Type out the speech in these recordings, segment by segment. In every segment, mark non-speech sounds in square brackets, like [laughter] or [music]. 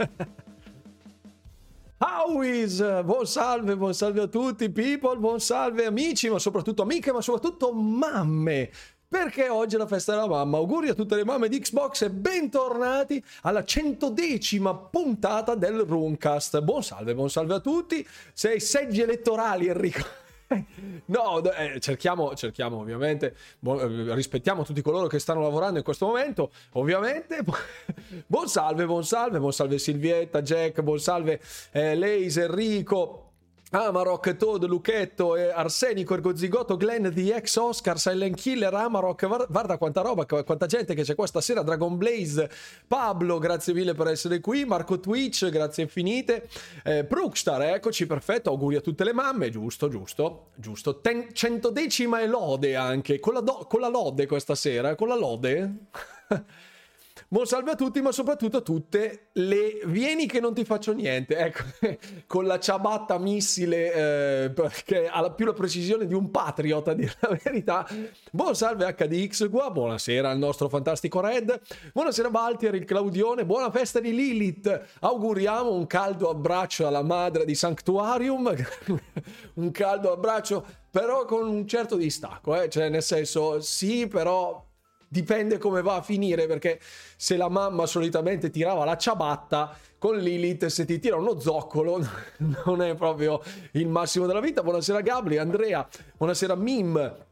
[laughs] How is? Buon salve, buon salve a tutti, people, buon salve amici, ma soprattutto amiche, ma soprattutto mamme. Perché oggi è la festa della mamma. Auguri a tutte le mamme di Xbox e bentornati alla centodecima puntata del Runecast. Buon salve, buon salve a tutti. Sei seggi elettorali, Enrico. [laughs] No, eh, cerchiamo, cerchiamo ovviamente, eh, rispettiamo tutti coloro che stanno lavorando in questo momento, ovviamente. [laughs] Buon salve, buon salve, buon salve Silvietta, Jack, buon salve eh, Leise, Enrico, Amarok, Toad, Luchetto, Arsenico, Ergozigoto, Glenn, The Ex Oscar, Silent Killer, Amarok, guarda quanta roba, quanta gente che c'è qua stasera, Dragon Blaze, Pablo, grazie mille per essere qui, Marco Twitch, grazie infinite, eh, Brookstar, eccoci, perfetto, auguri a tutte le mamme, giusto, giusto, giusto, Ten, centodecima e lode anche, con la, do, con la lode questa sera, con la lode. [laughs] Buon salve a tutti, ma soprattutto a tutte le vieni che non ti faccio niente. Ecco, [laughs] con la ciabatta missile eh, che ha più la precisione di un patriot, a dire la verità. Buon salve HDX qua, buonasera al nostro fantastico Red. Buonasera Baltier, il Claudione, buona festa di Lilith. Auguriamo un caldo abbraccio alla madre di Sanctuarium. [laughs] un caldo abbraccio, però con un certo distacco, eh? cioè nel senso sì, però dipende come va a finire perché se la mamma solitamente tirava la ciabatta con Lilith se ti tira uno zoccolo [laughs] non è proprio il massimo della vita. Buonasera Gabri Andrea. Buonasera Mim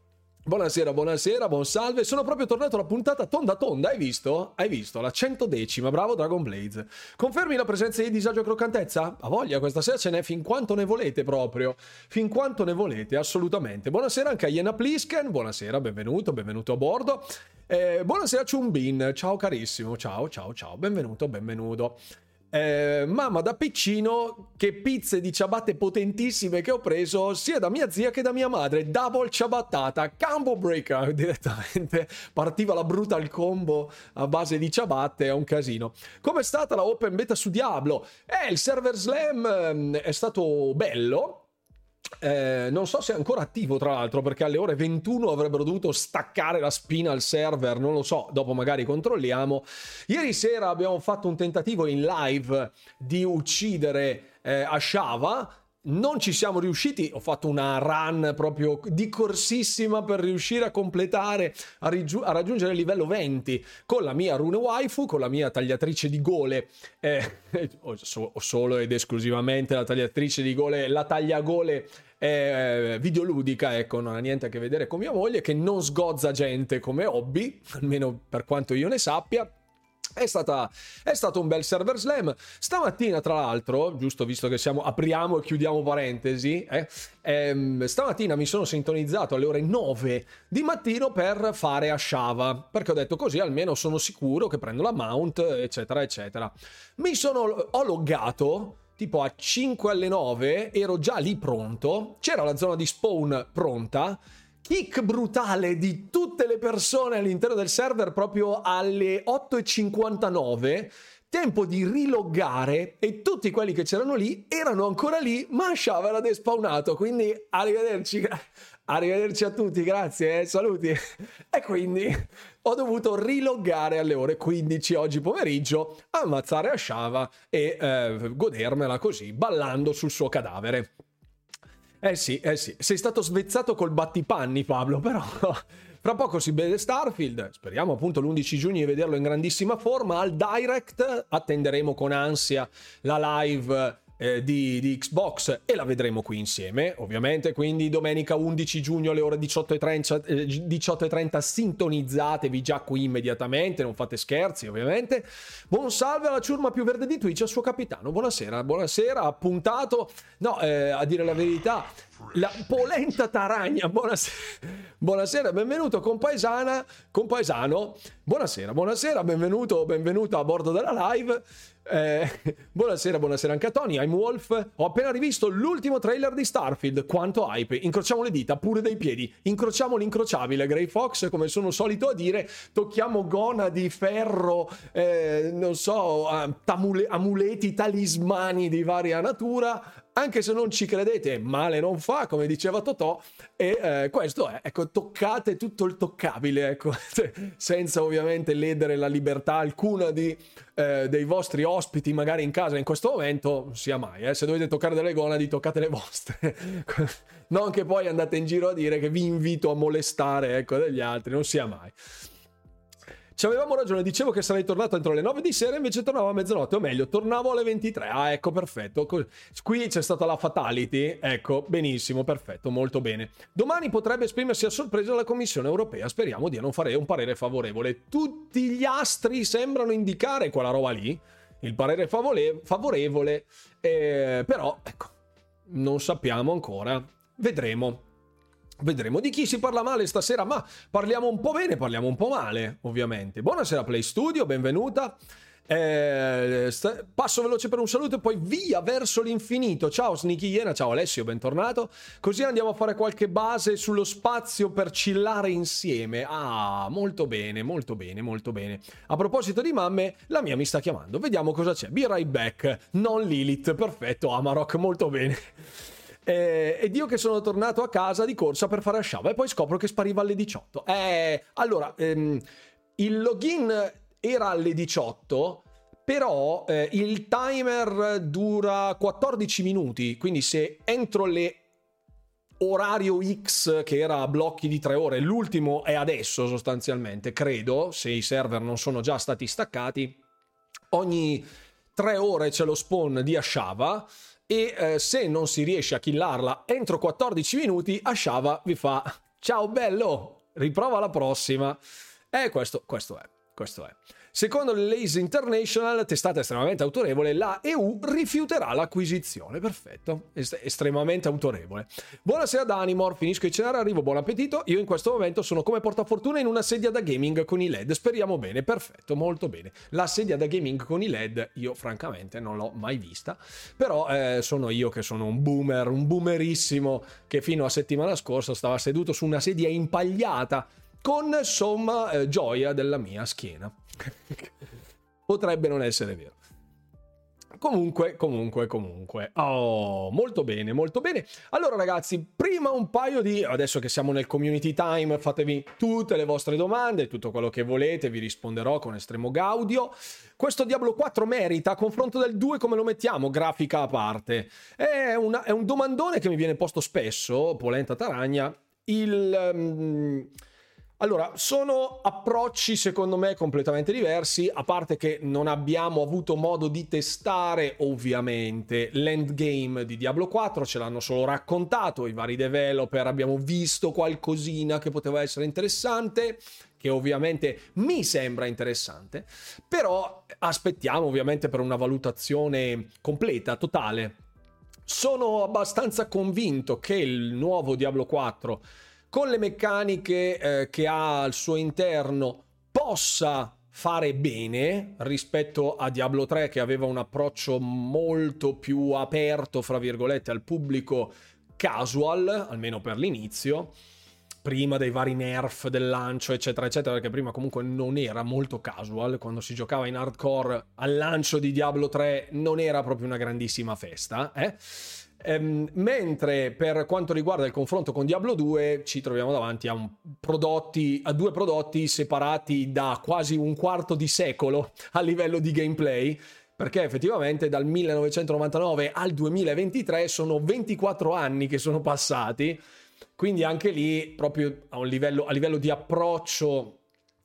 Buonasera, buonasera, buon salve. Sono proprio tornato alla puntata tonda tonda, hai visto? Hai visto? La centodecima, bravo Dragon Blaze. Confermi la presenza di disagio e croccantezza? A voglia, questa sera ce n'è fin quanto ne volete proprio. Fin quanto ne volete, assolutamente. Buonasera anche a Iena Plisken, buonasera, benvenuto, benvenuto a bordo. Eh, buonasera Chumbin, ciao carissimo, ciao, ciao, ciao, benvenuto, benvenuto. Eh, mamma da piccino che pizze di ciabatte potentissime che ho preso sia da mia zia che da mia madre. Double ciabattata combo breaker [laughs] direttamente. Partiva la brutal combo a base di ciabatte è un casino. Com'è stata la open beta su Diablo? Eh il server slam ehm, è stato bello eh, non so se è ancora attivo, tra l'altro, perché alle ore 21 avrebbero dovuto staccare la spina al server. Non lo so, dopo magari controlliamo. Ieri sera abbiamo fatto un tentativo in live di uccidere eh, Ashava. Non ci siamo riusciti, ho fatto una run proprio di corsissima per riuscire a completare, a, rigiu- a raggiungere il livello 20 con la mia rune waifu, con la mia tagliatrice di gole, eh, [laughs] ho solo ed esclusivamente la tagliatrice di gole, la tagliagole eh, videoludica, ecco, non ha niente a che vedere con mia moglie, che non sgozza gente come hobby, almeno per quanto io ne sappia, è, stata, è, stato un bel server slam. Stamattina, tra l'altro, giusto visto che siamo, apriamo e chiudiamo parentesi, eh, ehm, stamattina mi sono sintonizzato alle ore 9 di mattino per fare a Shava, perché ho detto così almeno sono sicuro che prendo la mount, eccetera, eccetera. Mi sono, ho loggato tipo a 5 alle 9, ero già lì pronto, c'era la zona di spawn pronta kick brutale di tutte le persone all'interno del server proprio alle 8.59 tempo di riloggare e tutti quelli che c'erano lì erano ancora lì ma Shav era despawnato quindi arrivederci [laughs] arrivederci a tutti grazie eh, saluti. [laughs] E quindi ho dovuto riloggare alle ore 15 oggi pomeriggio ammazzare Ashava e eh, godermela così ballando sul suo cadavere eh sì, eh sì, sei stato svezzato col battipanni Pablo, però. [laughs] Fra poco si vede Starfield, speriamo appunto l'11 giugno di vederlo in grandissima forma, al Direct attenderemo con ansia la live eh, di, di, Xbox e la vedremo qui insieme, ovviamente. Quindi domenica 11 giugno alle ore 18.30, eh, 18.30 sintonizzatevi già qui immediatamente, non fate scherzi ovviamente. Buon salve alla ciurma più verde di Twitch, al suo capitano. Buonasera, buonasera, appuntato. No, eh, a dire la verità, la polenta taragna, buonasera, buonasera, benvenuto compaesana, compaesano, buonasera, buonasera, benvenuto, benvenuto a bordo della live, eh, [laughs] buonasera, buonasera anche a Tony, I'm Wolf, ho appena rivisto l'ultimo trailer di Starfield, quanto hype, incrociamo le dita, pure dei piedi, incrociamo l'incrociabile, Grey Fox, come sono solito a dire, tocchiamo gona di ferro, eh, non so, tamule, amuleti, talismani di varia natura, anche se non ci credete, male non fa, come diceva Totò, e eh, questo è, ecco, toccate tutto il toccabile, ecco, [laughs] senza ovviamente ledere la libertà alcuna di, eh, dei vostri ospiti magari in casa in questo momento, sia mai, eh, se dovete toccare delle gonadi, toccate le vostre, [laughs] non che poi andate in giro a dire che vi invito a molestare, ecco, degli altri, non sia mai. Ci avevamo ragione, dicevo che sarei tornato entro le 9 di sera, invece tornavo a mezzanotte, o meglio, tornavo alle 23. Ah, ecco, perfetto. Qui c'è stata la fatality. Ecco, benissimo, perfetto, molto bene. Domani potrebbe esprimersi a sorpresa la Commissione europea. Speriamo di non fare un parere favorevole. Tutti gli astri sembrano indicare quella roba lì. Il parere favole- favorevole, eh, però, ecco, non sappiamo ancora. Vedremo. Vedremo di chi si parla male stasera, ma parliamo un po' bene, parliamo un po' male, ovviamente. Buonasera Play Studio, benvenuta. Eh, sta- passo veloce per un saluto e poi via verso l'infinito. Ciao Sneaky Iena, ciao Alessio, bentornato. Così andiamo a fare qualche base sullo spazio per chillare insieme. Ah, molto bene, molto bene, molto bene. A proposito di mamme, la mia mi sta chiamando. Vediamo cosa c'è. Be right back. Non Lilith, perfetto. Amarok, molto bene. Eh, ed io che sono tornato a casa di corsa per fare Ashava e poi scopro che spariva alle 18. Eh, allora, ehm, il login era alle 18, però eh, il timer dura 14 minuti, quindi se entro le orario X che era a blocchi di 3 ore, l'ultimo è adesso sostanzialmente, credo, se i server non sono già stati staccati, ogni 3 ore c'è lo spawn di Ashava e eh, se non si riesce a killarla entro 14 minuti, Ashava vi fa ciao bello, riprova la prossima. E questo, questo è, questo è. Secondo Lazy International, testata estremamente autorevole, la EU rifiuterà l'acquisizione. Perfetto, Est- estremamente autorevole. Buonasera Danimor, finisco di cenare, arrivo, buon appetito. Io in questo momento sono come portafortuna in una sedia da gaming con i LED. Speriamo bene, perfetto, molto bene. La sedia da gaming con i LED, io francamente non l'ho mai vista, però eh, sono io che sono un boomer, un boomerissimo che fino a settimana scorsa stava seduto su una sedia impagliata con somma eh, gioia della mia schiena. [laughs] Potrebbe non essere vero. Comunque, comunque, comunque. Oh, molto bene, molto bene. Allora, ragazzi, prima un paio di. Adesso che siamo nel community time, fatevi tutte le vostre domande, tutto quello che volete, vi risponderò con estremo gaudio. Questo Diablo 4 merita, a confronto del 2, come lo mettiamo? Grafica a parte. È, una, è un domandone che mi viene posto spesso, Polenta Taragna. Il. Um, allora, sono approcci secondo me completamente diversi, a parte che non abbiamo avuto modo di testare ovviamente l'endgame di Diablo 4, ce l'hanno solo raccontato, i vari developer abbiamo visto qualcosina che poteva essere interessante, che ovviamente mi sembra interessante, però aspettiamo ovviamente per una valutazione completa, totale. Sono abbastanza convinto che il nuovo Diablo 4 con le meccaniche eh, che ha al suo interno possa fare bene rispetto a Diablo 3 che aveva un approccio molto più aperto, fra virgolette, al pubblico casual, almeno per l'inizio, prima dei vari nerf del lancio, eccetera, eccetera, perché prima comunque non era molto casual, quando si giocava in hardcore al lancio di Diablo 3 non era proprio una grandissima festa, eh? Ehm, mentre per quanto riguarda il confronto con Diablo 2 ci troviamo davanti a, prodotti, a due prodotti separati da quasi un quarto di secolo a livello di gameplay perché effettivamente dal 1999 al 2023 sono 24 anni che sono passati. Quindi anche lì proprio a, livello, a livello di approccio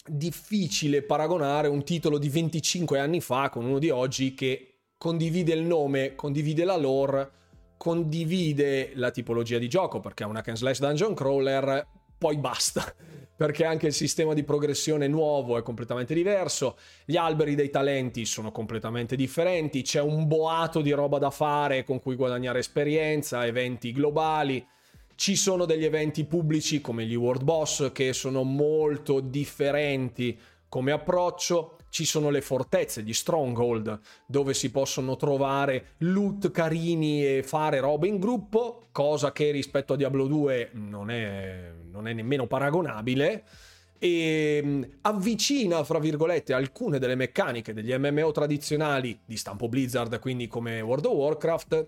difficile paragonare un titolo di 25 anni fa con uno di oggi che condivide il nome, condivide la lore condivide la tipologia di gioco perché è una can slash dungeon crawler poi basta [laughs] perché anche il sistema di progressione nuovo è completamente diverso, gli alberi dei talenti sono completamente differenti, c'è un boato di roba da fare con cui guadagnare esperienza, eventi globali, ci sono degli eventi pubblici come gli World Boss che sono molto differenti come approccio, ci sono le fortezze, gli stronghold, dove si possono trovare loot carini e fare robe in gruppo, cosa che rispetto a Diablo 2 non è, non è nemmeno paragonabile e mm, avvicina, fra virgolette, alcune delle meccaniche degli MMO tradizionali di stampo Blizzard, quindi come World of Warcraft,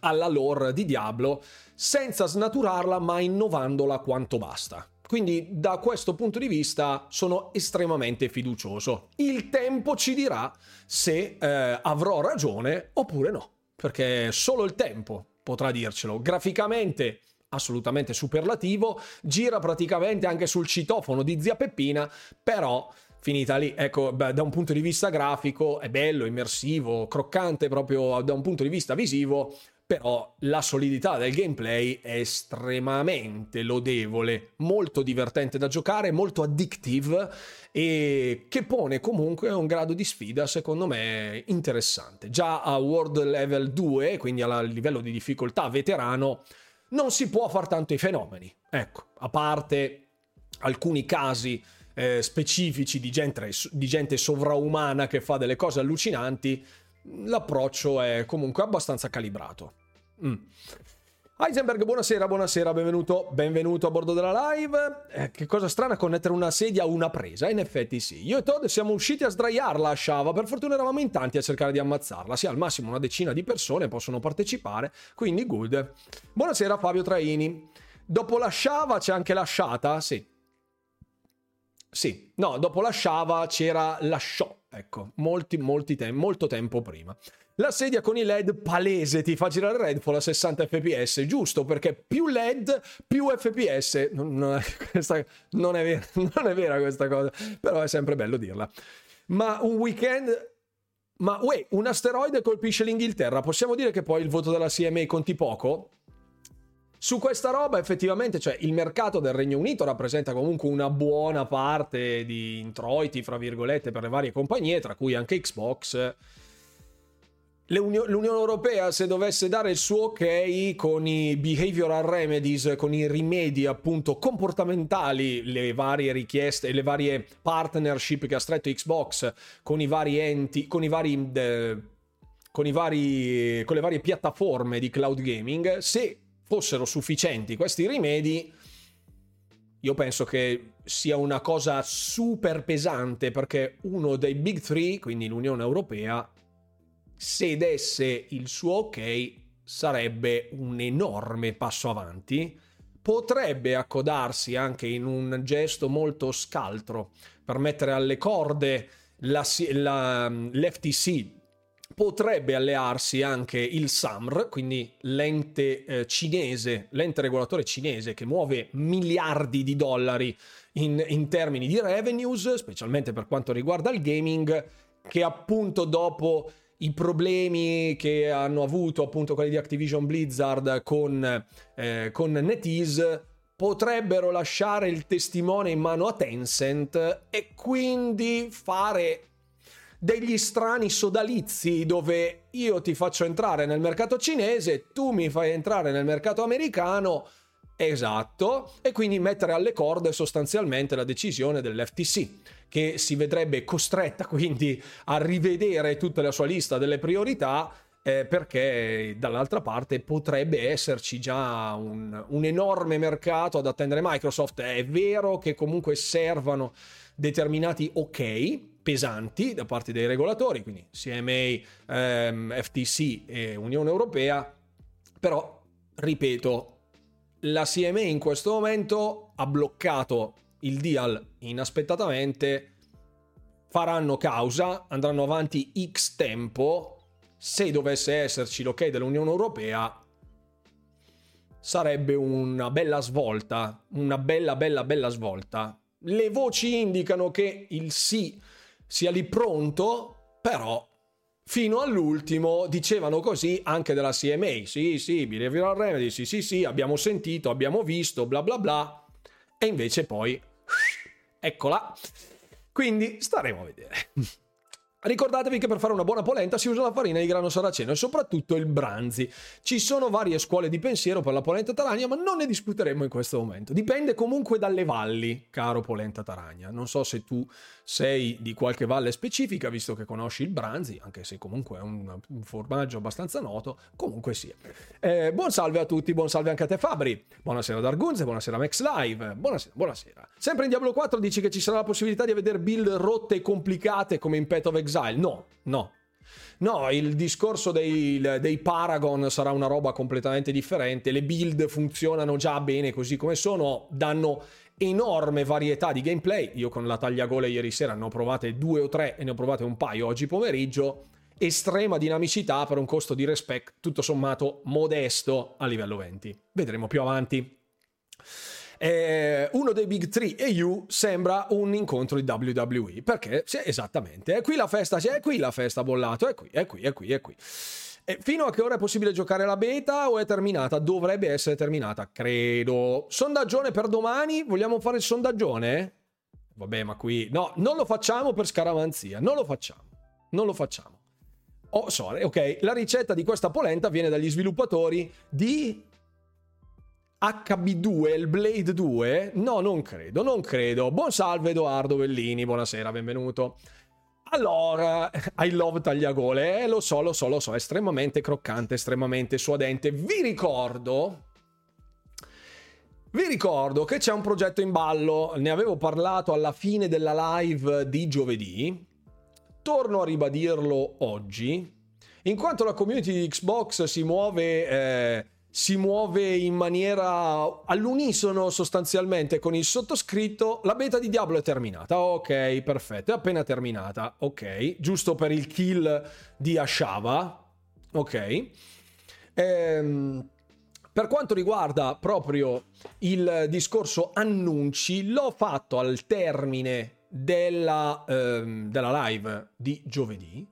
alla lore di Diablo senza snaturarla ma innovandola quanto basta. Quindi da questo punto di vista sono estremamente fiducioso. Il tempo ci dirà se eh, avrò ragione oppure no, perché solo il tempo potrà dircelo. Graficamente assolutamente superlativo, gira praticamente anche sul citofono di zia Peppina, però finita lì. Ecco, beh, da un punto di vista grafico è bello, immersivo, croccante proprio da un punto di vista visivo, però la solidità del gameplay è estremamente lodevole, molto divertente da giocare, molto addictive e che pone comunque un grado di sfida secondo me interessante. Già a World Level 2, quindi a livello di difficoltà veterano, non si può far tanto i fenomeni. Ecco, a parte alcuni casi eh, specifici di gente, di gente sovraumana che fa delle cose allucinanti, l'approccio è comunque abbastanza calibrato. Mm. Heisenberg, buonasera, buonasera, benvenuto, benvenuto a bordo della live. Eh, che cosa strana connettere una sedia a una presa, in effetti sì. Io e Todd siamo usciti a sdraiarla a Shava, per fortuna eravamo in tanti a cercare di ammazzarla. Sì, al massimo una decina di persone possono partecipare, quindi good. Buonasera Fabio Traini. Dopo la Shava c'è anche la Shata? Sì. Sì, no, dopo la Shava c'era la Show, ecco, molti, molti te- molto tempo prima. La sedia con i LED palese ti fa girare Redfall a 60 fps, giusto? Perché più LED, più fps. Non, non, è, [laughs] questa, non, è vera, [laughs] non è vera questa cosa, però è sempre bello dirla. Ma un weekend ma uè, un asteroide colpisce l'Inghilterra. Possiamo dire che poi il voto della CMA conti poco? Su questa roba effettivamente, cioè il mercato del Regno Unito rappresenta comunque una buona parte di introiti, fra virgolette, per le varie compagnie, tra cui anche Xbox. L'Unione Europea, se dovesse dare il suo ok con i behavioral remedies, con i rimedi appunto comportamentali, le varie richieste, le varie partnership che ha stretto Xbox con i vari enti, con i vari, eh, con, i vari, con le varie piattaforme di cloud gaming, se fossero sufficienti questi rimedi, io penso che sia una cosa super pesante perché uno dei big three, quindi l'Unione Europea, se desse il suo ok sarebbe un enorme passo avanti. Potrebbe accodarsi anche in un gesto molto scaltro per mettere alle corde la, la, l'FTC. Potrebbe allearsi anche il SAMR, quindi l'ente eh, cinese, l'ente regolatore cinese che muove miliardi di dollari in, in termini di revenues, specialmente per quanto riguarda il gaming, che appunto dopo i problemi che hanno avuto appunto quelli di Activision Blizzard con, eh, con NetEase potrebbero lasciare il testimone in mano a Tencent e quindi fare degli strani sodalizi dove io ti faccio entrare nel mercato cinese, tu mi fai entrare nel mercato americano, esatto, e quindi mettere alle corde sostanzialmente la decisione dell'FTC che si vedrebbe costretta quindi a rivedere tutta la sua lista delle priorità eh, perché dall'altra parte potrebbe esserci già un, un, enorme mercato ad attendere Microsoft. È vero che comunque servano determinati ok pesanti da parte dei regolatori, quindi CMA, ehm, FTC e Unione Europea, però ripeto, la CMA in questo momento ha bloccato il deal inaspettatamente, faranno causa, andranno avanti X tempo, se dovesse esserci l'ok dell'Unione Europea, sarebbe una bella svolta, una bella bella bella svolta. Le voci indicano che il sì sia lì pronto, però fino all'ultimo dicevano così anche della CMA. Sì, sì, behavioral remedy, sì, sì, sì, abbiamo sentito, abbiamo visto, bla bla bla. E invece poi Eccola. Quindi staremo a vedere. Ricordatevi che per fare una buona polenta si usa la farina di grano saraceno e soprattutto il branzi. Ci sono varie scuole di pensiero per la polenta taragna, ma non ne discuteremo in questo momento. Dipende comunque dalle valli, caro polenta taragna. Non so se tu sei di qualche valle specifica, visto che conosci il branzi, anche se comunque è un, formaggio abbastanza noto, comunque sia. Eh, buon salve a tutti, buon salve anche a te Fabri. Buonasera Dargunze, buonasera Max Live. Buonasera, buonasera. Sempre in Diablo 4 dici che ci sarà la possibilità di vedere build rotte e complicate come in Pet of Exile. No, no. No, il discorso dei, dei, Paragon sarà una roba completamente differente. Le build funzionano già bene così come sono, danno enorme varietà di gameplay. Io con la tagliagole ieri sera ne ho provate due o tre e ne ho provate un paio oggi pomeriggio. Estrema dinamicità per un costo di respect tutto sommato modesto a livello 20. Vedremo più avanti. Eh, uno dei Big 3 e You sembra un incontro di WWE perché sì, esattamente è qui la festa, è qui la festa bollato, è qui, è qui, è qui, è qui. E fino a che ora è possibile giocare la beta o è terminata? Dovrebbe essere terminata, credo. Sondaggione per domani? Vogliamo fare il sondaggione? Vabbè, ma qui... No, non lo facciamo per scaramanzia, non lo facciamo. Non lo facciamo. Oh, sorry, ok. La ricetta di questa polenta viene dagli sviluppatori di HB2, il Blade 2? No, non credo, non credo. Buon salve Edoardo Bellini, buonasera, benvenuto. Allora, [laughs] I love tagliagole, eh, lo so, lo so, lo so, estremamente croccante, estremamente suadente. Vi ricordo vi ricordo che c'è un progetto in ballo, ne avevo parlato alla fine della live di giovedì, torno a ribadirlo oggi, in quanto la community di Xbox si muove eh, si muove in maniera all'unisono sostanzialmente con il sottoscritto, la beta di Diablo è terminata. Ok, perfetto, è appena terminata. Ok, giusto per il kill di Ashava. Ok. Ehm, per quanto riguarda proprio il discorso annunci, l'ho fatto al termine della, ehm, della live di giovedì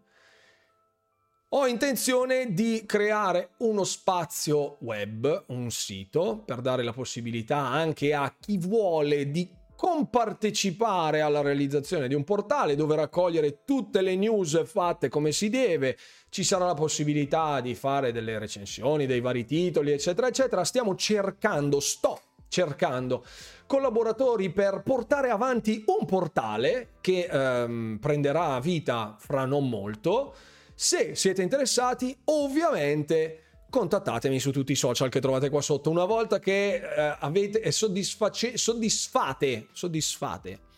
ho intenzione di creare uno spazio web, un sito, per dare la possibilità anche a chi vuole di compartecipare alla realizzazione di un portale dove raccogliere tutte le news fatte come si deve. Ci sarà la possibilità di fare delle recensioni dei vari titoli, eccetera, eccetera. Stiamo cercando, sto cercando collaboratori per portare avanti un portale che ehm, prenderà vita fra non molto se siete interessati, ovviamente contattatemi su tutti i social che trovate qua sotto. Una volta che eh, avete soddisface, soddisfate, soddisfate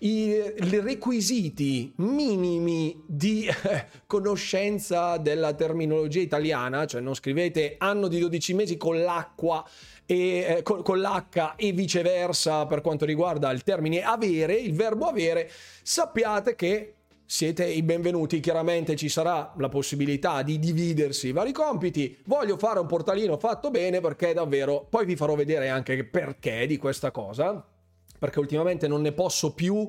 i, i, requisiti minimi di eh, conoscenza della terminologia italiana, cioè non scrivete anno di 12 mesi con l'acqua e eh, con, l'H e viceversa per quanto riguarda il termine avere, il verbo avere, sappiate che siete i benvenuti. Chiaramente ci sarà la possibilità di dividersi i vari compiti. Voglio fare un portalino fatto bene perché davvero. Poi vi farò vedere anche perché di questa cosa. Perché ultimamente non ne posso più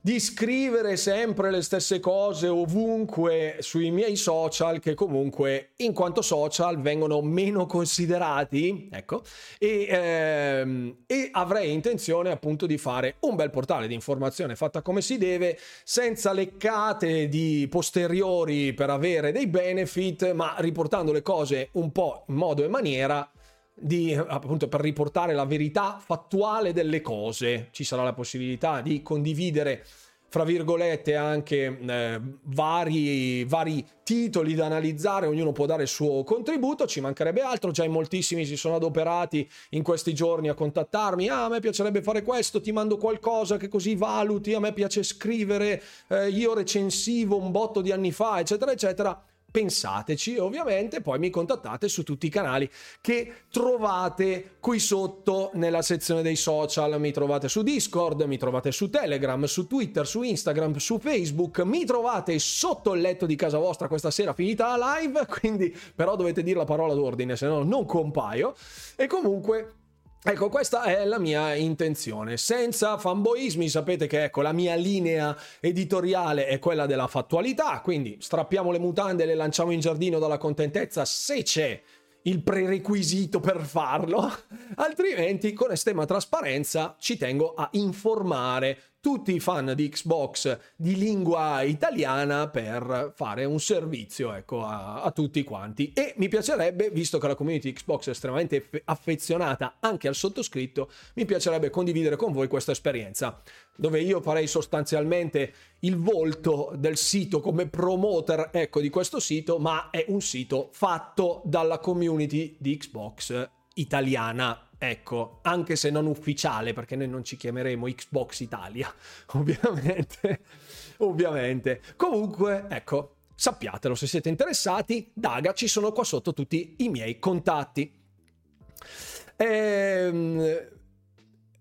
di scrivere sempre le stesse cose ovunque sui miei social che comunque in quanto social vengono meno considerati ecco. E, ehm, e avrei intenzione appunto di fare un bel portale di informazione fatta come si deve senza leccate di posteriori per avere dei benefit ma riportando le cose un po' in modo e maniera di, appunto per riportare la verità fattuale delle cose. Ci sarà la possibilità di condividere fra virgolette anche eh, vari, vari titoli da analizzare, ognuno può dare il suo contributo, ci mancherebbe altro, già in moltissimi si sono adoperati in questi giorni a contattarmi, ah a me piacerebbe fare questo, ti mando qualcosa che così valuti, a me piace scrivere, eh, io recensivo un botto di anni fa, eccetera, eccetera pensateci ovviamente, poi mi contattate su tutti i canali che trovate qui sotto nella sezione dei social, mi trovate su Discord, mi trovate su Telegram, su Twitter, su Instagram, su Facebook, mi trovate sotto il letto di casa vostra questa sera finita la live, [laughs] quindi però dovete dire la parola d'ordine, se no non compaio. E comunque Ecco, questa è la mia intenzione, senza fanboismi, sapete che ecco, la mia linea editoriale è quella della fattualità, quindi strappiamo le mutande e le lanciamo in giardino dalla contentezza se c'è il prerequisito per farlo, [laughs] altrimenti con estrema trasparenza ci tengo a informare tutti i fan di Xbox di lingua italiana per fare un servizio ecco, a, a, tutti quanti. E mi piacerebbe, visto che la community Xbox è estremamente affezionata anche al sottoscritto, mi piacerebbe condividere con voi questa esperienza, dove io farei sostanzialmente il volto del sito come promoter ecco, di questo sito, ma è un sito fatto dalla community di Xbox italiana Ecco, anche se non ufficiale, perché noi non ci chiameremo Xbox Italia, [laughs] ovviamente. ovviamente. Comunque, ecco, sappiatelo se siete interessati. Daga, ci sono qua sotto tutti i miei contatti. Ehm,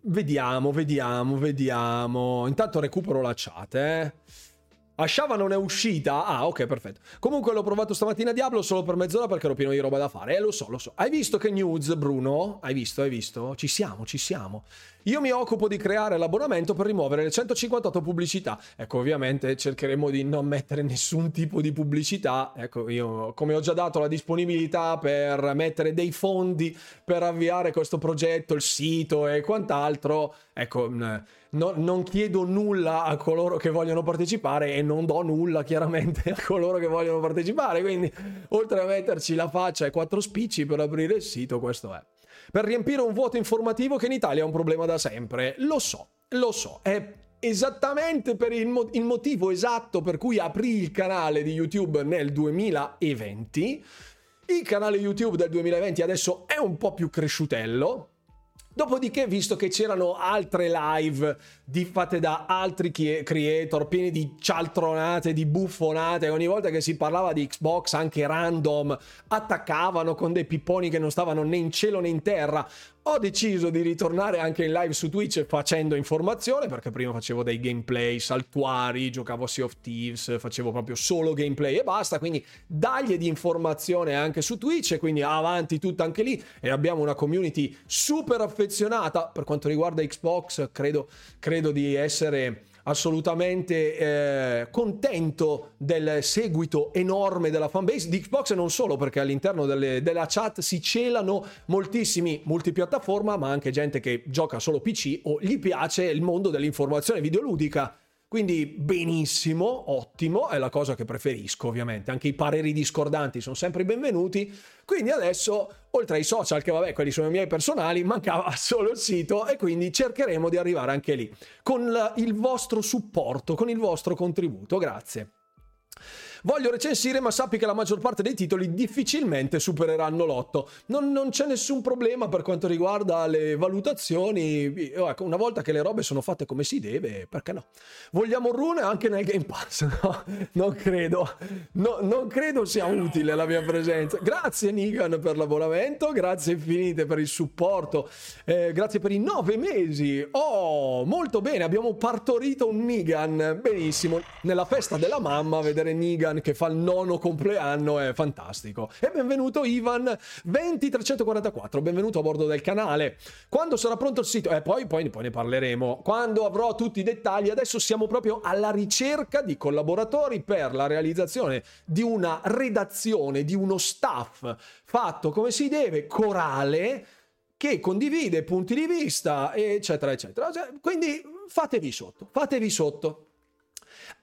vediamo, vediamo, vediamo. Intanto recupero la chat, eh. Ashava non è uscita? Ah, ok, perfetto. Comunque l'ho provato stamattina a Diablo solo per mezz'ora perché ero pieno di roba da fare. Eh, lo so, lo so. Hai visto che news, Bruno? Hai visto, hai visto? Ci siamo, ci siamo. Io mi occupo di creare l'abbonamento per rimuovere le 158 pubblicità. Ecco, ovviamente cercheremo di non mettere nessun tipo di pubblicità. Ecco, io come ho già dato la disponibilità per mettere dei fondi per avviare questo progetto, il sito e quant'altro, ecco, no, non chiedo nulla a coloro che vogliono partecipare e non do nulla chiaramente [laughs] a coloro che vogliono partecipare. Quindi, oltre a metterci la faccia e quattro spicci per aprire il sito, questo è per riempire un vuoto informativo che in Italia è un problema da sempre. Lo so, lo so, è esattamente per il, mo- il motivo esatto per cui aprì il canale di YouTube nel 2020. Il canale YouTube del 2020 adesso è un po' più cresciutello, Dopodiché, visto che c'erano altre live di, fatte da altri creator pieni di cialtronate, di buffonate, ogni volta che si parlava di Xbox, anche random, attaccavano con dei pipponi che non stavano né in cielo né in terra ho deciso di ritornare anche in live su Twitch facendo informazione, perché prima facevo dei gameplay saltuari, giocavo a Sea of Thieves, facevo proprio solo gameplay e basta, quindi dagli di informazione anche su Twitch e quindi avanti tutto anche lì e abbiamo una community super affezionata. Per quanto riguarda Xbox, credo, credo di essere assolutamente eh, contento del seguito enorme della fanbase. Di Xbox e non solo perché all'interno delle, della chat si celano moltissimi multipiattaforma ma anche gente che gioca solo PC o gli piace il mondo dell'informazione videoludica quindi benissimo, ottimo, è la cosa che preferisco ovviamente, anche i pareri discordanti sono sempre benvenuti, quindi adesso oltre ai social che vabbè quelli sono i miei personali, mancava [laughs] solo il sito e quindi cercheremo di arrivare anche lì con il vostro supporto, con il vostro contributo, grazie. Voglio recensire, ma sappi che la maggior parte dei titoli difficilmente supereranno l'otto. Non, non c'è nessun problema per quanto riguarda le valutazioni. Ecco, una volta che le robe sono fatte come si deve, perché no? Vogliamo rune anche nel Game Pass? [laughs] No, non credo. No, non credo sia utile la mia presenza. Grazie Nigan per l'abbonamento, grazie infinite per il supporto, eh, grazie per i nove mesi. Oh, molto bene, abbiamo partorito un Nigan. Benissimo. Nella festa della mamma vedere Nigan Ivan che fa il nono compleanno è fantastico. E benvenuto Ivan 20344, benvenuto a bordo del canale. Quando sarà pronto il sito? Eh, poi, poi, poi ne parleremo. Quando avrò tutti i dettagli, adesso siamo proprio alla ricerca di collaboratori per la realizzazione di una redazione, di uno staff fatto come si deve, corale, che condivide punti di vista, eccetera, eccetera. Cioè, quindi fatevi sotto, fatevi sotto.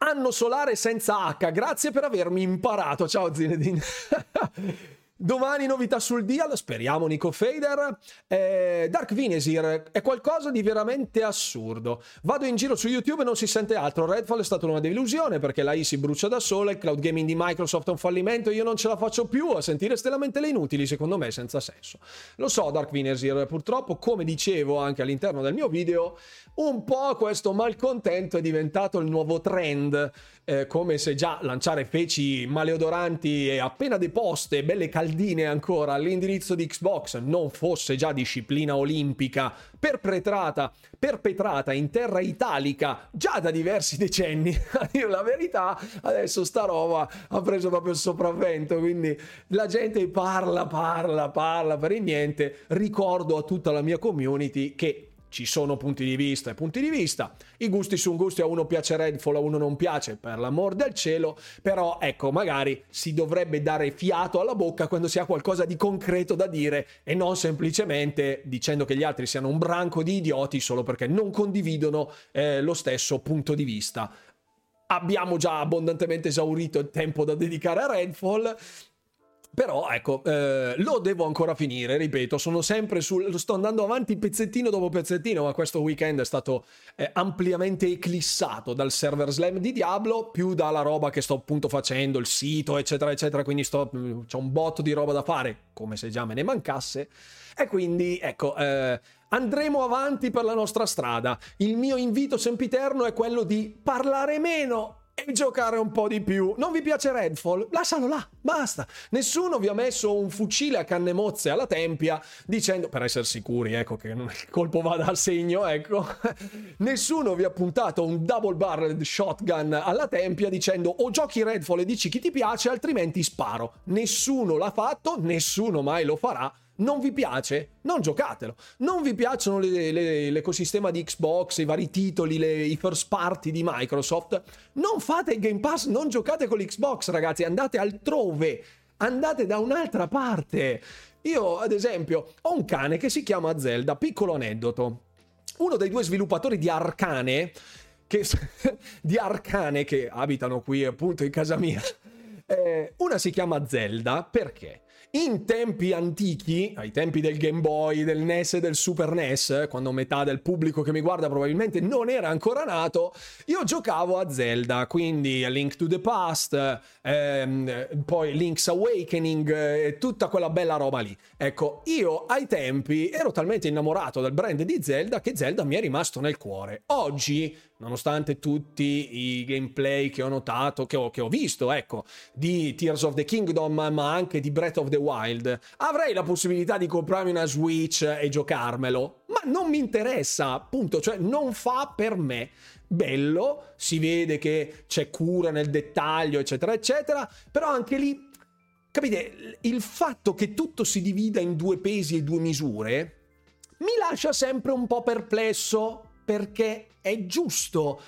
Anno solare senza H, grazie per avermi imparato. Ciao Zinedine. [laughs] Domani novità sul Dial, speriamo Nico Fader. Eh, Dark Vinesir è qualcosa di veramente assurdo. Vado in giro su YouTube e non si sente altro. Redfall è stata una delusione perché la I si brucia da sola, il cloud gaming di Microsoft è un fallimento, io non ce la faccio più a sentire ste lamentele inutili, secondo me senza senso. Lo so Dark Vinesir, purtroppo come dicevo anche all'interno del mio video, un po' questo malcontento è diventato il nuovo trend eh, come se già lanciare feci maleodoranti e appena deposte, belle caldine ancora all'indirizzo di Xbox non fosse già disciplina olimpica perpetrata, perpetrata in terra italica già da diversi decenni, [laughs] a dire la verità, adesso sta roba ha preso proprio il sopravvento, quindi la gente parla, parla, parla per il niente, ricordo a tutta la mia community che ci sono punti di vista e punti di vista. I gusti su un gusti, a uno piace Redfall, a uno non piace, per l'amor del cielo. Però ecco, magari si dovrebbe dare fiato alla bocca quando si ha qualcosa di concreto da dire e non semplicemente dicendo che gli altri siano un branco di idioti solo perché non condividono eh, lo stesso punto di vista. Abbiamo già abbondantemente esaurito il tempo da dedicare a Redfall però ecco, eh, lo devo ancora finire, ripeto, sono sempre sul... sto andando avanti pezzettino dopo pezzettino, ma questo weekend è stato eh, ampiamente eclissato dal server slam di Diablo, più dalla roba che sto appunto facendo, il sito, eccetera, eccetera, quindi sto... c'ho un botto di roba da fare, come se già me ne mancasse, e quindi ecco... Eh, andremo avanti per la nostra strada. Il mio invito sempiterno è quello di parlare meno e giocare un po' di più. Non vi piace Redfall? Lascialo là, basta. Nessuno vi ha messo un fucile a canne mozze alla tempia dicendo, per essere sicuri, ecco, che [laughs] il colpo vada al segno, ecco. [laughs] Nessuno vi ha puntato un double barreled shotgun alla tempia dicendo o giochi Redfall e dici chi ti piace, altrimenti sparo. Nessuno l'ha fatto, nessuno mai lo farà non vi piace? Non giocatelo. Non vi piacciono le, le, l'ecosistema di Xbox, i vari titoli, le, i first party di Microsoft? Non fate il Game Pass, non giocate con l'Xbox, ragazzi, andate altrove. Andate da un'altra parte. Io, ad esempio, ho un cane che si chiama Zelda, piccolo aneddoto. Uno dei due sviluppatori di Arcane, che, [laughs] di Arcane, che abitano qui appunto in casa mia, eh, una si chiama Zelda perché? In tempi antichi, ai tempi del Game Boy, del NES e del Super NES, quando metà del pubblico che mi guarda probabilmente non era ancora nato, io giocavo a Zelda, quindi a Link to the Past, ehm, poi Link's Awakening eh, tutta quella bella roba lì. Ecco, io ai tempi ero talmente innamorato del brand di Zelda che Zelda mi è rimasto nel cuore. Oggi nonostante tutti i gameplay che ho notato, che ho, che ho, visto, ecco, di Tears of the Kingdom, ma anche di Breath of the Wild, avrei la possibilità di comprarmi una Switch e giocarmelo, ma non mi interessa, appunto, cioè non fa per me. Bello, si vede che c'è cura nel dettaglio, eccetera, eccetera, però anche lì, capite, il fatto che tutto si divida in due pesi e due misure mi lascia sempre un po' perplesso perché è giusto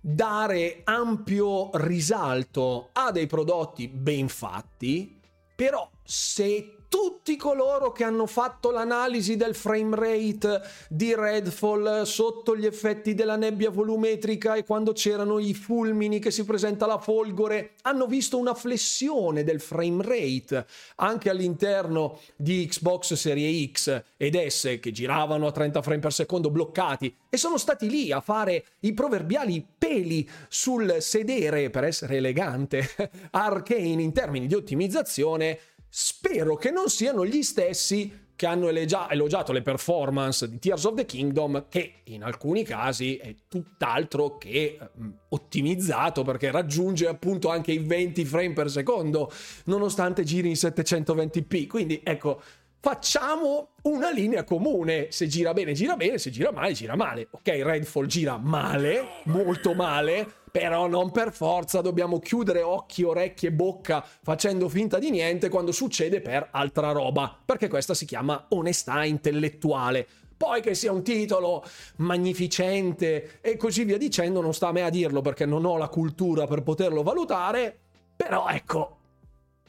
dare ampio risalto a dei prodotti ben fatti, però se tutti coloro che hanno fatto l'analisi del frame rate di Redfall sotto gli effetti della nebbia volumetrica e quando c'erano i fulmini che si presenta la folgore hanno visto una flessione del frame rate anche all'interno di Xbox Serie X ed S che giravano a 30 frame per secondo bloccati e sono stati lì a fare i proverbiali peli sul sedere per essere elegante [laughs] arcane in termini di ottimizzazione Spero che non siano gli stessi che hanno elogiato le performance di Tears of the Kingdom, che in alcuni casi è tutt'altro che mm, ottimizzato perché raggiunge appunto anche i 20 frame per secondo, nonostante giri in 720p. Quindi ecco, facciamo una linea comune. Se gira bene, gira bene, se gira male, gira male. Ok, Redfall gira male, molto male però non per forza dobbiamo chiudere occhi, orecchie bocca facendo finta di niente quando succede per altra roba, perché questa si chiama onestà intellettuale. Poi che sia un titolo magnificente e così via dicendo, non sta a me a dirlo perché non ho la cultura per poterlo valutare, però ecco,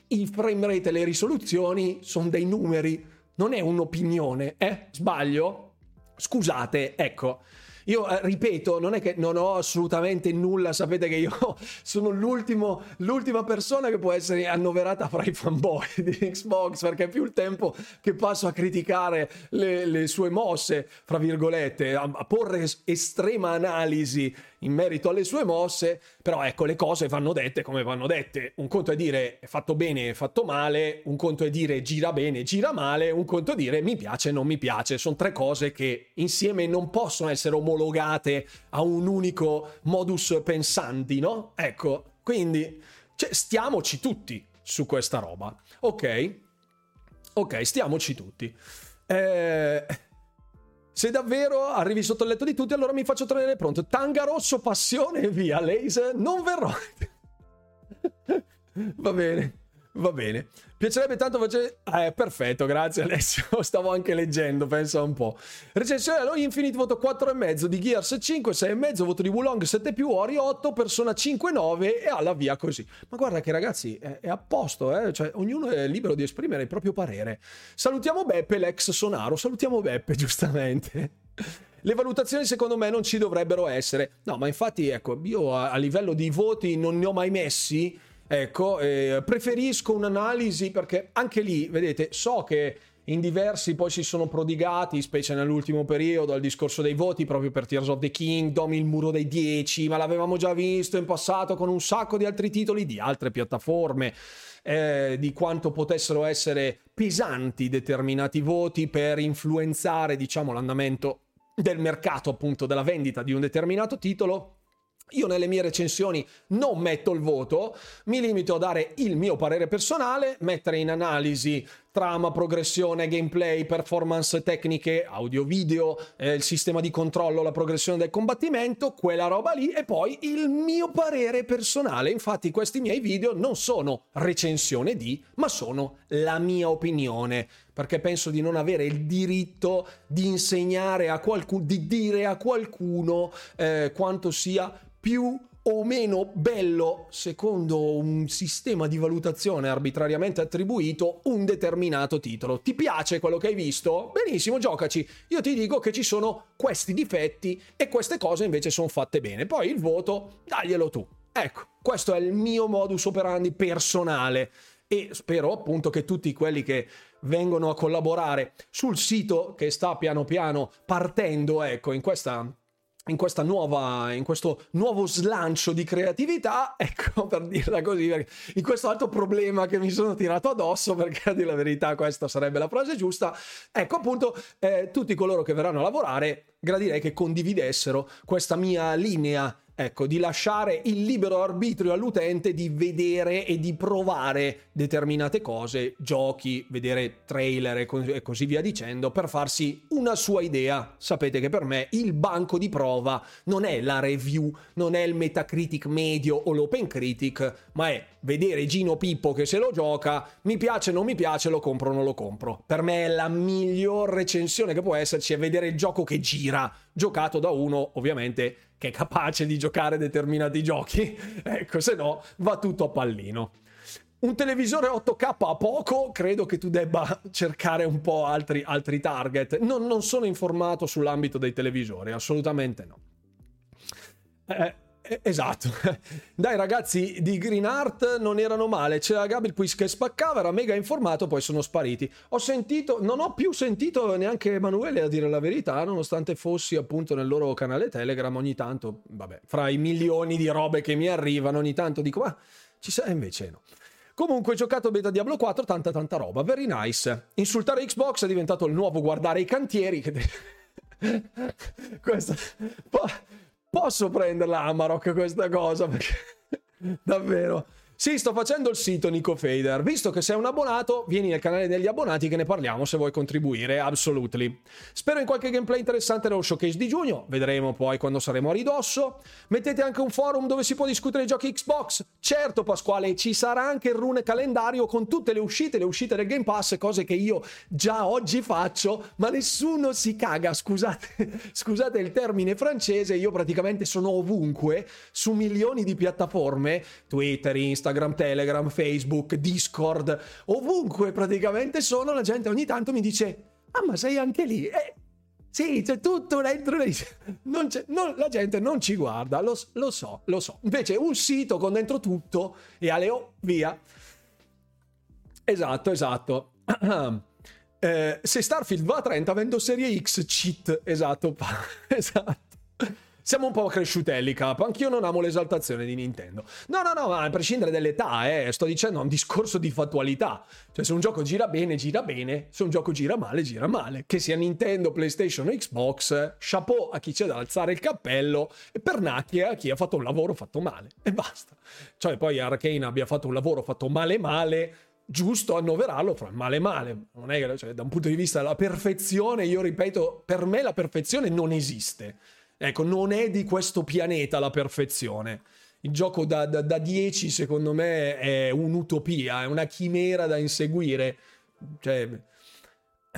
i frame rate e le risoluzioni sono dei numeri, non è un'opinione, eh? Sbaglio? Scusate, ecco. Io eh, ripeto, non è che non ho assolutamente nulla, sapete che io [laughs] sono l'ultima persona che può essere annoverata fra i fanboy [laughs] di Xbox perché più il tempo che passo a criticare le, le sue mosse, fra virgolette, a, a porre estrema analisi in merito alle sue mosse, però ecco le cose vanno dette come vanno dette. Un conto è dire è fatto bene, è fatto male, un conto è dire gira bene, gira male, un conto è dire mi piace, non mi piace. Sono tre cose che insieme non possono essere omologate a un unico modus pensandi, no? Ecco, quindi cioè, stiamoci tutti su questa roba, ok? Ok, stiamoci tutti. Eh se davvero arrivi sotto il letto di tutti, allora mi faccio tenere pronto. Tanga rosso, passione via. Laser, non verrò. [laughs] Va bene. Va bene. Piacerebbe tanto facere... Eh, perfetto, grazie Alessio. [laughs] Stavo anche leggendo, pensa un po'. Recensione allo Infinite, voto 4,5 di Gears 5, 6,5, voto di Wulong 7 più, Ori 8, Persona 5,9 e alla via così. Ma guarda che ragazzi, è, è a posto, eh? Cioè, ognuno è libero di esprimere il proprio parere. Salutiamo Beppe, l'ex Sonaro. Salutiamo Beppe, [laughs] giustamente. Le valutazioni secondo me non ci dovrebbero essere. No, ma infatti, ecco, io a, a livello di voti non ne ho mai messi Ecco, eh, preferisco un'analisi perché anche lì, vedete, so che in diversi poi si sono prodigati, specie nell'ultimo periodo, al discorso dei voti proprio per Tears of the Kingdom, il muro dei 10, ma l'avevamo già visto in passato con un sacco di altri titoli di altre piattaforme. Eh, di quanto potessero essere pesanti determinati voti per influenzare, diciamo, l'andamento del mercato, appunto, della vendita di un determinato titolo Io nelle mie recensioni non metto il voto, mi limito a dare il mio parere personale, mettere in analisi trama, progressione, gameplay, performance tecniche, audio, video, eh, il sistema di controllo, la progressione del combattimento, quella roba lì e poi il mio parere personale. Infatti questi miei video non sono recensione di, ma sono la mia opinione, perché penso di non avere il diritto di insegnare a qualcuno, di dire a qualcuno eh, quanto sia più o meno bello secondo un sistema di valutazione arbitrariamente attribuito un determinato titolo. Ti piace quello che hai visto? Benissimo, giocaci. Io ti dico che ci sono questi difetti e queste cose invece sono fatte bene. Poi il voto, daglielo tu. Ecco, questo è il mio modus operandi personale e spero appunto che tutti quelli che vengono a collaborare sul sito che sta piano piano partendo, ecco, in questa in, nuova, in questo nuovo slancio di creatività, [laughs] ecco per dirla così, in questo altro problema che mi sono tirato addosso, perché a dire la verità questa sarebbe la frase giusta, ecco appunto eh, tutti coloro che verranno a lavorare gradirei che condividessero questa mia linea Ecco, di lasciare il libero arbitrio all'utente di vedere e di provare determinate cose, giochi, vedere trailer e, così via dicendo, per farsi una sua idea. Sapete che per me il banco di prova non è la review, non è il Metacritic medio o l'Open Critic, ma è vedere Gino Pippo che se lo gioca, mi piace, non mi piace, lo compro o non lo compro. Per me è la miglior recensione che può esserci, è vedere il gioco che gira, giocato da uno, ovviamente che è capace di giocare determinati giochi, [laughs] ecco, se no va tutto a pallino. Un televisore 8K a poco, credo che tu debba cercare un po' altri, altri target. Non, non sono informato sull'ambito dei televisori, assolutamente no. Eh, esatto. [laughs] Dai ragazzi di Green Art non erano male. C'era Gabriel Quiz che spaccava, era mega informato, poi sono spariti. Ho sentito, non ho più sentito neanche Emanuele a dire la verità, nonostante fossi appunto nel loro canale Telegram ogni tanto, vabbè, fra i milioni di robe che mi arrivano, ogni tanto dico, ma ci sei invece no. Comunque, giocato beta Diablo 4, tanta tanta roba, very nice. Insultare Xbox è diventato il nuovo guardare i cantieri. [laughs] Questo... Posso prenderla Amarok questa cosa? [laughs] Perché davvero sì, sto facendo il sito Nico Fader. Visto che sei un abbonato, vieni nel canale degli abbonati che ne parliamo se vuoi contribuire, absolutely. Spero in qualche gameplay interessante nello showcase di giugno, vedremo poi quando saremo a ridosso. Mettete anche un forum dove si può discutere i giochi Xbox. Certo Pasquale, ci sarà anche il rune calendario con tutte le uscite, le uscite del Game Pass, cose che io già oggi faccio, ma nessuno si caga, scusate, [laughs] scusate il termine francese, io praticamente sono ovunque, su milioni di piattaforme, Twitter, Instagram, Instagram, Telegram, Facebook, Discord, ovunque praticamente sono, la gente ogni tanto mi dice, ah ma sei anche lì? Eh, sì, c'è tutto dentro. Non non, la gente non ci guarda, lo, lo, so, lo so. Invece un sito con dentro tutto e Aleo, via. Esatto, esatto. [clears throat] eh, se Starfield va a 30 vendo serie X cheat, esatto, [laughs] esatto. Siamo un po' cresciutelli, capo. Anch'io non amo l'esaltazione di Nintendo. No, no, no, ma a prescindere dall'età, eh, sto dicendo un discorso di fattualità. Cioè, se un gioco gira bene, gira bene. Se un gioco gira male, gira male. Che sia Nintendo, PlayStation o Xbox, chapeau a chi c'è da alzare il cappello e pernacchia a chi ha fatto un lavoro fatto male. E basta. Cioè, poi Arkane abbia fatto un lavoro fatto male male giusto annoverarlo fra male male. Non è che, cioè, da un punto di vista della perfezione, io ripeto, per me la perfezione non esiste. Ecco, non è di questo pianeta la perfezione. Il gioco da, da, da 10 secondo me è un'utopia, è una chimera da inseguire. Cioè,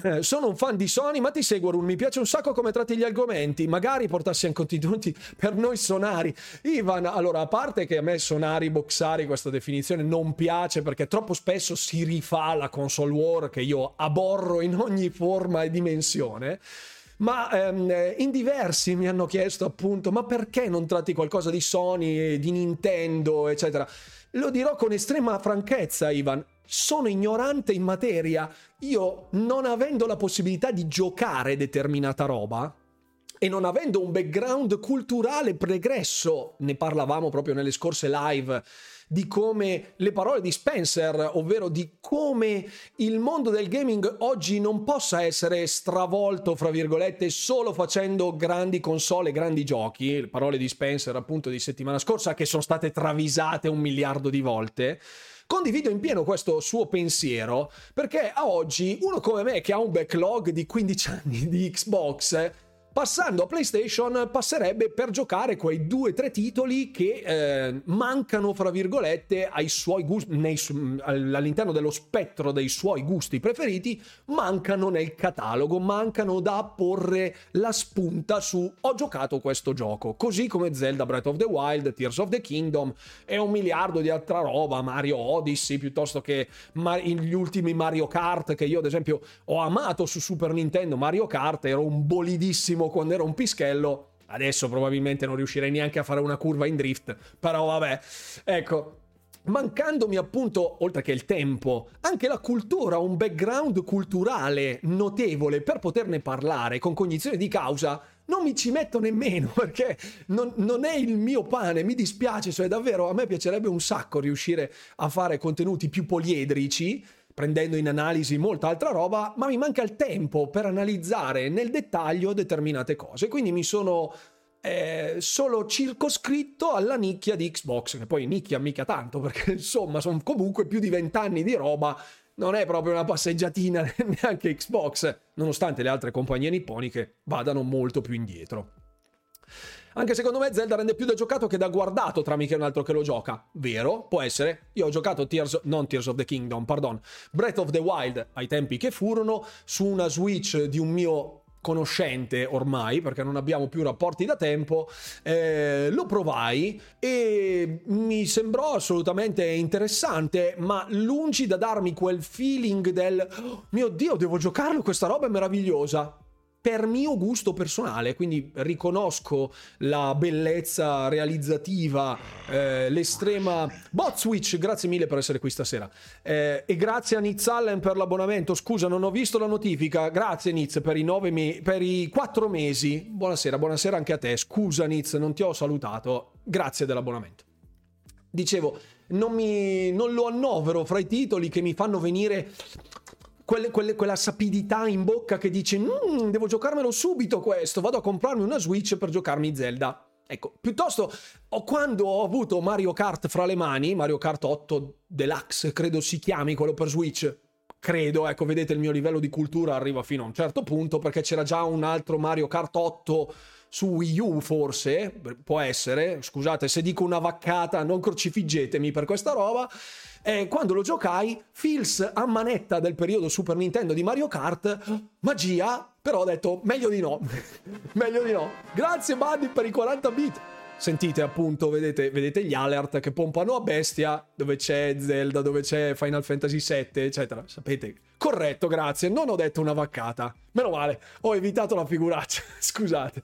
eh, sono un fan di Sony, ma ti seguo, Run. Mi piace un sacco come tratti gli argomenti. Magari portassi anche contenuti per noi sonari. Ivan, allora, a parte che a me sonari, boxari, questa definizione non piace perché troppo spesso si rifà la console war che io aborro in ogni forma e dimensione ma ehm, in diversi mi hanno chiesto appunto ma perché non tratti qualcosa di Sony, di Nintendo, eccetera. Lo dirò con estrema franchezza, Ivan. Sono ignorante in materia. Io, non avendo la possibilità di giocare determinata roba, e non avendo un background culturale pregresso, ne parlavamo proprio nelle scorse live di come le parole di Spencer, ovvero di come il mondo del gaming oggi non possa essere stravolto, fra virgolette, solo facendo grandi console, grandi giochi, le parole di Spencer appunto di settimana scorsa che sono state travisate un miliardo di volte. Condivido in pieno questo suo pensiero perché a oggi uno come me che ha un backlog di 15 anni di Xbox Passando a PlayStation passerebbe per giocare quei due o tre titoli che eh, mancano, fra virgolette, ai suoi gusti, nei, all'interno dello spettro dei suoi gusti preferiti, mancano nel catalogo, mancano da porre la spunta su ho giocato questo gioco, così come Zelda Breath of the Wild, Tears of the Kingdom e un miliardo di altra roba, Mario Odyssey, piuttosto che gli ultimi Mario Kart che io ad esempio ho amato su Super Nintendo, Mario Kart, ero un bolidissimo primo quando ero un pischello. Adesso probabilmente non riuscirei neanche a fare una curva in drift, però vabbè. Ecco, mancandomi appunto, oltre che il tempo, anche la cultura, un background culturale notevole per poterne parlare con cognizione di causa, non mi ci metto nemmeno [laughs] perché non, non, è il mio pane, mi dispiace, cioè davvero a me piacerebbe un sacco riuscire a fare contenuti più poliedrici prendendo in analisi molta altra roba, ma mi manca il tempo per analizzare nel dettaglio determinate cose. Quindi mi sono eh, solo circoscritto alla nicchia di Xbox, che poi nicchia mica tanto, perché insomma sono comunque più di vent'anni di roba. Non è proprio una passeggiatina [laughs] neanche Xbox, nonostante le altre compagnie nipponiche vadano molto più indietro. Anche secondo me Zelda rende più da giocato che da guardato tra mica un altro che lo gioca. Vero? Può essere. Io ho giocato Tears, non Tears of the Kingdom, pardon, Breath of the Wild ai tempi che furono su una Switch di un mio conoscente ormai perché non abbiamo più rapporti da tempo eh, lo provai e mi sembrò assolutamente interessante ma lungi da darmi quel feeling del oh, mio dio devo giocarlo questa roba è meravigliosa per mio gusto personale, quindi riconosco la bellezza realizzativa, eh, l'estrema... Bot Switch, grazie mille per essere qui stasera. Eh, e grazie a Niz Allen per l'abbonamento. Scusa, non ho visto la notifica. Grazie Niz per i, me- per i quattro mesi. Buonasera, buonasera anche a te. Scusa Niz, non ti ho salutato. Grazie dell'abbonamento. Dicevo, non, mi, non lo annovero fra i titoli che mi fanno venire quelle, quelle, quella sapidità in bocca che dice mm, devo giocarmelo subito questo, vado a comprarmi una Switch per giocarmi Zelda. Ecco, piuttosto quando ho avuto Mario Kart fra le mani, Mario Kart 8 Deluxe credo si chiami quello per Switch, credo, ecco, vedete il mio livello di cultura arriva fino a un certo punto perché c'era già un altro Mario Kart 8 su Wii U forse, può essere, scusate se dico una vaccata, non crocifiggetemi per questa roba. E quando lo giocai, feels a manetta del periodo Super Nintendo di Mario Kart, magia, però ho detto meglio di no, [laughs] meglio di no. Grazie Buddy per i 40 bit. Sentite appunto, vedete, vedete gli alert che pompano a bestia, dove c'è Zelda, dove c'è Final Fantasy VII, eccetera. Sapete? Corretto, grazie. Non ho detto una vaccata. Meno male, ho evitato la figuraccia. [laughs] Scusate.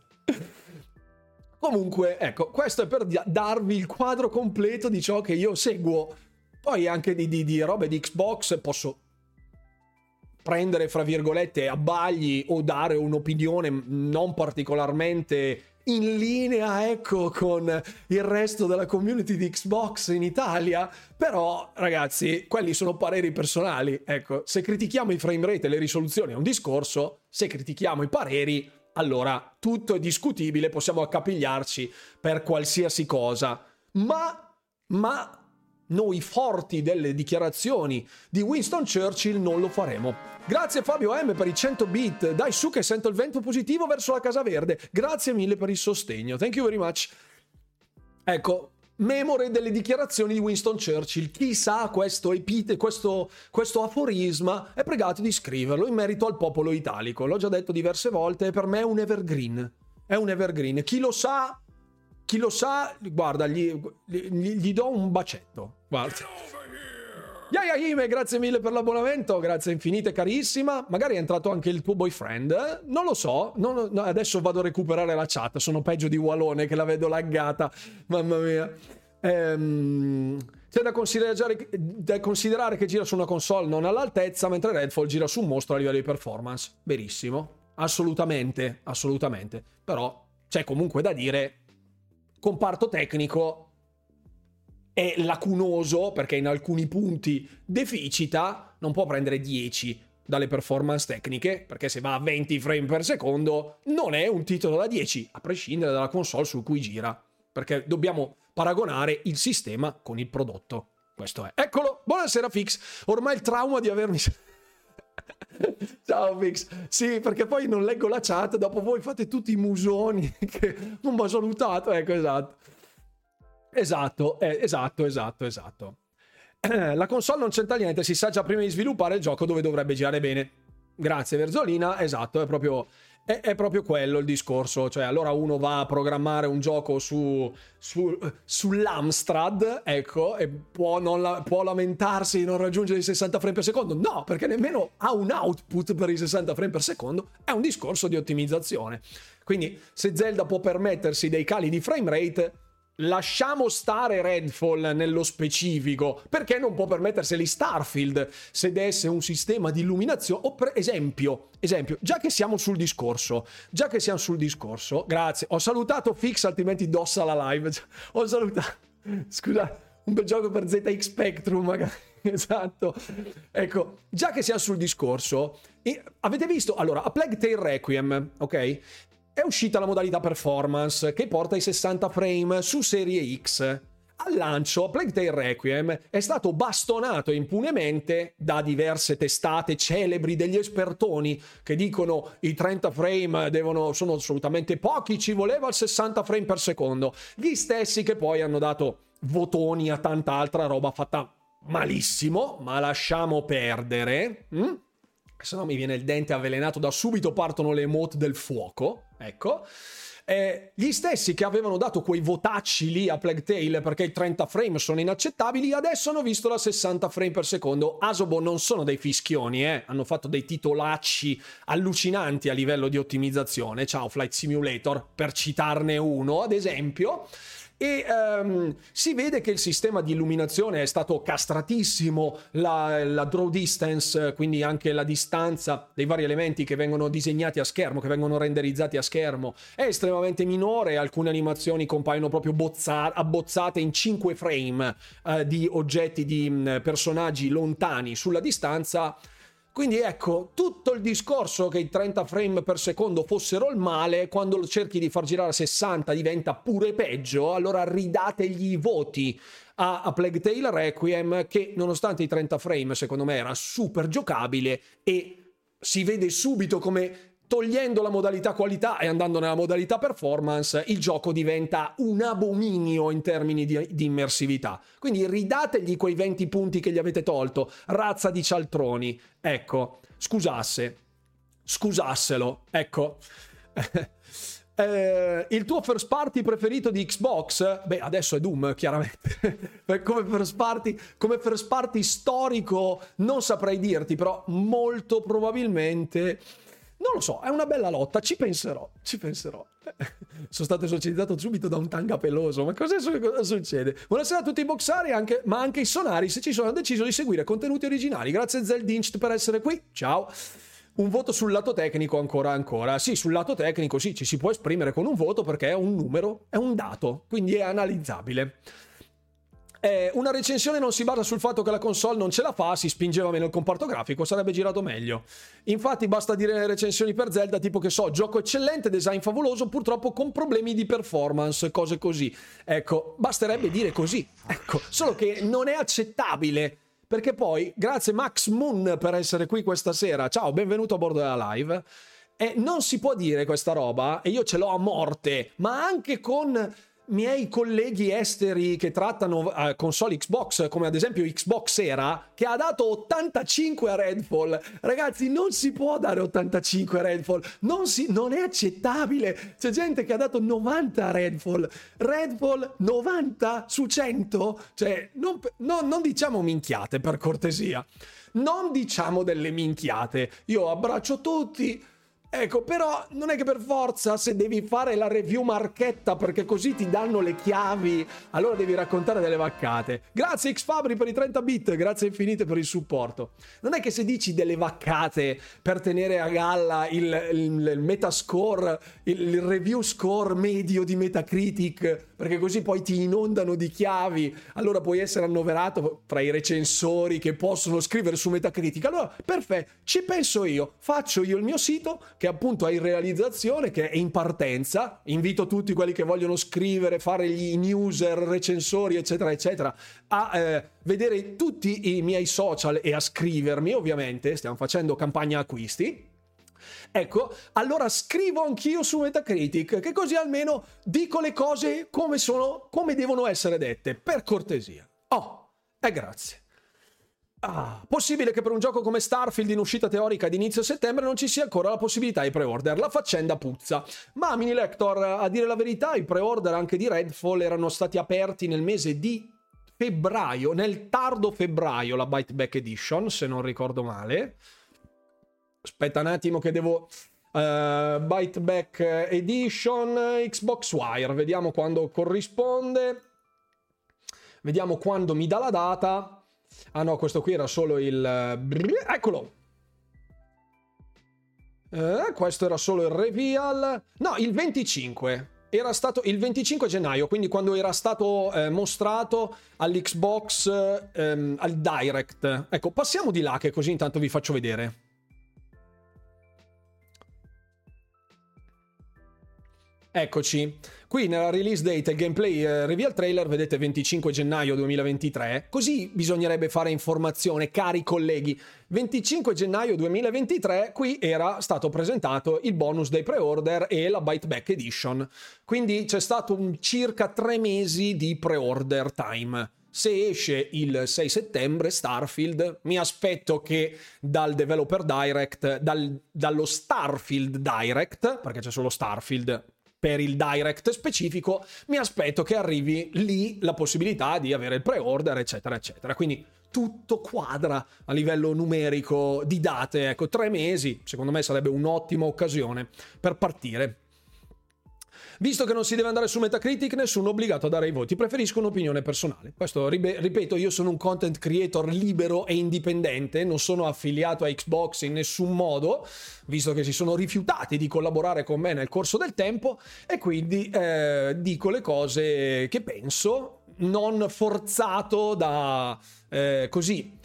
Comunque, ecco, questo è per darvi il quadro completo di ciò che io seguo. Poi anche di, di, di robe di Xbox posso prendere, fra virgolette, abbagli o dare un'opinione non particolarmente in linea, ecco, con il resto della community di Xbox in Italia. Però, ragazzi, quelli sono pareri personali. Ecco, se critichiamo i frame rate e le risoluzioni è un discorso, se critichiamo i pareri allora tutto è discutibile, possiamo accapigliarci per qualsiasi cosa. Ma, ma noi forti delle dichiarazioni di Winston Churchill non lo faremo. Grazie Fabio M per i 100 bit. Dai su che sento il vento positivo verso la Casa Verde. Grazie mille per il sostegno. Thank you very much. Ecco, memore delle dichiarazioni di Winston Churchill. Chi sa questo epite, questo, questo aforisma, è pregato di scriverlo in merito al popolo italico. L'ho già detto diverse volte, per me è un evergreen. È un evergreen. Chi lo sa, chi lo sa, guarda, gli, gli, gli do un bacetto. Guarda. Yaya Hime, grazie mille per l'abbonamento, grazie infinite carissima. Magari è entrato anche il tuo boyfriend, non lo so. Non, no, adesso vado a recuperare la chat, sono peggio di Walone che la vedo laggata. Mamma mia. Ehm, c'è da considerare, da considerare che gira su una console non all'altezza, mentre Redfall gira su un mostro a livello di performance. Verissimo assolutamente, assolutamente. Però c'è comunque da dire, comparto tecnico è lacunoso perché in alcuni punti deficita, non può prendere 10 dalle performance tecniche, perché se va a 20 frame per secondo non è un titolo da 10, a prescindere dalla console su cui gira, perché dobbiamo paragonare il sistema con il prodotto. Questo è. Eccolo, buonasera Fix. Ormai il trauma di avermi [laughs] Ciao Fix. Sì, perché poi non leggo la chat, dopo voi fate tutti i musoni [laughs] che non mi ha salutato, ecco, esatto. Esatto, eh, esatto, esatto, esatto. La console non c'entra niente, si sa già prima di sviluppare il gioco dove dovrebbe girare bene. Grazie Verzolina, esatto, è proprio, è, è proprio quello il discorso. Cioè, allora uno va a programmare un gioco su, su, sull'Amstrad, ecco, e può, la, può lamentarsi di non raggiungere i 60 frame per secondo. No, perché nemmeno ha un output per i 60 frame per secondo. È un discorso di ottimizzazione. Quindi, se Zelda può permettersi dei cali di frame rate Lasciamo stare Redfall nello specifico, perché non può permetterseli Starfield se desse un sistema di illuminazione. O per esempio, esempio, già che siamo sul discorso, già che siamo sul discorso, grazie, ho salutato Fix, altrimenti dossa la live. [laughs] Ho salutato, scusa, un bel gioco per ZX Spectrum, magari. [laughs] Esatto. Ecco, già che siamo sul discorso, avete visto? Allora, a Plague Tale Requiem, ok? È uscita la modalità performance che porta i 60 frame su serie X. Al lancio, Plague Tale Requiem è stato bastonato impunemente da diverse testate celebri degli espertoni che dicono i 30 frame devono, sono assolutamente pochi, ci voleva il 60 frame per secondo. Gli stessi che poi hanno dato votoni a tanta altra roba fatta malissimo, ma lasciamo perdere. Mm? Se no mi viene il dente avvelenato da subito partono le emote del fuoco, ecco. Eh, gli stessi che avevano dato quei votacci lì a Plague Tale perché i 30 frame sono inaccettabili, adesso hanno visto la 60 frame per secondo. Asobo non sono dei fischioni, eh? hanno fatto dei titolacci allucinanti a livello di ottimizzazione. Ciao Flight Simulator, per citarne uno, ad esempio e um, si vede che il sistema di illuminazione è stato castratissimo, la, la, draw distance, quindi anche la distanza dei vari elementi che vengono disegnati a schermo, che vengono renderizzati a schermo, è estremamente minore, alcune animazioni compaiono proprio bozza- abbozzate in 5 frame uh, di oggetti, di um, personaggi lontani sulla distanza quindi ecco, tutto il discorso che i 30 frame per secondo fossero il male, quando cerchi di far girare a 60 diventa pure peggio, allora ridategli i voti a, a Plague Tale Requiem che nonostante i 30 frame secondo me era super giocabile e si vede subito come togliendo la modalità qualità e andando nella modalità performance, il gioco diventa un abominio in termini di, di, immersività. Quindi ridategli quei 20 punti che gli avete tolto, razza di cialtroni. Ecco, scusasse, scusasselo, ecco. [laughs] Eh, il tuo first party preferito di Xbox? Beh, adesso è Doom, chiaramente. [laughs] come, first party, come first party storico non saprei dirti, però molto probabilmente non lo so, è una bella lotta, ci penserò, ci penserò. [laughs] Sono stato esorcizzato subito da un tanga peloso, ma cosa, succede? Buonasera a tutti i boxari, anche, ma anche i sonari, se ci sono, hanno deciso di seguire contenuti originali. Grazie Zeldincht per essere qui, ciao. Un voto sul lato tecnico ancora ancora. Sì, sul lato tecnico sì, ci si può esprimere con un voto perché è un numero, è un dato, quindi è analizzabile. Eh, una recensione non si basa sul fatto che la console non ce la fa, si spingeva meno il comparto grafico, sarebbe girato meglio. Infatti basta dire le recensioni per Zelda tipo che so, gioco eccellente, design favoloso, purtroppo con problemi di performance, cose così. Ecco, basterebbe dire così. Ecco, solo che non è accettabile. Perché poi, grazie Max Moon per essere qui questa sera. Ciao, benvenuto a bordo della live. E non si può dire questa roba, e io ce l'ho a morte, ma anche con miei colleghi esteri che trattano uh, console Xbox, come ad esempio Xbox Era, che ha dato 85 a Redfall. Ragazzi, non si può dare 85 a Redfall, non, si, non è accettabile. C'è gente che ha dato 90 a Redfall. Redfall 90 su 100? Cioè, non, no, non diciamo minchiate per cortesia. Non diciamo delle minchiate. Io abbraccio tutti Ecco, però non è che per forza se devi fare la review marchetta perché così ti danno le chiavi, allora devi raccontare delle vaccate. Grazie X Fabri per i 30 bit, grazie infinite per il supporto. Non è che se dici delle vaccate per tenere a galla il, il, il metascore, il, il review score medio di Metacritic, perché così poi ti inondano di chiavi, allora puoi essere annoverato tra i recensori che possono scrivere su Metacritic. Allora, perfetto, ci penso io, faccio io il mio sito che appunto è in realizzazione, che è in partenza. Invito tutti quelli che vogliono scrivere, fare gli newser, recensori, eccetera, eccetera, a eh, vedere tutti i miei social e a scrivermi, ovviamente. Stiamo facendo campagna acquisti. Ecco, allora scrivo anch'io su Metacritic, che così almeno dico le cose come sono, come devono essere dette, per cortesia. Oh, e grazie. Ah, possibile che per un gioco come Starfield in uscita teorica ad inizio settembre non ci sia ancora la possibilità di pre-order. La faccenda puzza. Ma Mini Lector, a dire la verità, i pre-order anche di Redfall erano stati aperti nel mese di febbraio, nel tardo febbraio, la Byte Back Edition, se non ricordo male. Aspetta un attimo che devo... Uh, Byte Back Edition Xbox Wire, vediamo quando corrisponde. Vediamo quando mi dà la data. Ah no, questo qui era solo il... Eccolo! Eh, questo era solo il reveal. No, il 25. Era stato il 25 gennaio, quindi quando era stato eh, mostrato all'Xbox ehm, al Direct. Ecco, passiamo di là che così intanto vi faccio vedere. Eccoci. Qui nella release date e gameplay eh, reveal trailer vedete 25 gennaio 2023, così bisognerebbe fare informazione, cari colleghi. 25 gennaio 2023 qui era stato presentato il bonus dei pre-order e la Byte Back Edition. Quindi c'è stato un circa tre mesi di pre-order time. Se esce il 6 settembre Starfield, mi aspetto che dal Developer Direct, dal, dallo Starfield Direct, perché c'è solo Starfield per il direct specifico, mi aspetto che arrivi lì la possibilità di avere il pre-order, eccetera, eccetera. Quindi tutto quadra a livello numerico di date. Ecco, tre mesi, secondo me sarebbe un'ottima occasione per partire. Visto che non si deve andare su Metacritic, nessuno è obbligato a dare i voti, preferisco un'opinione personale. Questo, ripeto, io sono un content creator libero e indipendente, non sono affiliato a Xbox in nessun modo, visto che si sono rifiutati di collaborare con me nel corso del tempo, e quindi eh, dico le cose che penso, non forzato da eh, così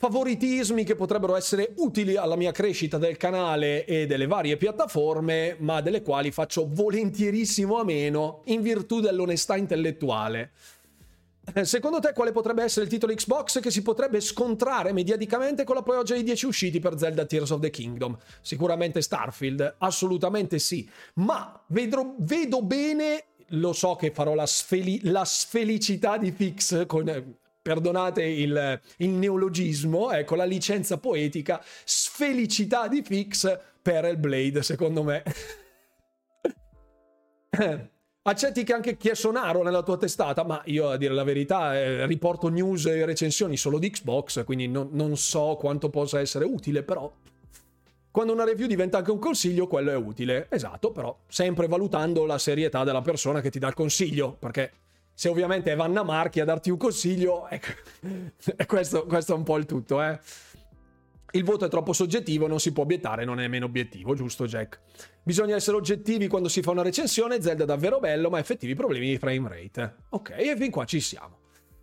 favoritismi che potrebbero essere utili alla mia crescita del canale e delle varie piattaforme, ma delle quali faccio volentierissimo a meno in virtù dell'onestà intellettuale. Eh, secondo te quale potrebbe essere il titolo Xbox che si potrebbe scontrare mediaticamente con la pioggia di 10 usciti per Zelda Tears of the Kingdom? Sicuramente Starfield, assolutamente sì, ma vedrò, vedo bene, lo so che farò la, sfeli- la sfelicità di Fix con perdonate il, il, neologismo, ecco la licenza poetica, sfelicità di Fix per il Blade, secondo me. [laughs] Accetti che anche chi è sonaro nella tua testata, ma io a dire la verità eh, riporto news e recensioni solo di Xbox, quindi non, non so quanto possa essere utile, però quando una review diventa anche un consiglio, quello è utile. Esatto, però sempre valutando la serietà della persona che ti dà il consiglio, perché se ovviamente è Vanna Marchi a darti un consiglio, ecco, [laughs] questo, questo è un po' il tutto, eh. Il voto è troppo soggettivo, non si può obiettare, non è meno obiettivo, giusto Jack? Bisogna essere oggettivi quando si fa una recensione, Zelda è davvero bello, ma effettivi problemi di frame rate. Ok, e fin qua ci siamo.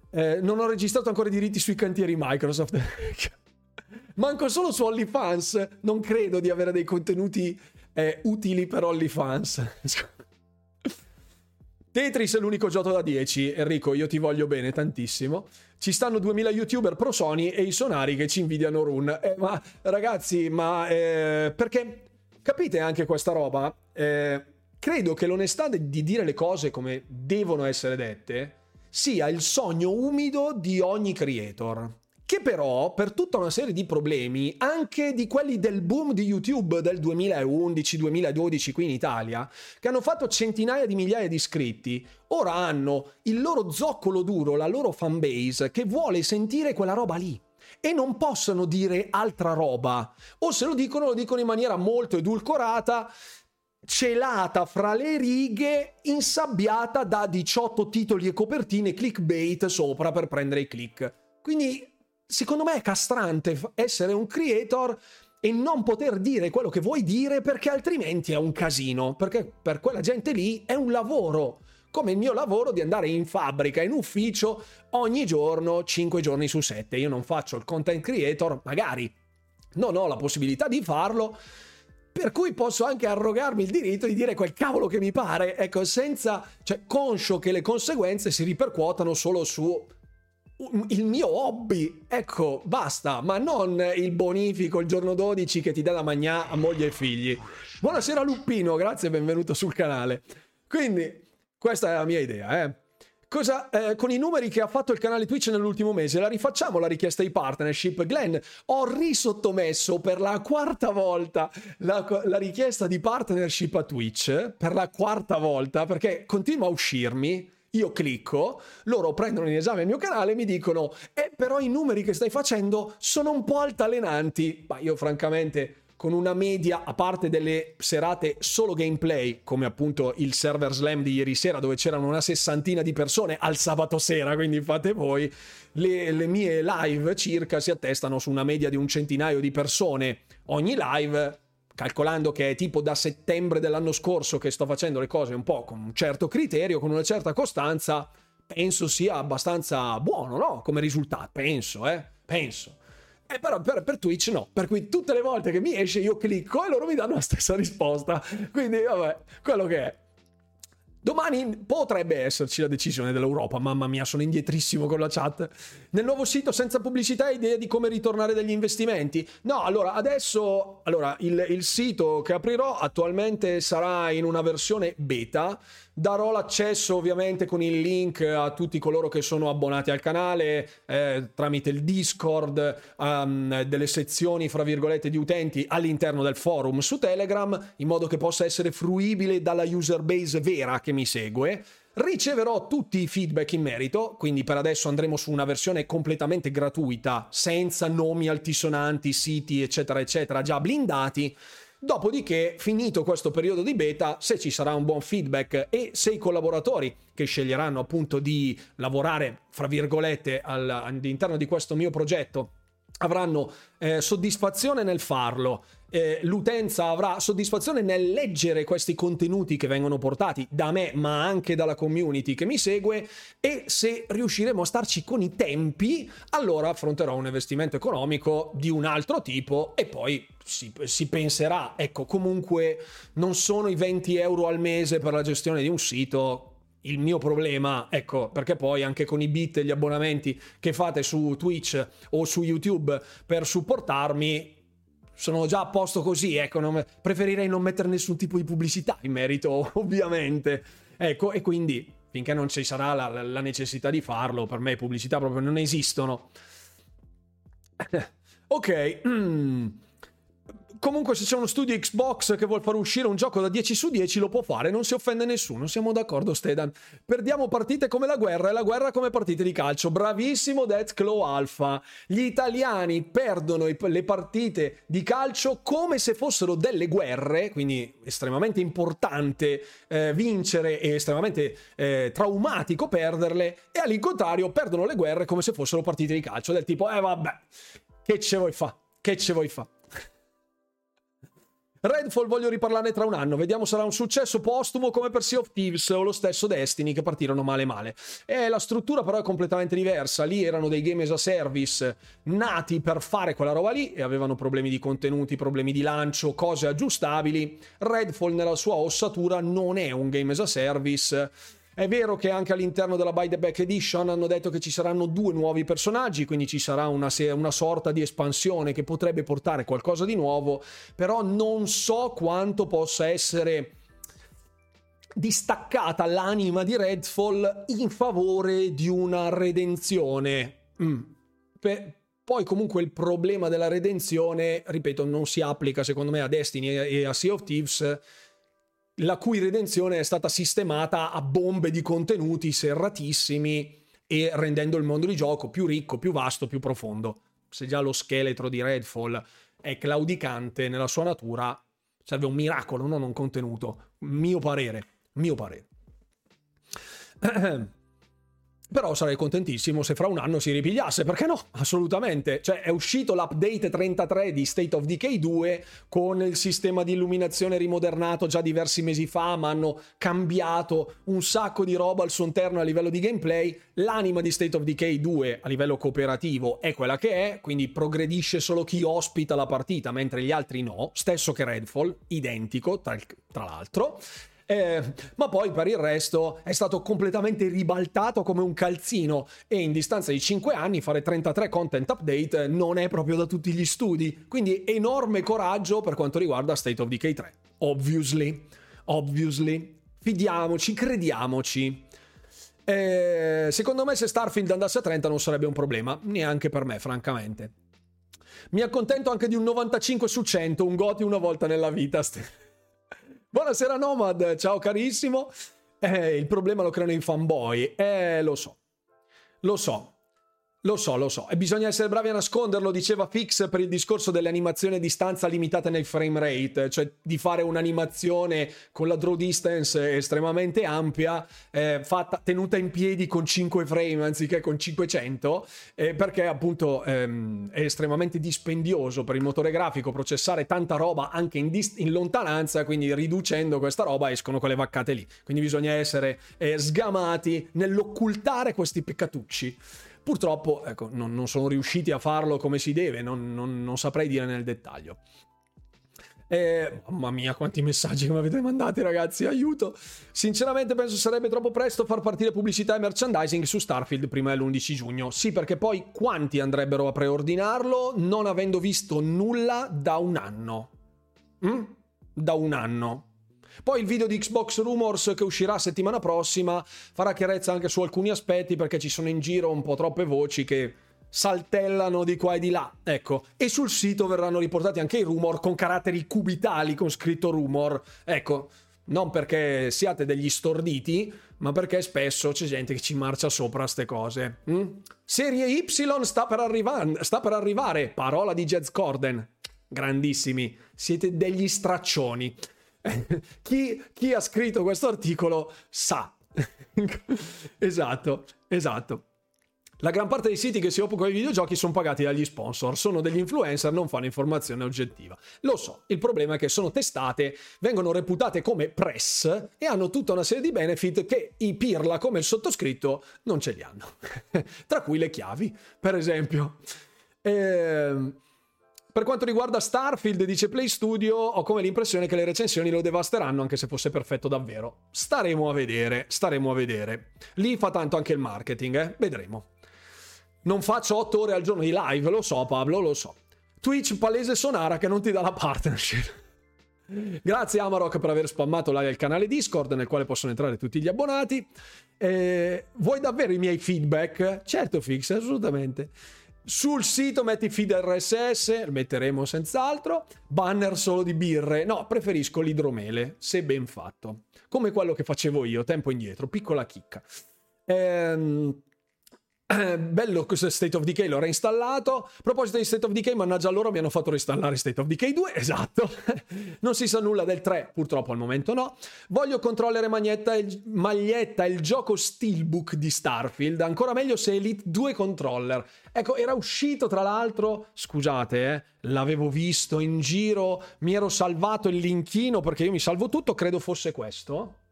Eh, non ho registrato ancora i diritti sui cantieri Microsoft. [laughs] Manco solo su OnlyFans. Non credo di avere dei contenuti eh, utili per OnlyFans. Tetris è l'unico gioco da 10. Enrico, io ti voglio bene tantissimo. Ci stanno 2000 youtuber pro Sony e i sonari che ci invidiano Run. Eh, ma ragazzi, ma eh, perché capite anche questa roba? Eh, credo che l'onestà di dire le cose come devono essere dette sia il sogno umido di ogni creator che però per tutta una serie di problemi, anche di quelli del boom di YouTube del 2011-2012 qui in Italia, che hanno fatto centinaia di migliaia di iscritti, ora hanno il loro zoccolo duro, la loro fanbase che vuole sentire quella roba lì. e non possono dire altra roba. O se lo dicono, lo dicono in maniera molto edulcorata, celata fra le righe, insabbiata da 18 titoli e copertine clickbait sopra per prendere i click. Quindi, secondo me è castrante essere un creator e non poter dire quello che vuoi dire perché altrimenti è un casino, perché per quella gente lì è un lavoro come il mio lavoro di andare in fabbrica, in ufficio ogni giorno, 5 giorni su 7. Io non faccio il content creator, magari non ho la possibilità di farlo, per cui posso anche arrogarmi il diritto di dire quel cavolo che mi pare, ecco, senza, cioè, conscio che le conseguenze si ripercuotano solo su il mio hobby, ecco, basta, ma non il bonifico il giorno 12 che ti dà da mangiare a moglie e figli. Buonasera Luppino, grazie e benvenuto sul canale. Quindi, questa è la mia idea, eh. Cosa, eh, con i numeri che ha fatto il canale Twitch nell'ultimo mese, la rifacciamo la richiesta di partnership? Glenn, ho risottomesso per la quarta volta la, la, richiesta di partnership a Twitch, per la quarta volta, perché continua a uscirmi, io clicco, loro prendono in esame il mio canale e mi dicono, eh però i numeri che stai facendo sono un po' altalenanti. Ma io francamente con una media, a parte delle serate solo gameplay, come appunto il server slam di ieri sera, dove c'erano una sessantina di persone al sabato sera, quindi fate voi, le, le mie live circa si attestano su una media di un centinaio di persone ogni live calcolando che è tipo da settembre dell'anno scorso che sto facendo le cose un po' con un certo criterio, con una certa costanza, penso sia abbastanza buono, no? Come risultato, penso, eh? Penso. Eh, però per, per, Twitch no, per cui tutte le volte che mi esce io clicco e loro mi danno la stessa risposta. Quindi vabbè, quello che è. Domani potrebbe esserci la decisione dell'Europa, mamma mia, sono indietrissimo con la chat. Nel nuovo sito senza pubblicità idea di come ritornare degli investimenti? No, allora adesso allora, il, il sito che aprirò attualmente sarà in una versione beta Darò l'accesso ovviamente con il link a tutti coloro che sono abbonati al canale eh, tramite il Discord, um, delle sezioni fra virgolette di utenti all'interno del forum su Telegram, in modo che possa essere fruibile dalla user base vera che mi segue. Riceverò tutti i feedback in merito, quindi per adesso andremo su una versione completamente gratuita, senza nomi altisonanti, siti, eccetera, eccetera, già blindati Dopodiché, finito questo periodo di beta, se ci sarà un buon feedback e se i collaboratori che sceglieranno appunto di lavorare, fra virgolette, all'interno di questo mio progetto, avranno eh, soddisfazione nel farlo, eh, l'utenza avrà soddisfazione nel leggere questi contenuti che vengono portati da me, ma anche dalla community che mi segue, e se riusciremo a starci con i tempi, allora affronterò un investimento economico di un altro tipo e poi si, si penserà, ecco, comunque non sono i 20 euro al mese per la gestione di un sito, il mio problema, ecco, perché poi anche con i bit e gli abbonamenti che fate su Twitch o su YouTube per supportarmi, sono già a posto così, ecco, non, preferirei non mettere nessun tipo di pubblicità in merito, [laughs] ovviamente. Ecco, e quindi finché non ci sarà la, la necessità di farlo, per me pubblicità proprio non esistono. [laughs] ok. Mm. [clears throat] Comunque, se c'è uno studio Xbox che vuole far uscire un gioco da 10 su 10, lo può fare, non si offende nessuno. Siamo d'accordo, Stedan. Perdiamo partite come la guerra e la guerra come partite di calcio. Bravissimo Death Claw Alpha. Gli italiani perdono le partite di calcio come se fossero delle guerre, quindi estremamente importante eh, vincere e estremamente eh, traumatico perderle, e all'incontrario perdono le guerre come se fossero partite di calcio. Del tipo, eh vabbè, che ce vuoi fa? Che ce vuoi fa? Redfall voglio riparlarne tra un anno, vediamo sarà un successo postumo come per Sea of Thieves o lo stesso Destiny che partirono male male. E la struttura però è completamente diversa, lì erano dei game as a service nati per fare quella roba lì e avevano problemi di contenuti, problemi di lancio, cose aggiustabili. Redfall nella sua ossatura non è un game as a service è vero che anche all'interno della Buy the Back Edition hanno detto che ci saranno due nuovi personaggi, quindi ci sarà una, una sorta di espansione che potrebbe portare qualcosa di nuovo, però non so quanto possa essere distaccata l'anima di Redfall in favore di una redenzione. Mm. Pe- poi comunque il problema della redenzione, ripeto, non si applica secondo me a Destiny e a Sea of Thieves la cui redenzione è stata sistemata a bombe di contenuti serratissimi e rendendo il mondo di gioco più ricco, più vasto, più profondo. se già lo scheletro di Redfall è claudicante nella sua natura, serve un miracolo, non un contenuto. Mio parere, mio parere. [clears throat] Però sarei contentissimo se fra un anno si ripigliasse, perché no? Assolutamente. Cioè, è uscito l'update 33 di State of Decay 2 con il sistema di illuminazione rimodernato già diversi mesi fa, ma hanno cambiato un sacco di roba al suo interno a livello di gameplay. L'anima di State of Decay 2 a livello cooperativo è quella che è, quindi progredisce solo chi ospita la partita, mentre gli altri no. Stesso che Redfall, identico tra, tra l'altro. Eh, ma poi per il resto è stato completamente ribaltato come un calzino e in distanza di 5 anni fare 33 content update non è proprio da tutti gli studi. Quindi enorme coraggio per quanto riguarda State of Decay 3. Obviously, obviously. Fidiamoci, crediamoci. Eh, secondo me se Starfield andasse a 30 non sarebbe un problema, neanche per me francamente. Mi accontento anche di un 95 su 100, un goti una volta nella vita. Buonasera Nomad, ciao carissimo. Eh, il problema lo creano i fanboy. Eh, lo so. Lo so. Lo so, lo so, e bisogna essere bravi a nasconderlo, diceva Fix per il discorso delle animazioni a distanza limitate nel frame rate, cioè di fare un'animazione con la draw distance estremamente ampia, eh, fatta, tenuta in piedi con 5 frame anziché con 500, eh, perché appunto ehm, è estremamente dispendioso per il motore grafico processare tanta roba anche in, dist- in, lontananza, quindi riducendo questa roba escono quelle vaccate lì. Quindi bisogna essere eh, sgamati nell'occultare questi peccatucci. Purtroppo ecco, non, non, sono riusciti a farlo come si deve, non, non, non saprei dire nel dettaglio. Eh, mamma mia, quanti messaggi che mi avete mandati, ragazzi, aiuto. Sinceramente penso sarebbe troppo presto far partire pubblicità e merchandising su Starfield prima dell'11 giugno. Sì, perché poi quanti andrebbero a preordinarlo non avendo visto nulla da un anno? Mm? Da un anno. Poi il video di Xbox Rumors che uscirà settimana prossima farà chiarezza anche su alcuni aspetti perché ci sono in giro un po' troppe voci che saltellano di qua e di là. Ecco, e sul sito verranno riportati anche i rumor con caratteri cubitali con scritto rumor. Ecco, non perché siate degli storditi, ma perché spesso c'è gente che ci marcia sopra ste cose. Mm? Serie Y sta per, arriva- sta per arrivare, parola di Jazz Corden. Grandissimi, siete degli straccioni. [laughs] chi, chi ha scritto questo articolo sa. [laughs] esatto, esatto. La gran parte dei siti che si occupano di videogiochi sono pagati dagli sponsor, sono degli influencer, non fanno informazione oggettiva. Lo so, il problema è che sono testate, vengono reputate come press e hanno tutta una serie di benefit che i pirla come il sottoscritto non ce li hanno. [laughs] Tra cui le chiavi, per esempio. Ehm per quanto riguarda Starfield, dice Play Studio, ho come l'impressione che le recensioni lo devasteranno anche se fosse perfetto davvero. Staremo a vedere, staremo a vedere. Lì fa tanto anche il marketing, eh? Vedremo. Non faccio 8 ore al giorno di live, lo so Pablo, lo so. Twitch palese Sonara che non ti dà la partnership. [laughs] Grazie Amarok per aver spammato il canale Discord nel quale possono entrare tutti gli abbonati. Eh, vuoi davvero i miei feedback? Certo, Fix, assolutamente. Sul sito metti feed RSS, metteremo senz'altro. Banner solo di birre. No, preferisco l'idromele, se ben fatto. Come quello che facevo io tempo indietro, piccola chicca. Ehm eh, [clears throat] bello questo State of Decay, l'ho reinstallato. A proposito di State of Decay, mannaggia loro mi hanno fatto reinstallare State of Decay 2, [laughs] esatto. non si sa nulla del 3, purtroppo al momento no. Voglio controllere maglietta il, maglietta il gioco Steelbook di Starfield, ancora meglio se Elite 2 controller. Ecco, era uscito tra l'altro, scusate, eh, l'avevo visto in giro, mi ero salvato il linkino perché io mi salvo tutto, credo fosse questo.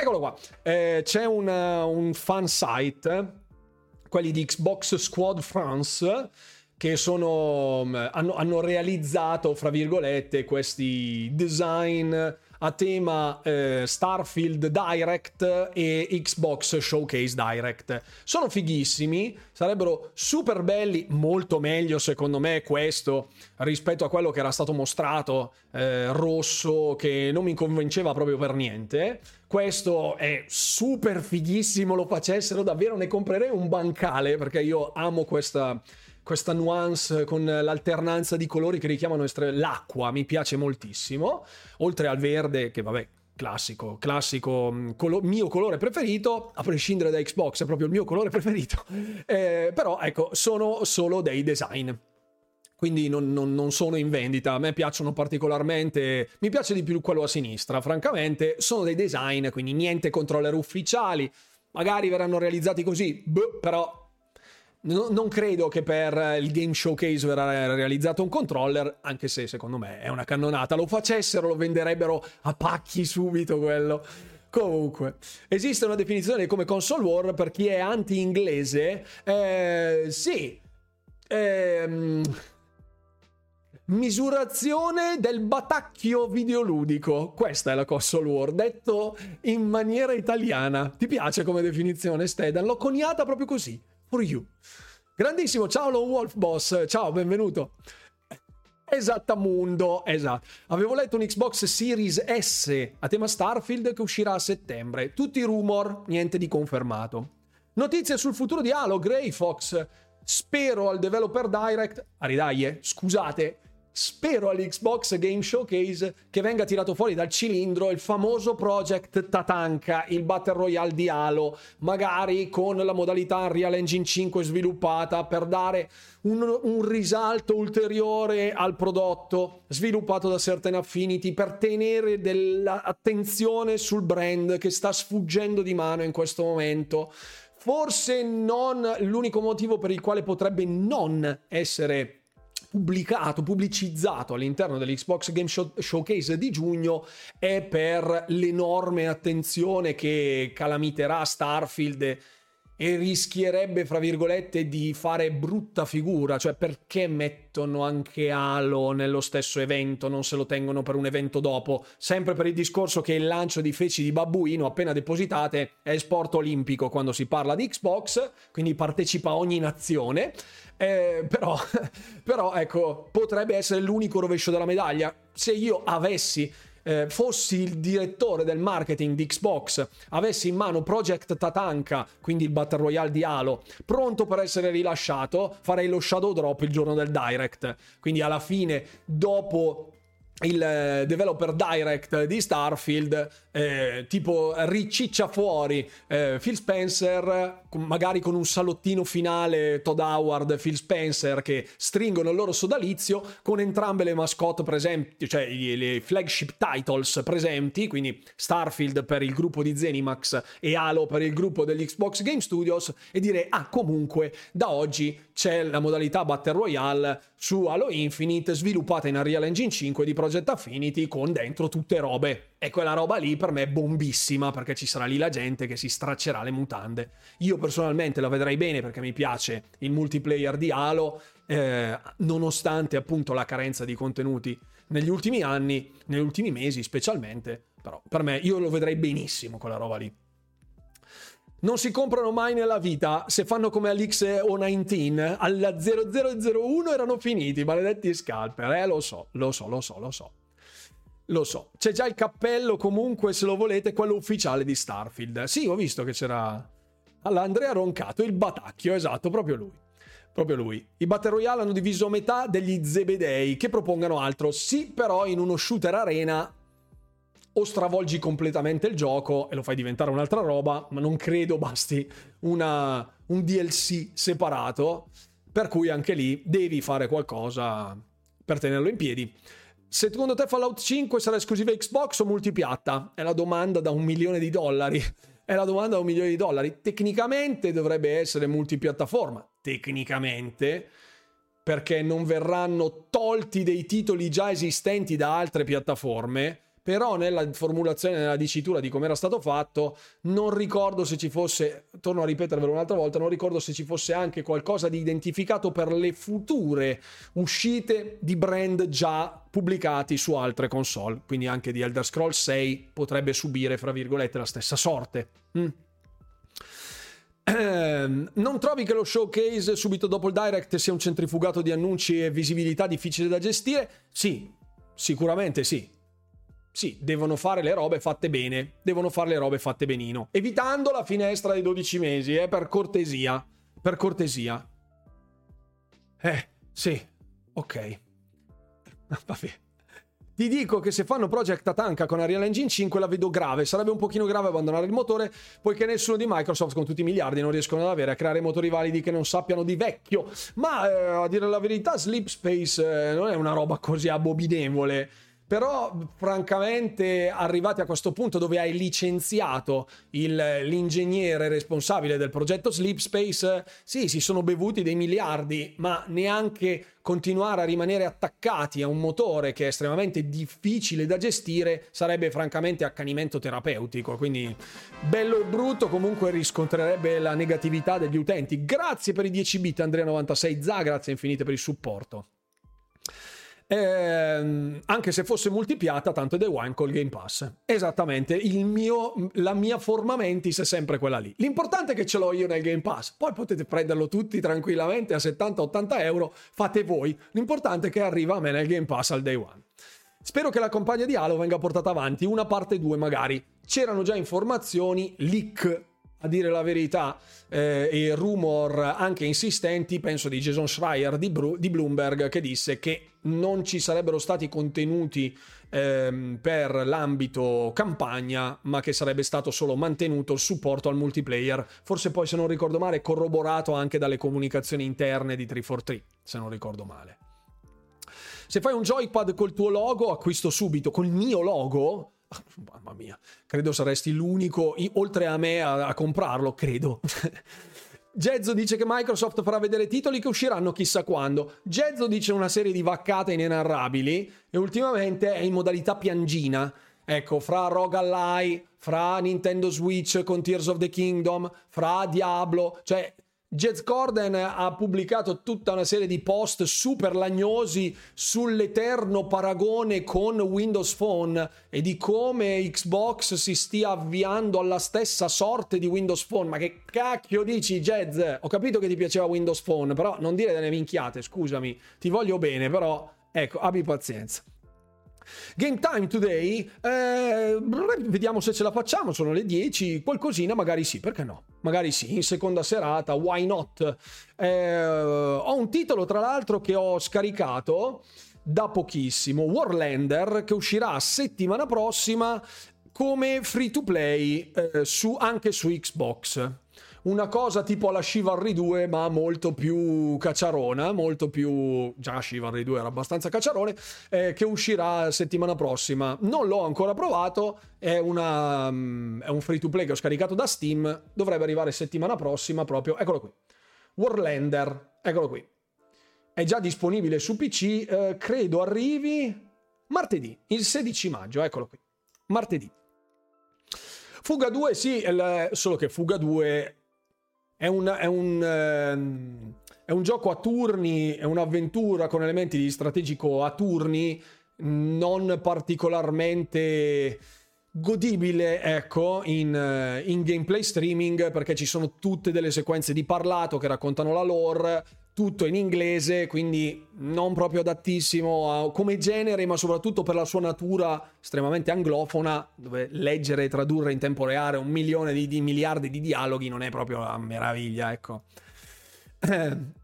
Eccolo qua. Eh, c'è una, un fan site, quelli di Xbox Squad France, che sono, mm, hanno, hanno realizzato, fra virgolette, questi design a tema eh, Starfield Direct e Xbox Showcase Direct. Sono fighissimi, sarebbero super belli, molto meglio secondo me questo rispetto a quello che era stato mostrato eh, rosso che non mi convinceva proprio per niente. Questo è super fighissimo, lo facessero davvero, ne comprerei un bancale perché io amo questa questa nuance con l'alternanza di colori che richiamano estre- l'acqua, mi piace moltissimo, oltre al verde che vabbè classico, classico mm, colo- mio colore preferito, a prescindere da Xbox, è proprio il mio colore preferito. [laughs] Eh, però ecco, sono solo dei design. Quindi non, non, non, sono in vendita, a me piacciono particolarmente, mi piace di più quello a sinistra, francamente, sono dei design, quindi niente controller ufficiali, magari verranno realizzati così, boh, però No, non credo che per il Game Showcase verrà realizzato un controller, anche se secondo me è una cannonata. Lo facessero, lo venderebbero a pacchi subito quello. Comunque, esiste una definizione come console war per chi è anti-inglese? Eh, sì. Eh, misurazione del batacchio videoludico. Questa è la console war, detto in maniera italiana. Ti piace come definizione, Stedan? L'ho coniata proprio così for you. Grandissimo, ciao Lone Wolf Boss, ciao, benvenuto. Esattamundo, esatto. Avevo letto un Xbox Series S a tema Starfield che uscirà a settembre. Tutti rumor, niente di confermato. Notizie sul futuro di Halo, Grey Fox. Spero al Developer Direct. Aridaie, scusate, spero all'Xbox Game Showcase che venga tirato fuori dal cilindro il famoso Project Tatanka, il Battle Royale di Halo, magari con la modalità Unreal Engine 5 sviluppata per dare un, un risalto ulteriore al prodotto sviluppato da Certain Affinity, per tenere dell'attenzione sul brand che sta sfuggendo di mano in questo momento. Forse non l'unico motivo per il quale potrebbe non essere pubblicato, pubblicizzato all'interno dell'Xbox Game Show- Showcase di giugno è per l'enorme attenzione che calamiterà Starfield e rischierebbe, fra virgolette, di fare brutta figura. Cioè, perché mettono anche Halo nello stesso evento, non se lo tengono per un evento dopo? Sempre per il discorso che il lancio di feci di babbuino appena depositate è sport olimpico quando si parla di Xbox, quindi partecipa ogni nazione. Eh, però, [laughs] però, ecco, potrebbe essere l'unico rovescio della medaglia. Se io avessi eh, fossi il direttore del marketing di Xbox, avessi in mano Project Tatanka, quindi il Battle Royale di Halo, pronto per essere rilasciato, farei lo shadow drop il giorno del direct. Quindi alla fine, dopo il eh, developer direct di Starfield eh, tipo riciccia fuori eh, Phil Spencer magari con un salottino finale Todd Howard Phil Spencer che stringono il loro sodalizio con entrambe le mascotte presenti cioè le flagship titles presenti quindi Starfield per il gruppo di Zenimax e Halo per il gruppo degli Xbox Game Studios e dire ah comunque da oggi c'è la modalità Battle Royale su Halo Infinite sviluppata in Unreal Engine 5 di Project Affinity con dentro tutte robe. E quella roba lì per me è bombissima perché ci sarà lì la gente che si straccerà le mutande. Io personalmente la vedrei bene perché mi piace il multiplayer di Halo, eh, nonostante appunto la carenza di contenuti negli ultimi anni, negli ultimi mesi specialmente. Però per me io lo vedrei benissimo quella roba lì non si comprano mai nella vita. Se fanno come all'X019, alla 0001 erano finiti, maledetti scalper. Eh, lo so, lo so, lo so, lo so. Lo so. C'è già il cappello, comunque, se lo volete, quello ufficiale di Starfield. Sì, ho visto che c'era... All'Andrea Roncato, il Batacchio, esatto, proprio lui. Proprio lui. I Battle Royale hanno diviso metà degli Zebedei che propongano altro. Sì, però in uno shooter arena o stravolgi completamente il gioco e lo fai diventare un'altra roba, ma non credo basti una, un DLC separato, per cui anche lì devi fare qualcosa per tenerlo in piedi. Secondo te Fallout 5 sarà esclusiva Xbox o multipiatta? È la domanda da un milione di dollari. [laughs] È la domanda da un milione di dollari. Tecnicamente dovrebbe essere multipiattaforma. Tecnicamente, perché non verranno tolti dei titoli già esistenti da altre piattaforme però nella formulazione, nella dicitura di come era stato fatto, non ricordo se ci fosse, torno a ripetervelo un'altra volta, non ricordo se ci fosse anche qualcosa di identificato per le future uscite di brand già pubblicati su altre console, quindi anche di Elder Scrolls 6 potrebbe subire, fra virgolette, la stessa sorte. Mm. non trovi che lo showcase subito dopo il direct sia un centrifugato di annunci e visibilità difficile da gestire? Sì, sicuramente sì sì, devono fare le robe fatte bene, devono fare le robe fatte benino, evitando la finestra dei 12 mesi, eh, per cortesia, per cortesia. Eh, sì, ok. [laughs] Vabbè. Ti dico che se fanno Project Tatanka con Unreal Engine 5 la vedo grave. Sarebbe un pochino grave abbandonare il motore, poiché nessuno di Microsoft con tutti i miliardi non riescono ad avere a creare motori validi che non sappiano di vecchio. Ma eh, a dire la verità, Sleep Space eh, non è una roba così abominevole. Però, francamente, arrivati a questo punto dove hai licenziato il, l'ingegnere responsabile del progetto Sleep Space, sì, si sono bevuti dei miliardi, ma neanche continuare a rimanere attaccati a un motore che è estremamente difficile da gestire sarebbe francamente accanimento terapeutico. Quindi, bello e brutto, comunque riscontrerebbe la negatività degli utenti. Grazie per i 10 bit, Andrea96 Za, grazie infinite per il supporto. Eh, anche se fosse multipiata, tanto è Day One col Game Pass. Esattamente, mio, la mia forma mentis è sempre quella lì. L'importante è che ce l'ho io nel Game Pass, poi potete prenderlo tutti tranquillamente a 70-80 euro, fate voi. L'importante è che arriva a me nel Game Pass al Day One. Spero che la campagna di Halo venga portata avanti, una parte 2 magari. C'erano già informazioni, leak a dire la verità, eh, e rumor anche insistenti, penso di Jason Schreier di, Bru- di Bloomberg, che disse che non ci sarebbero stati contenuti ehm, per l'ambito campagna, ma che sarebbe stato solo mantenuto il supporto al multiplayer. Forse poi, se non ricordo male, corroborato anche dalle comunicazioni interne di 343, se non ricordo male. Se fai un joypad col tuo logo, acquisto subito. Col mio logo? [laughs] Mamma mia, credo saresti l'unico, oltre a me, a, a comprarlo, credo. [laughs] Gezzo dice che Microsoft farà vedere titoli che usciranno chissà quando. Gezzo dice una serie di vaccate inenarrabili e ultimamente è in modalità piangina. Ecco, fra Rogue Ally, fra Nintendo Switch con Tears of the Kingdom, fra Diablo, cioè Jez Corden ha pubblicato tutta una serie di post super lagnosi sull'eterno paragone con Windows Phone e di come Xbox si stia avviando alla stessa sorte di Windows Phone. Ma che cacchio dici, Jez? Ho capito che ti piaceva Windows Phone, però non dire delle minchiate, scusami. Ti voglio bene, però ecco, abbi pazienza. Game time today, eh, vediamo se ce la facciamo, sono le 10, qualcosina magari sì, perché no? Magari sì, in seconda serata, why not? Eh, ho un titolo tra l'altro che ho scaricato da pochissimo, Warlander, che uscirà settimana prossima come free to play eh, su, anche su Xbox una cosa tipo alla Chivalry 2 ma molto più cacciarona, molto più... già Chivalry 2 era abbastanza cacciarone, eh, che uscirà settimana prossima. Non l'ho ancora provato, è, una, um, è un free to play che ho scaricato da Steam, dovrebbe arrivare settimana prossima proprio, eccolo qui. Warlander, eccolo qui. È già disponibile su PC, eh, credo arrivi martedì, il 16 maggio, eccolo qui. Martedì. Fuga 2 sì, solo che Fuga 2 è un, è un, ehm, è un gioco a turni, è un'avventura con elementi di strategico a turni, non particolarmente godibile, ecco, in, eh, in, gameplay streaming perché ci sono tutte delle sequenze di parlato che raccontano la lore, tutto in inglese, quindi non proprio adattissimo a, come genere, ma soprattutto per la sua natura estremamente anglofona, dove leggere e tradurre in tempo reale un milione di, di miliardi di dialoghi non è proprio una meraviglia, ecco. [clears throat]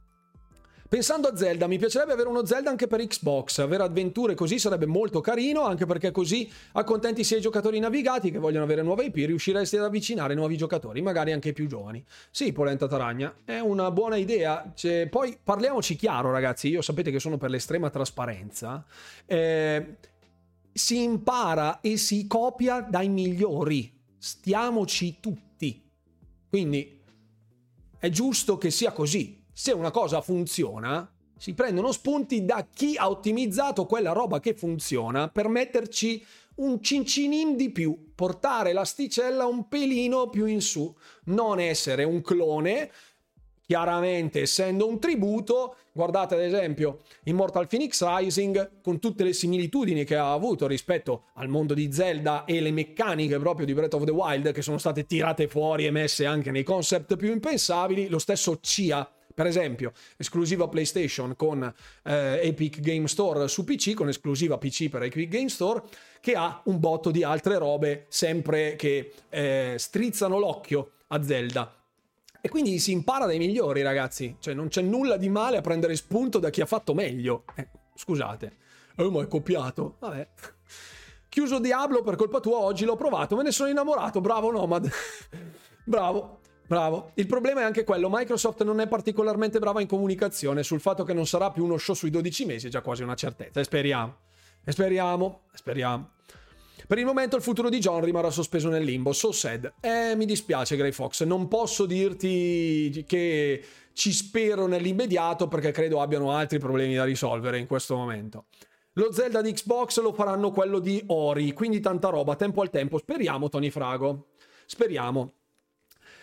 Pensando a Zelda, mi piacerebbe avere uno Zelda anche per Xbox. Avere avventure così sarebbe molto carino, anche perché così accontenti sia i giocatori navigati che vogliono avere nuove IP, riusciresti ad avvicinare nuovi giocatori, magari anche i più giovani. Sì, Polenta Taragna, è una buona idea. Cioè, poi parliamoci chiaro, ragazzi. Io sapete che sono per l'estrema trasparenza. Eh, si impara e si copia dai migliori. Stiamoci tutti. Quindi è giusto che sia così se una cosa funziona, si prendono spunti da chi ha ottimizzato quella roba che funziona per metterci un cincinin di più, portare l'asticella un pelino più in su, non essere un clone, chiaramente essendo un tributo, guardate ad esempio Immortal Phoenix Rising con tutte le similitudini che ha avuto rispetto al mondo di Zelda e le meccaniche proprio di Breath of the Wild che sono state tirate fuori e messe anche nei concept più impensabili, lo stesso CIA per esempio, esclusiva PlayStation con eh, Epic Game Store su PC, con esclusiva PC per Epic Game Store, che ha un botto di altre robe sempre che eh, strizzano l'occhio a Zelda. E quindi si impara dai migliori, ragazzi. Cioè, non c'è nulla di male a prendere spunto da chi ha fatto meglio. Eh, scusate. Oh, ma è copiato. Vabbè. Chiuso Diablo per colpa tua, oggi l'ho provato, me ne sono innamorato. Bravo Nomad. [laughs] Bravo. Bravo. Il problema è anche quello, Microsoft non è particolarmente brava in comunicazione sul fatto che non sarà più uno show sui 12 mesi, è già quasi una certezza. E speriamo. E speriamo. E speriamo. Per il momento il futuro di John rimarrà sospeso nel limbo. So sad. Eh, mi dispiace, Grey Fox. Non posso dirti che ci spero nell'immediato perché credo abbiano altri problemi da risolvere in questo momento. Lo Zelda di Xbox lo faranno quello di Ori, quindi tanta roba, tempo al tempo. Speriamo, Tony Frago. Speriamo.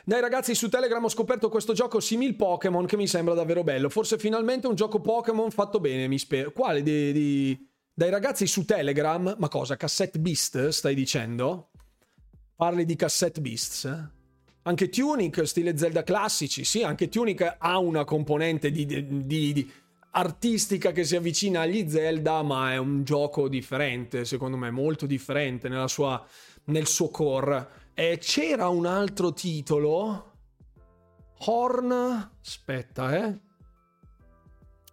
Dai ragazzi su Telegram ho scoperto questo gioco simil Pokémon che mi sembra davvero bello. Forse finalmente un gioco Pokémon fatto bene, mi spero. Quale di, di... Dai ragazzi su Telegram? Ma cosa? Cassette Beast stai dicendo? Parli di Cassette Beasts? Anche Tunic, stile Zelda classici, sì, anche Tunic ha una componente di, di, di, artistica che si avvicina agli Zelda, ma è un gioco differente, secondo me, molto differente sua, nel suo core. E c'era un altro titolo. Horn. Aspetta, eh.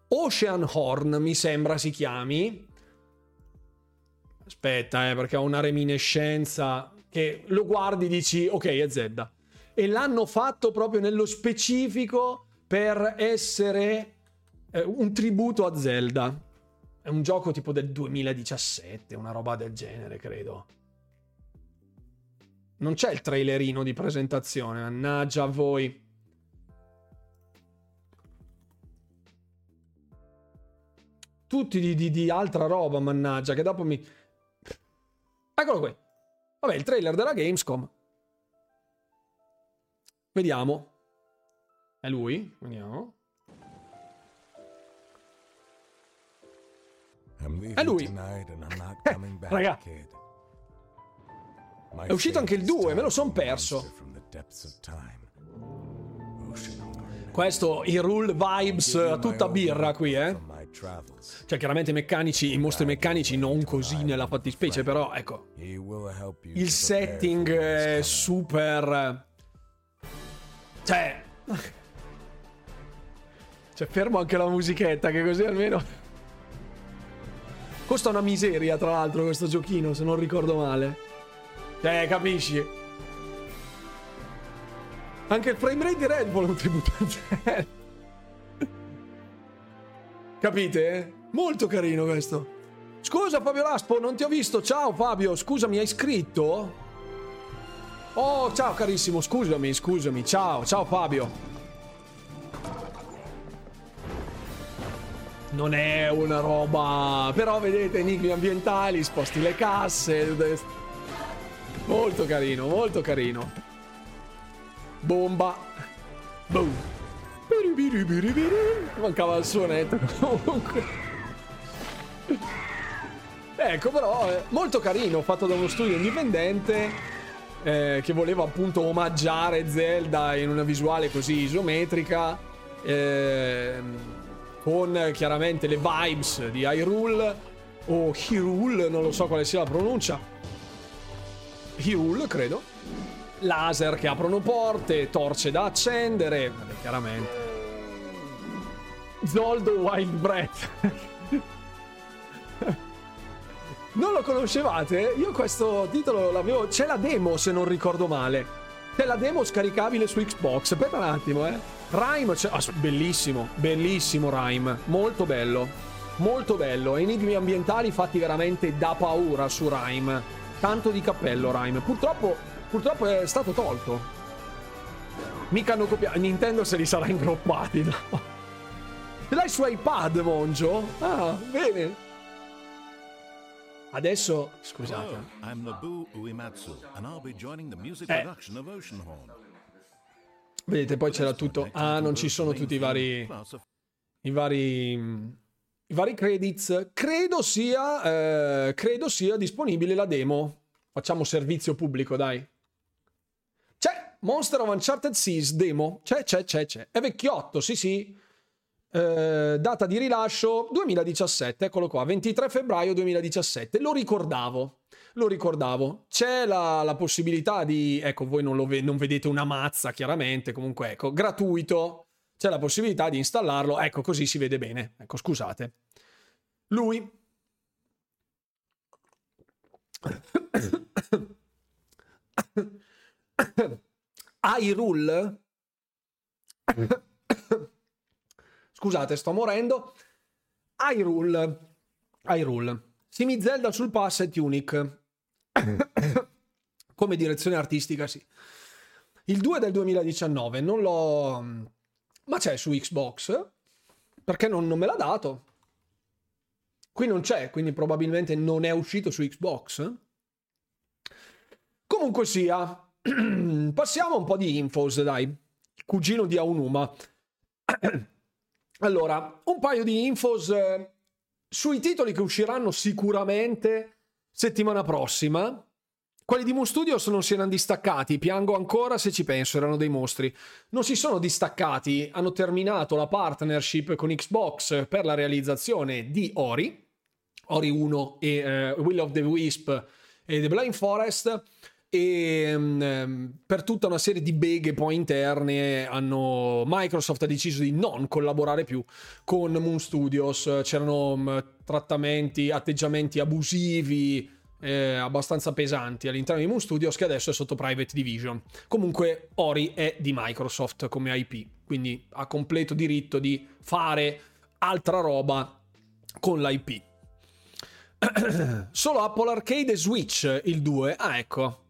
Ocean Horn mi sembra si chiami. Aspetta, eh, perché ha una reminiscenza che lo guardi e dici ok, è Zelda. E l'hanno fatto proprio nello specifico per essere eh, un tributo a Zelda. È un gioco tipo del 2017, una roba del genere, credo. Non c'è il trailerino di presentazione, mannaggia a voi. Tutti di, di, di, altra roba, mannaggia, che dopo mi... Eccolo qui. Vabbè, il trailer della Gamescom. Vediamo. È lui? Vediamo. È lui. Eh, raga. È uscito anche il 2, me lo son perso. Questo, i rule vibes a tutta birra qui, eh. Cioè, chiaramente i meccanici, i mostri meccanici non così nella fattispecie, però ecco. Il setting è super... Cioè... Cioè, fermo anche la musichetta, che così almeno... Costa una miseria, tra l'altro, questo giochino, se non ricordo male. Eh, capisci? Anche il frame rate di Red Bull è un tributo a zero. Capite? Molto carino questo. Scusa Fabio Laspo, non ti ho visto. Ciao Fabio, scusa, mi hai scritto? Oh, ciao carissimo, scusami, scusami. Ciao, ciao Fabio. Non è una roba... Però vedete, enigmi ambientali, sposti le casse... Molto carino, molto carino. Bomba. Boom. Mancava il suonetto [laughs] comunque. Ecco però, eh, molto carino, fatto da uno studio indipendente eh, che voleva appunto omaggiare Zelda in una visuale così isometrica, eh, con chiaramente le vibes di Hyrule o Hyrule, non lo so quale sia la pronuncia Hyrule, credo. Laser che aprono porte, torce da accendere. Vabbè, chiaramente. Zoldo Wild Breath. [laughs] non lo conoscevate? Io questo titolo l'avevo. C'è la demo, se non ricordo male. C'è la demo scaricabile su Xbox. Aspetta un attimo, eh. Rhyme, cioè, ah, bellissimo, bellissimo Rhyme. Molto bello. Molto bello. Enigmi ambientali fatti veramente da paura su Rhyme. Tanto di cappello, Rhyme. Purtroppo, purtroppo è stato tolto. Mica hanno copiato. Nintendo se li sarà ingroppati, no? Ce l'hai su iPad, Monjo? Ah, bene. Adesso, scusate. Eh. Vedete, poi c'era tutto. Ah, non ci sono tutti i vari. I vari i vari credits. Credo sia, eh, credo sia disponibile la demo. Facciamo servizio pubblico, dai. C'è Monster of Uncharted Seas demo. C'è, c'è, c'è, c'è. È vecchiotto, sì, sì. Eh, data di rilascio 2017, eccolo qua, 23 febbraio 2017. Lo ricordavo, lo ricordavo. C'è la, la possibilità di, ecco, voi non, ve- non vedete una mazza chiaramente, comunque ecco, gratuito c'è la possibilità di installarlo, ecco così si vede bene, ecco scusate. Lui, iRule scusate sto morendo. iRule iRule Simi Zelda sul pass è Tunic. Come direzione artistica sì. Il 2 del 2019 non l'ho ma c'è su Xbox perché non, non me l'ha dato qui non c'è quindi probabilmente non è uscito su Xbox comunque sia [clears throat] passiamo un po' di infos, dai. Cugino di Aonuma. [clears throat] allora, un paio di infos eh, sui titoli che usciranno sicuramente settimana prossima. Quelli di Moon Studios non si erano distaccati, piango ancora se ci penso, erano dei mostri. Non si sono distaccati, hanno terminato la partnership con Xbox per la realizzazione di Ori, Ori 1 e uh, Will of the Wisp e The Blind Forest e um, per tutta una serie di beghe poi interne hanno, Microsoft ha deciso di non collaborare più con Moon Studios c'erano um, trattamenti atteggiamenti abusivi eh, abbastanza pesanti all'interno di Moon Studios che adesso è sotto Private Division. Comunque Ori è di Microsoft come IP quindi ha completo diritto di fare altra roba con l'IP [clears throat] solo Apple Arcade e Switch il 2 ah ecco.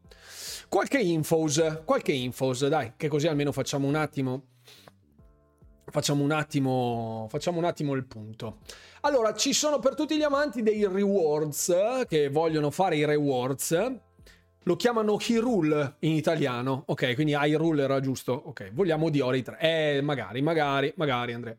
Qualche infos, qualche infos, dai, che così almeno facciamo un attimo facciamo un attimo facciamo un attimo il punto. Allora ci sono per tutti gli amanti dei rewards che vogliono fare i rewards lo chiamano Hyrule in italiano ok? Quindi Hyrule era giusto ok? Vogliamo di Ori 3 eh magari magari magari Andrea.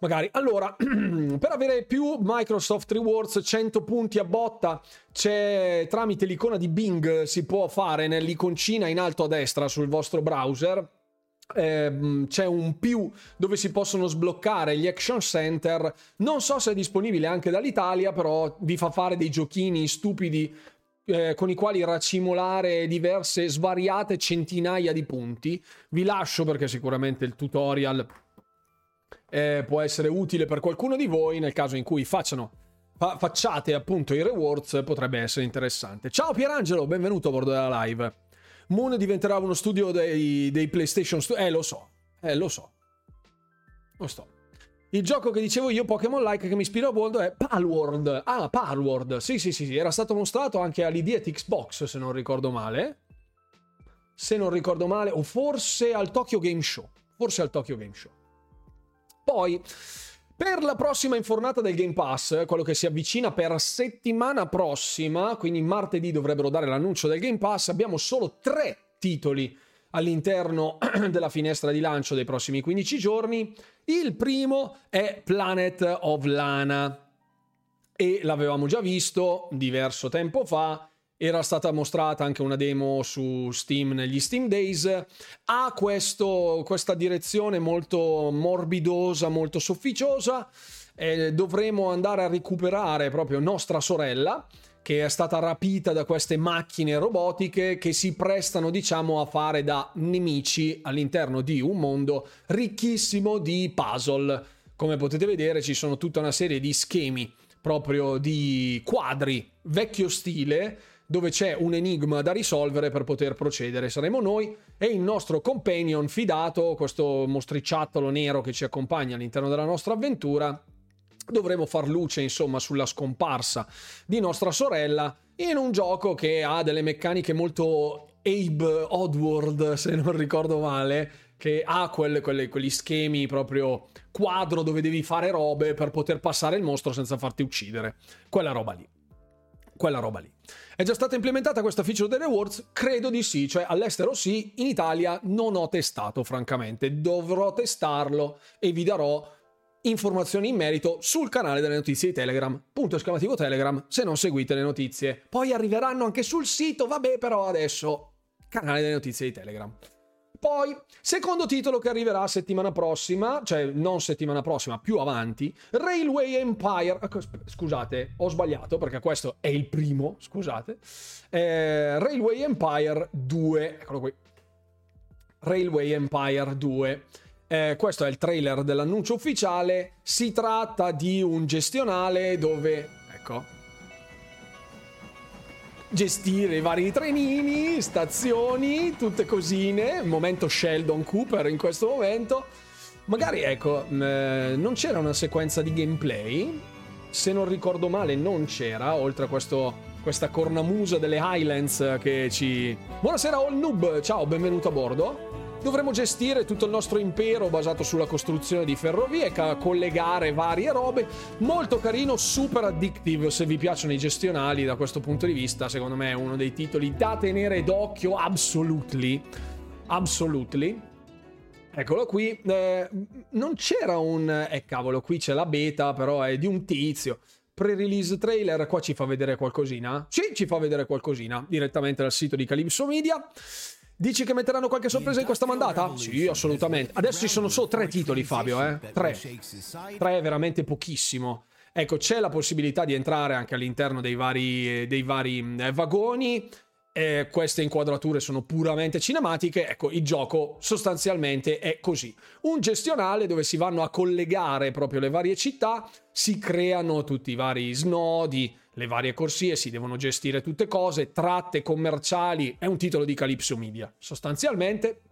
Magari. Allora, [clears throat] per avere più Microsoft Rewards 100 punti a botta, c'è tramite l'icona di Bing, si può fare nell'iconcina in alto a destra sul vostro browser. Eh, c'è un più dove si possono sbloccare gli action center. Non so se è disponibile anche dall'Italia, però vi fa fare dei giochini stupidi eh, con i quali racimolare diverse svariate centinaia di punti. Vi lascio perché sicuramente il tutorial eh, può essere utile per qualcuno di voi nel caso in cui facciano, fa, facciate appunto i rewards, potrebbe essere interessante. Ciao Pierangelo, benvenuto a bordo della live. Moon diventerà uno studio dei, dei PlayStation Studio. Eh, lo so, eh, lo so. Lo sto. Il gioco che dicevo io, Pokémon Like, che mi ispira a bordo è Palworld. Ah, Palworld. Sì, sì, sì, sì. Era stato mostrato anche all'Idiot Xbox, se non ricordo male. Se non ricordo male. O forse al Tokyo Game Show. Forse al Tokyo Game Show. Poi, per la prossima infornata del Game Pass, quello che si avvicina per settimana prossima, quindi martedì dovrebbero dare l'annuncio del Game Pass, abbiamo solo tre titoli all'interno [clears throat] della finestra di lancio dei prossimi 15 giorni. Il primo è Planet of Lana e l'avevamo già visto diverso tempo fa era stata mostrata anche una demo su Steam negli Steam Days, ha questo, questa direzione molto morbidosa, molto sofficiosa, eh, dovremo andare a recuperare proprio nostra sorella, che è stata rapita da queste macchine robotiche che si prestano, diciamo, a fare da nemici all'interno di un mondo ricchissimo di puzzle. Come potete vedere ci sono tutta una serie di schemi proprio di quadri vecchio stile dove c'è un enigma da risolvere per poter procedere. Saremo noi e il nostro companion fidato, questo mostriciattolo nero che ci accompagna all'interno della nostra avventura. Dovremo far luce, insomma, sulla scomparsa di nostra sorella in un gioco che ha delle meccaniche molto Abe Oddworld, se non ricordo male, che ha quelle, quelle, quegli schemi proprio quadro dove devi fare robe per poter passare il mostro senza farti uccidere. Quella roba lì quella roba lì. È già stata implementata questa feature dei rewards? Credo di sì, cioè all'estero sì, in Italia non ho testato francamente, dovrò testarlo e vi darò informazioni in merito sul canale delle notizie di Telegram, punto esclamativo Telegram, se non seguite le notizie. Poi arriveranno anche sul sito, vabbè però adesso canale delle notizie di Telegram. Poi, secondo titolo che arriverà settimana prossima, cioè non settimana prossima, più avanti, Railway Empire. Ecco, scusate, ho sbagliato perché questo è il primo, scusate. Eh, Railway Empire 2, eccolo qui. Railway Empire 2. Eh, questo è il trailer dell'annuncio ufficiale. Si tratta di un gestionale dove, ecco, gestire i vari trenini, stazioni, tutte cosine, momento Sheldon Cooper in questo momento. Magari ecco, eh, non c'era una sequenza di gameplay, se non ricordo male non c'era, oltre a questo, questa cornamusa delle Highlands che ci... Buonasera All Noob, ciao, benvenuto a bordo. Dovremo gestire tutto il nostro impero basato sulla costruzione di ferrovie, collegare varie robe. Molto carino, super addictive se vi piacciono i gestionali da questo punto di vista. Secondo me è uno dei titoli da tenere d'occhio, absolutely. Absolutely. Eccolo qui. Eh, non c'era un... Eh cavolo, qui c'è la beta, però è di un tizio. Pre-release trailer, qua ci fa vedere qualcosina? Sì, ci fa vedere qualcosina, direttamente dal sito di Calypso Media. Dici che metteranno qualche sorpresa in questa mandata? Sì, assolutamente. Adesso ci sono solo tre titoli, Fabio, eh? Tre. Tre è veramente pochissimo. Ecco, c'è la possibilità di entrare anche all'interno dei vari, dei vari eh, vagoni. Eh, queste inquadrature sono puramente cinematiche. Ecco, il gioco sostanzialmente è così. Un gestionale dove si vanno a collegare proprio le varie città, si creano tutti i vari snodi, le varie corsie, si devono gestire tutte cose, tratte commerciali, è un titolo di Calypso Media, sostanzialmente.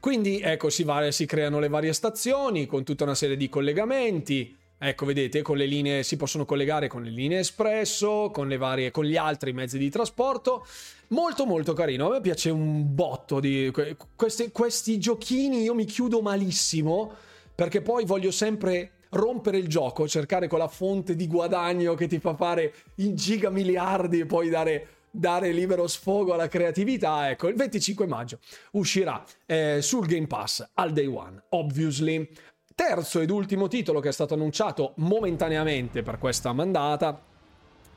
Quindi ecco, si, va, si creano le varie stazioni con tutta una serie di collegamenti. Ecco, vedete, con le linee si possono collegare con le linee espresso, con le varie con gli altri mezzi di trasporto. Molto molto carino. A me piace un botto di questi, questi giochini, io mi chiudo malissimo perché poi voglio sempre rompere il gioco, cercare quella fonte di guadagno che ti fa fare in giga miliardi e poi dare dare libero sfogo alla creatività, ecco, il 25 maggio uscirà eh, sul Game Pass al day one, obviously. Terzo ed ultimo titolo che è stato annunciato momentaneamente per questa mandata.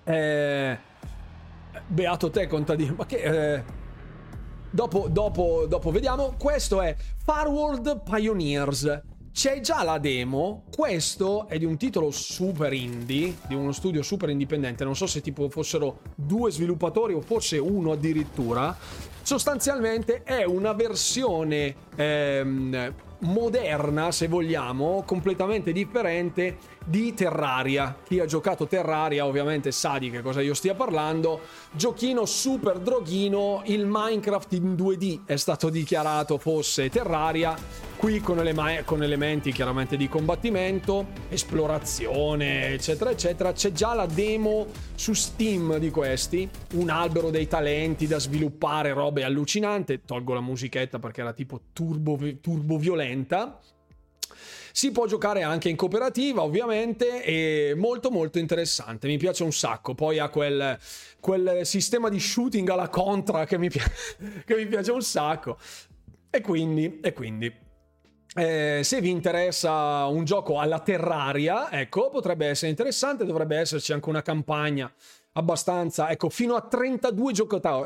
Eh, beato te, contadino, ma che... Eh, dopo, dopo, dopo vediamo. Questo è Farworld Pioneers. C'è già la demo, questo è di un titolo super indie, di uno studio super indipendente, non so se tipo fossero due sviluppatori o forse uno addirittura. Sostanzialmente è una versione ehm, moderna, se vogliamo, completamente differente di Terraria. Chi ha giocato Terraria ovviamente sa di che cosa io stia parlando. Giochino super droghino, il Minecraft in 2D è stato dichiarato fosse Terraria, qui con, ele- con elementi chiaramente di combattimento, esplorazione, eccetera, eccetera. C'è già la demo su Steam di questi, un albero dei talenti da sviluppare, robe allucinante. Tolgo la musichetta perché era tipo turbo, turbo violenta. Si può giocare anche in cooperativa, ovviamente, e molto molto interessante. Mi piace un sacco. Poi ha quel, quel sistema di shooting alla contra che mi, pi- [laughs] che mi piace un sacco. E quindi, e quindi eh, se vi interessa un gioco alla Terraria, ecco, potrebbe essere interessante, dovrebbe esserci anche una campagna abbastanza, ecco, fino a 32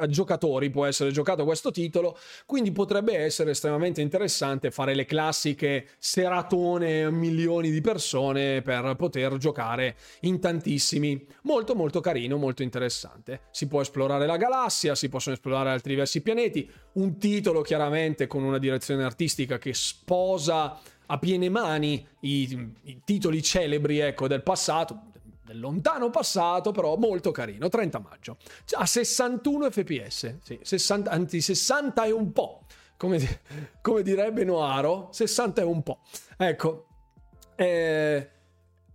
giocatori può essere giocato questo titolo, quindi potrebbe essere estremamente interessante fare le classiche seratone a milioni di persone per poter giocare in tantissimi. Molto molto carino, molto interessante. Si può esplorare la galassia, si possono esplorare altri diversi pianeti, un titolo chiaramente con una direzione artistica che sposa a piene mani i, i titoli celebri ecco, del passato, del lontano passato, però molto carino. 30 maggio. A 61 fps, sì, 60, anzi 60 e un po', come, [laughs] come direbbe Noaro, 60 e un po'. Ecco, eh,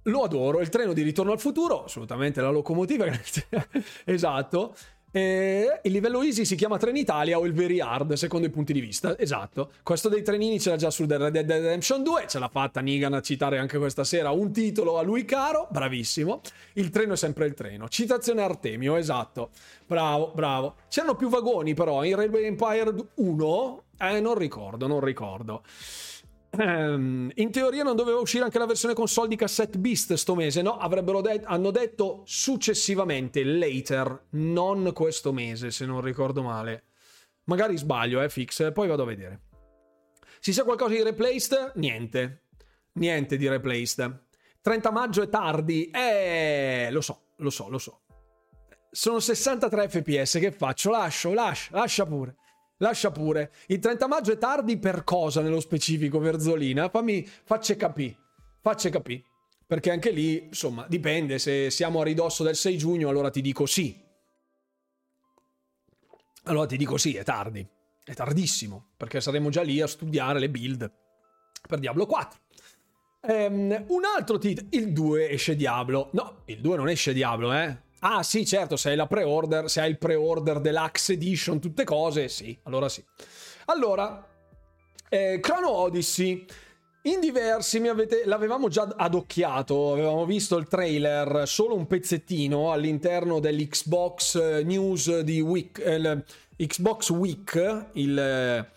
lo adoro. Il treno di ritorno al futuro, assolutamente la locomotiva, [laughs] esatto. Eh, il livello easy si chiama Trenitalia o il very hard, secondo i punti di vista. Esatto. Questo dei trenini c'era già su Red Dead Redemption 2. Ce l'ha fatta Nigan a citare anche questa sera un titolo a lui caro. Bravissimo. Il treno è sempre il treno. Citazione Artemio, esatto. Bravo, bravo. C'erano più vagoni però in Railway Empire 1. Eh, non ricordo, non ricordo. Um, in teoria non doveva uscire anche la versione console di Cassette Beast sto mese, no? Avrebbero de- hanno detto successivamente, later, non questo mese, se non ricordo male. Magari sbaglio, eh, fix, poi vado a vedere. Si sa qualcosa di Replaced? Niente. Niente di Replaced. 30 maggio è tardi. Eh, lo so, lo so, lo so. Sono 63 fps, che faccio? Lascio, lascia, lascia pure. Lascia pure. Il 30 maggio è tardi per cosa nello specifico, Verzolina? Fammi, facce capì. Facce capì. Perché anche lì, insomma, dipende. Se siamo a ridosso del 6 giugno, allora ti dico sì. Allora ti dico sì, è tardi, è tardissimo, perché saremo già lì a studiare le build per Diablo 4. Um, un altro titolo, il 2 esce Diablo. No, il 2 non esce Diablo, eh. Ah, sì, certo, se hai la pre-order, se hai il pre-order deluxe edition, tutte cose, sì, allora sì. Allora, eh, Chrono Odyssey. In diversi avete, l'avevamo già adocchiato, avevamo visto il trailer, solo un pezzettino all'interno dell'Xbox eh, News di Week, eh, Xbox Week, il, eh,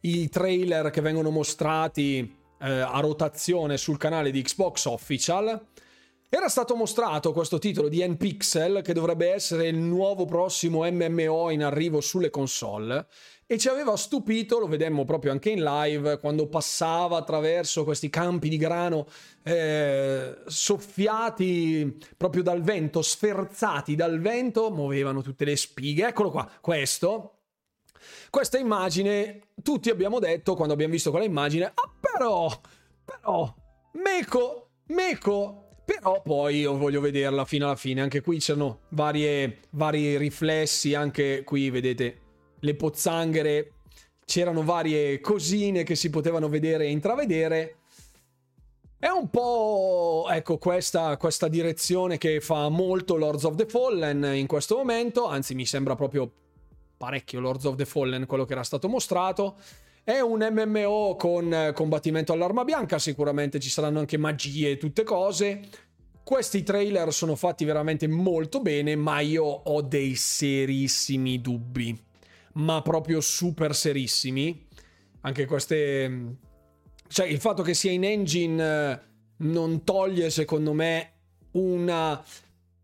i trailer che vengono mostrati eh, a rotazione sul canale di Xbox Official. Era stato mostrato questo titolo di N-Pixel che dovrebbe essere il nuovo prossimo MMO in arrivo sulle console e ci aveva stupito, lo vedemmo proprio anche in live, quando passava attraverso questi campi di grano eh, soffiati proprio dal vento, sferzati dal vento, muovevano tutte le spighe. Eccolo qua, questo. Questa immagine, tutti abbiamo detto quando abbiamo visto quella immagine, ah però, però, Meco, Meco, però poi io voglio vederla fino alla fine. Anche qui c'erano varie, vari riflessi. Anche qui vedete le pozzanghere. C'erano varie cosine che si potevano vedere e intravedere. È un po' ecco questa, questa direzione che fa molto Lords of the Fallen in questo momento. Anzi, mi sembra proprio parecchio Lords of the Fallen quello che era stato mostrato. È un MMO con eh, combattimento all'arma bianca, sicuramente ci saranno anche magie e tutte cose. Questi trailer sono fatti veramente molto bene, ma io ho dei serissimi dubbi. Ma proprio super serissimi. Anche queste... Cioè, il fatto che sia in engine eh, non toglie, secondo me, una...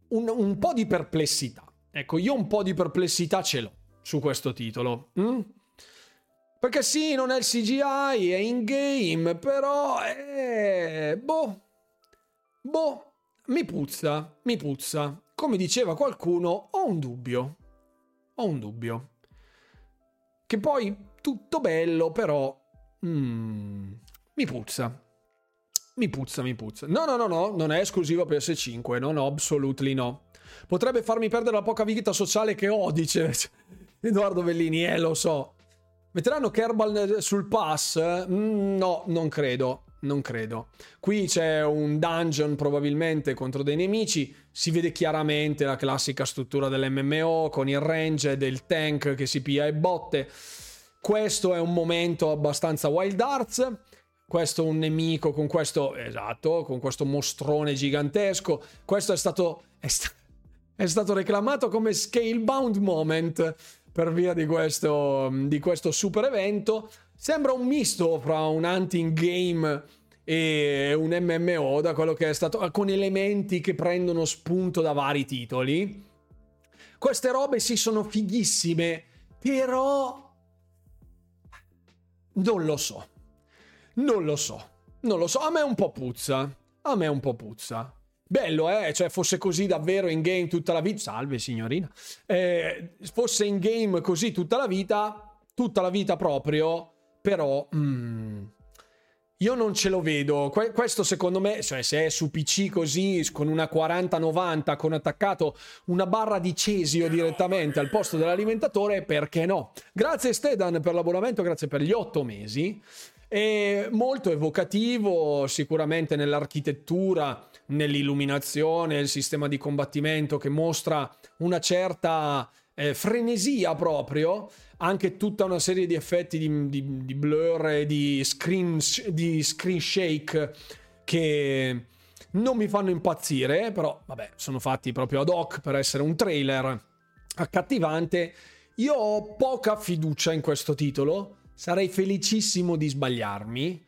un, un po' di perplessità. Ecco, io un po' di perplessità ce l'ho su questo titolo. Mm? Perché sì, non è il CGI, è in game, però è... Boh. Boh. Mi puzza, mi puzza. Come diceva qualcuno, ho un dubbio. Ho un dubbio. Che poi tutto bello, però... Mm, mi puzza. Mi puzza, mi puzza. No, no, no, no, non è esclusivo PS5, no, no, assolutely no. Potrebbe farmi perdere la poca vita sociale che ho, dice [laughs] Edoardo Bellini, eh, lo so. Metteranno Kerbal sul pass? Mm, no, non credo. Non credo. Qui c'è un dungeon probabilmente contro dei nemici. Si vede chiaramente la classica struttura dell'MMO con il range del tank che si pia e botte. Questo è un momento abbastanza Wild Arts. Questo è un nemico con questo, esatto, con questo mostrone gigantesco. Questo è stato, è, sta, è stato reclamato come Scalebound Moment per via di questo, di questo super evento. Sembra un misto fra un hunting game e un MMO da quello che è stato con elementi che prendono spunto da vari titoli. Queste robe sì sono fighissime, però non lo so. Non lo so. Non lo so, a me un po' puzza. A me un po' puzza. Bello, eh? Cioè, fosse così davvero in game tutta la vita. Salve, signorina. Eh, fosse in game così tutta la vita, tutta la vita proprio, però. Mm, io non ce lo vedo. Que- questo secondo me, cioè, se è su PC così, con una 4090, con attaccato una barra di cesio direttamente al posto dell'alimentatore, perché no? Grazie Stedan per l'abbonamento, grazie per gli otto mesi. È molto evocativo, sicuramente nell'architettura nell'illuminazione, il sistema di combattimento che mostra una certa eh, frenesia proprio, anche tutta una serie di effetti di, di, di blur e di screen, di screen shake che non mi fanno impazzire, però vabbè, sono fatti proprio ad hoc per essere un trailer accattivante. Io ho poca fiducia in questo titolo, sarei felicissimo di sbagliarmi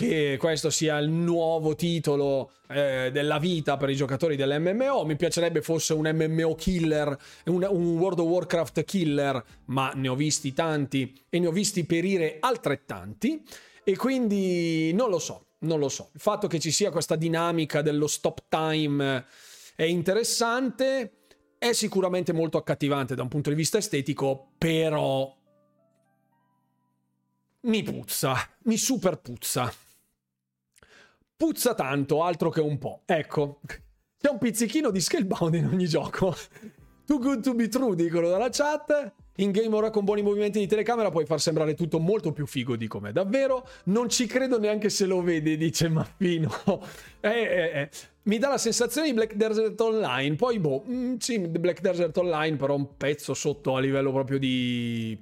che questo sia il nuovo titolo eh, della vita per i giocatori dell'MMO. Mi piacerebbe fosse un MMO killer, un, un, World of Warcraft killer, ma ne ho visti tanti e ne ho visti perire altrettanti. E quindi non lo so, non lo so. Il fatto che ci sia questa dinamica dello stop time è interessante. È sicuramente molto accattivante da un punto di vista estetico, però mi puzza, mi super puzza. Puzza tanto, altro che un po'. Ecco, c'è un pizzichino di scalebound in ogni gioco. Too good to be true, dicono dalla chat. in game ora con buoni movimenti di telecamera puoi far sembrare tutto molto più figo di com'è davvero. Non ci credo neanche se lo vedi, dice Maffino. [laughs] eh, eh, eh. Mi dà la sensazione di Black Desert Online. Poi, boh, mm, sì, Black Desert Online, però un pezzo sotto a livello proprio di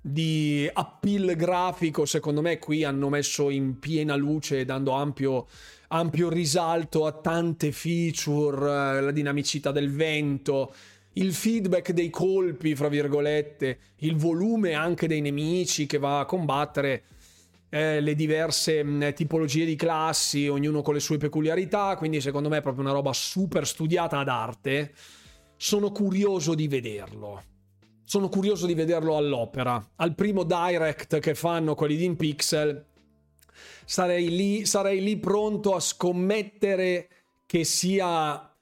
di appeal grafico, secondo me qui hanno messo in piena luce, dando ampio, ampio risalto a tante feature, eh, la dinamicità del vento, il feedback dei colpi, fra virgolette, il volume anche dei nemici che va a combattere. Eh, le diverse mh, tipologie di classi, ognuno con le sue peculiarità, quindi secondo me è proprio una roba super studiata ad arte. Sono curioso di vederlo. Sono curioso di vederlo all'opera. Al primo direct che fanno quelli di InPixel, sarei lì, sarei lì pronto a scommettere che sia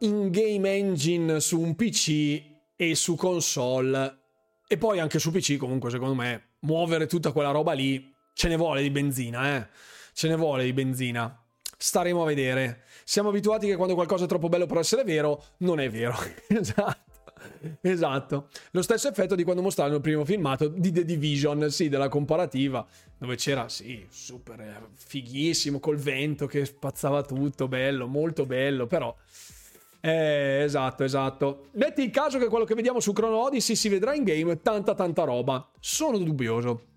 in game engine su un PC e su console. E poi anche su PC comunque secondo me muovere tutta quella roba lì ce ne vuole di benzina eh. Ce ne vuole di benzina. Staremo a vedere. Siamo abituati che quando qualcosa è troppo bello per essere vero non è vero. [laughs] Esatto Esatto, lo stesso effetto di quando mostrarono il primo filmato di The Division, sì, della comparativa, dove c'era, sì, super eh, fighissimo, col vento che spazzava tutto, bello, molto bello, però eh, esatto, esatto. Metti il caso che quello che vediamo su Chrono Odyssey si vedrà in game, tanta tanta roba. Sono dubbioso.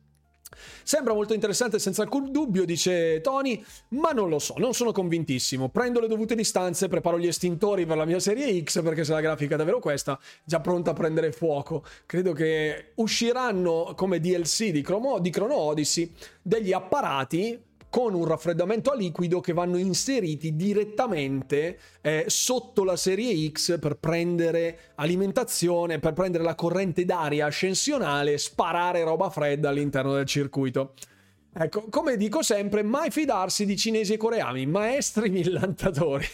Sembra molto interessante senza alcun dubbio, dice Tony, ma non lo so, non sono convintissimo. Prendo le dovute distanze, preparo gli estintori per la mia serie X, perché se la grafica è davvero questa, già pronta a prendere fuoco. Credo che usciranno come DLC di Chrono, di Chrono Odyssey degli apparati con un raffreddamento a liquido che vanno inseriti direttamente eh, sotto la serie X per prendere alimentazione, per prendere la corrente d'aria ascensionale e sparare roba fredda all'interno del circuito. Ecco, come dico sempre, mai fidarsi di cinesi e coreani, maestri [laughs] millantatori.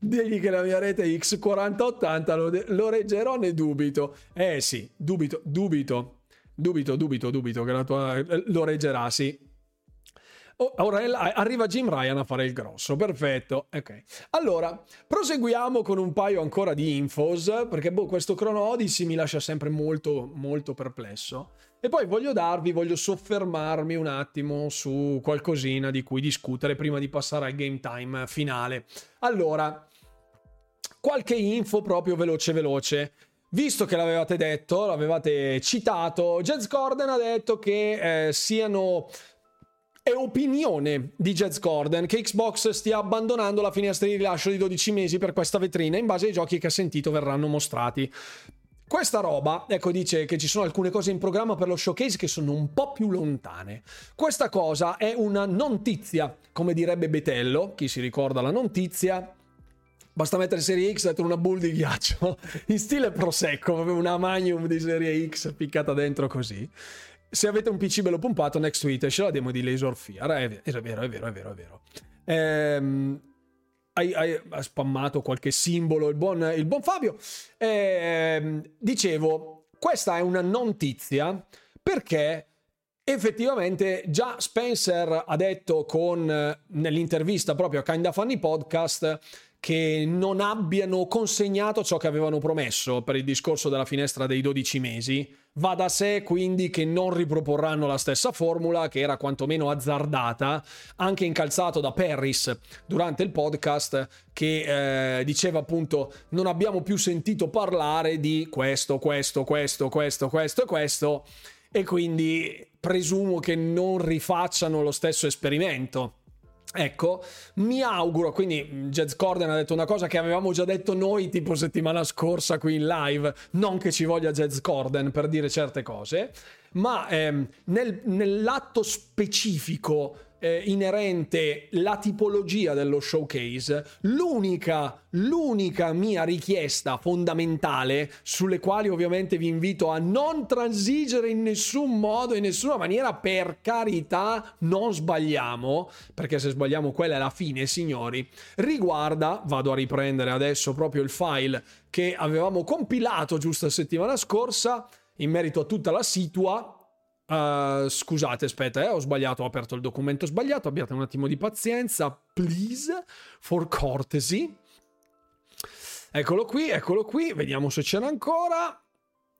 Digli che la mia rete X4080 lo, lo reggerò, ne dubito. Eh sì, dubito, dubito, dubito, dubito, dubito che la tua eh, lo reggerà, sì. Oh, ora arriva Jim Ryan a fare il grosso, perfetto. Ok. Allora, proseguiamo con un paio ancora di infos, perché boh, questo Chrono Odyssey mi lascia sempre molto, molto perplesso. E poi voglio darvi, voglio soffermarmi un attimo su qualcosina di cui discutere prima di passare al game time finale. Allora, qualche info proprio veloce veloce. Visto che l'avevate detto, l'avevate citato, Jazz Gordon ha detto che eh, siano è opinione di Jazz Gordon che Xbox stia abbandonando la finestra di rilascio di 12 mesi per questa vetrina in base ai giochi che ha sentito verranno mostrati. Questa roba, ecco, dice che ci sono alcune cose in programma per lo showcase che sono un po' più lontane. Questa cosa è una nontizia, come direbbe Betello, chi si ricorda la nontizia, Basta mettere serie X dentro una bull di ghiaccio [laughs] in stile prosecco, una magnum di serie X piccata dentro così se avete un PC bello pompato, next tweet esce la demo di Laser Fear. È, vero, è vero, è vero, è vero. Ehm, hai, hai, spammato qualche simbolo il buon, il buon Fabio. Ehm, dicevo, questa è una notizia perché effettivamente già Spencer ha detto con, nell'intervista proprio a Kinda Funny Podcast che non abbiano consegnato ciò che avevano promesso per il discorso della finestra dei 12 mesi. Va da sé quindi che non riproporranno la stessa formula, che era quantomeno azzardata, anche incalzato da Paris durante il podcast, che eh, diceva appunto non abbiamo più sentito parlare di questo, questo, questo, questo, questo e questo, e quindi presumo che non rifacciano lo stesso esperimento. Ecco, mi auguro, quindi Jazz Corden ha detto una cosa che avevamo già detto noi tipo settimana scorsa qui in live, non che ci voglia Jazz Corden per dire certe cose, ma ehm, nel, nell'atto specifico eh, inerente la tipologia dello showcase, l'unica, l'unica mia richiesta fondamentale, sulle quali ovviamente vi invito a non transigere in nessun modo, in nessuna maniera, per carità, non sbagliamo, perché se sbagliamo quella è la fine, signori, riguarda, vado a riprendere adesso proprio il file che avevamo compilato giusto la settimana scorsa, in merito a tutta la situa, Uh, scusate, aspetta, eh, ho sbagliato, ho aperto il documento sbagliato. Abbiate un attimo di pazienza, please, for courtesy. Eccolo qui, eccolo qui, vediamo se c'era ancora.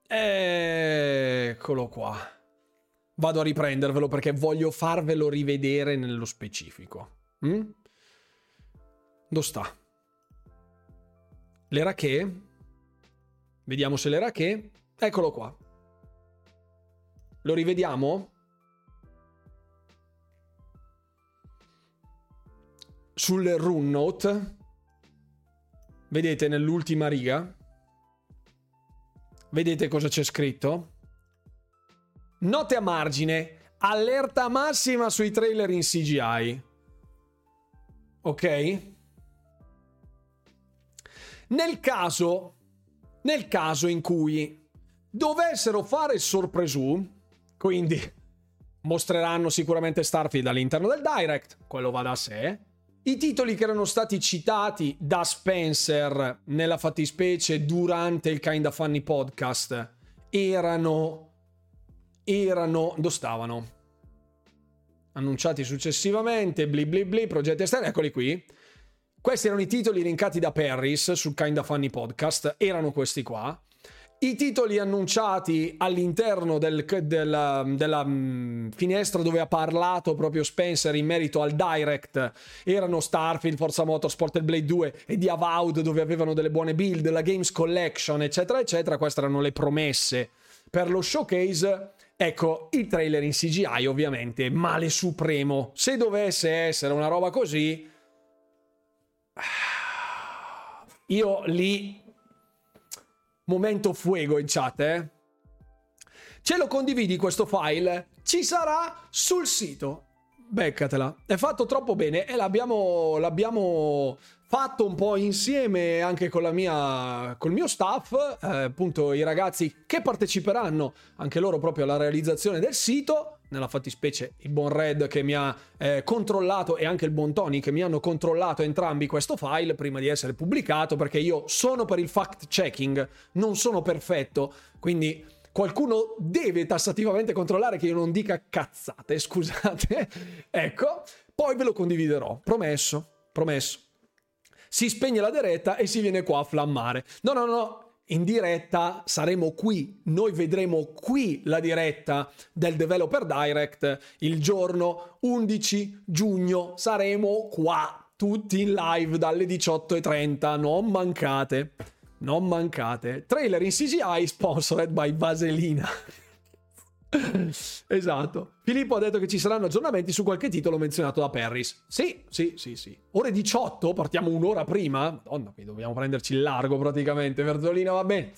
Eccolo qua. Vado a riprendervelo perché voglio farvelo rivedere nello specifico. Mm? Dove sta? L'era che? Vediamo se l'era che. Eccolo qua. Lo rivediamo? Sul run note. Vedete nell'ultima riga? Vedete cosa c'è scritto? Note a margine, allerta massima sui trailer in CGI. Ok? Nel caso, nel caso in cui dovessero fare sorpresù, quindi mostreranno sicuramente Starfield all'interno del Direct, quello va da sé. I titoli che erano stati citati da Spencer nella fattispecie durante il Kinda Funny podcast erano erano dove stavano? Annunciati successivamente, bli bli bli, progetti esterni, eccoli qui. Questi erano i titoli linkati da Paris sul Kinda Funny podcast, erano questi qua. I titoli annunciati all'interno del, della, della um, finestra dove ha parlato proprio Spencer in merito al Direct erano Starfield, Forza Motorsport e Blade 2 e di Avowed dove avevano delle buone build, la Games Collection eccetera eccetera, queste erano le promesse per lo showcase. Ecco, il trailer in CGI ovviamente male supremo. Se dovesse essere una roba così... Io lì momento fuego in chat, eh? Ce lo condividi questo file? Ci sarà sul sito. Beccatela. È fatto troppo bene e l'abbiamo, l'abbiamo fatto un po' insieme anche con la mia, col mio staff, eh, appunto i ragazzi che parteciperanno anche loro proprio alla realizzazione del sito nella fattispecie il buon Red che mi ha eh, controllato e anche il buon Tony che mi hanno controllato entrambi questo file prima di essere pubblicato perché io sono per il fact checking, non sono perfetto, quindi qualcuno deve tassativamente controllare che io non dica cazzate, [laughs] scusate. ecco, poi ve lo condividerò, promesso, promesso. Si spegne la diretta e si viene qua a flammare. No, no, no, in diretta, saremo qui, noi vedremo qui la diretta del Developer Direct il giorno 11 giugno, saremo qua tutti in live dalle 18.30, non mancate, non mancate. Trailer in CGI sponsored by Vaselina. [laughs] esatto. Filippo ha detto che ci saranno aggiornamenti su qualche titolo menzionato da Paris. Sì, sì, sì, sì. Ore 18, partiamo un'ora prima. Madonna, qui dobbiamo prenderci il largo praticamente. Verzolina va bene.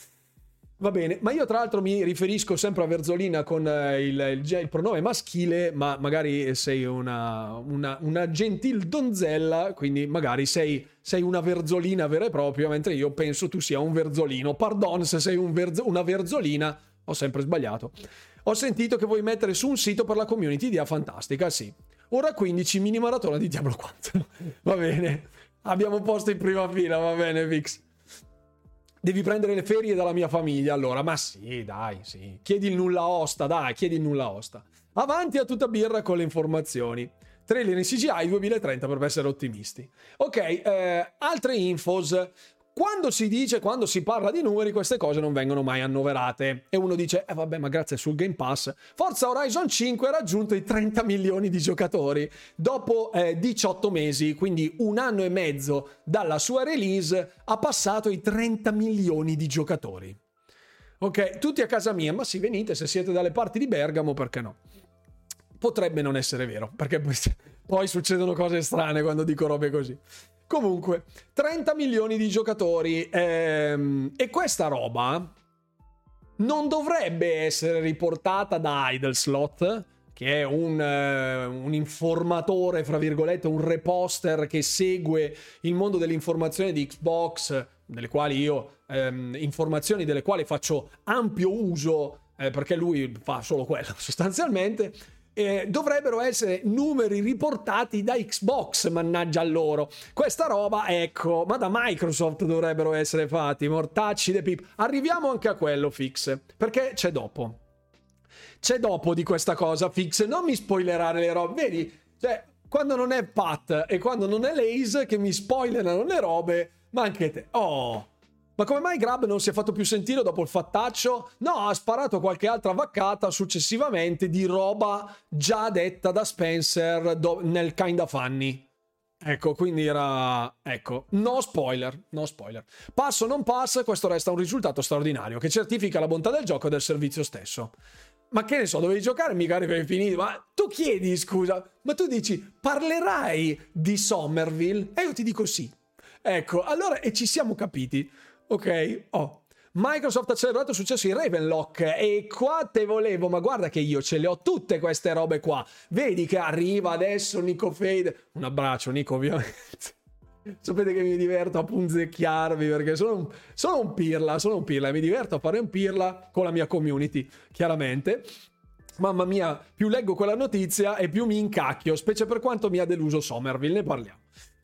Va bene, ma io tra l'altro mi riferisco sempre a Verzolina con eh, il, il, il pronome maschile, ma magari sei una, una, una gentil donzella, quindi magari sei, sei, una Verzolina vera e propria, mentre io penso tu sia un Verzolino. Pardon se sei un verzo, una Verzolina, ho sempre sbagliato. Ho sentito che vuoi mettere su un sito per la community di A Fantastica, sì. Ora 15 mini maratona di Diablo 4. [laughs] va bene. Abbiamo posto in prima fila, va bene, Vix. Devi prendere le ferie dalla mia famiglia, allora. Ma sì, dai, sì. Chiedi il nulla osta, dai, chiedi il nulla osta. Avanti a tutta birra con le informazioni. Trailer in CGI 2030 per essere ottimisti. Ok, eh, altre infos. Quando si dice, quando si parla di numeri, queste cose non vengono mai annoverate. E uno dice, eh vabbè, ma grazie sul Game Pass, Forza Horizon 5 ha raggiunto i 30 milioni di giocatori dopo eh, 18 mesi, quindi un anno e mezzo dalla sua release, ha passato i 30 milioni di giocatori. Ok, tutti a casa mia, ma sì, venite, se siete dalle parti di Bergamo, perché no? Potrebbe non essere vero, perché [laughs] poi succedono cose strane quando dico robe così. Comunque, 30 milioni di giocatori ehm, e questa roba non dovrebbe essere riportata da Idleslot, che è un, uh, un, informatore, fra virgolette, un reposter che segue il mondo dell'informazione di Xbox, delle quali io, ehm, informazioni delle quali faccio ampio uso, eh, perché lui fa solo quello [laughs] sostanzialmente eh, dovrebbero essere numeri riportati da Xbox, mannaggia loro. Questa roba, ecco, ma da Microsoft dovrebbero essere fatti, mortacci de pip. Arriviamo anche a quello, Fix, perché c'è dopo. C'è dopo di questa cosa, Fix, non mi spoilerare le robe, vedi? Cioè, quando non è Pat e quando non è Lace che mi spoilerano le robe, ma anche te. Oh, Ma come mai Grab non si è fatto più sentire dopo il fattaccio? No, ha sparato qualche altra vaccata successivamente di roba già detta da Spencer do- nel Kinda Funny. Ecco, quindi era... Ecco, no spoiler, no spoiler. Passo o non pass, questo resta un risultato straordinario che certifica la bontà del gioco e del servizio stesso. Ma che ne so, dovevi giocare, mica avevi finito. Ma tu chiedi, scusa, ma tu dici, parlerai di Somerville? E io ti dico sì. Ecco, allora, e ci siamo capiti, ok? Oh, Microsoft ha celebrato il successo di Ravenlock e qua te volevo, ma guarda che io ce le ho tutte queste robe qua. Vedi che arriva adesso Nico Fade. Un abbraccio Nico ovviamente. [laughs] Sapete che mi diverto a punzecchiarvi perché sono un, sono un pirla, sono un pirla, mi diverto a fare un pirla con la mia community, chiaramente. Mamma mia, più leggo quella notizia e più mi incacchio, specie per quanto mi ha deluso Somerville, ne parliamo.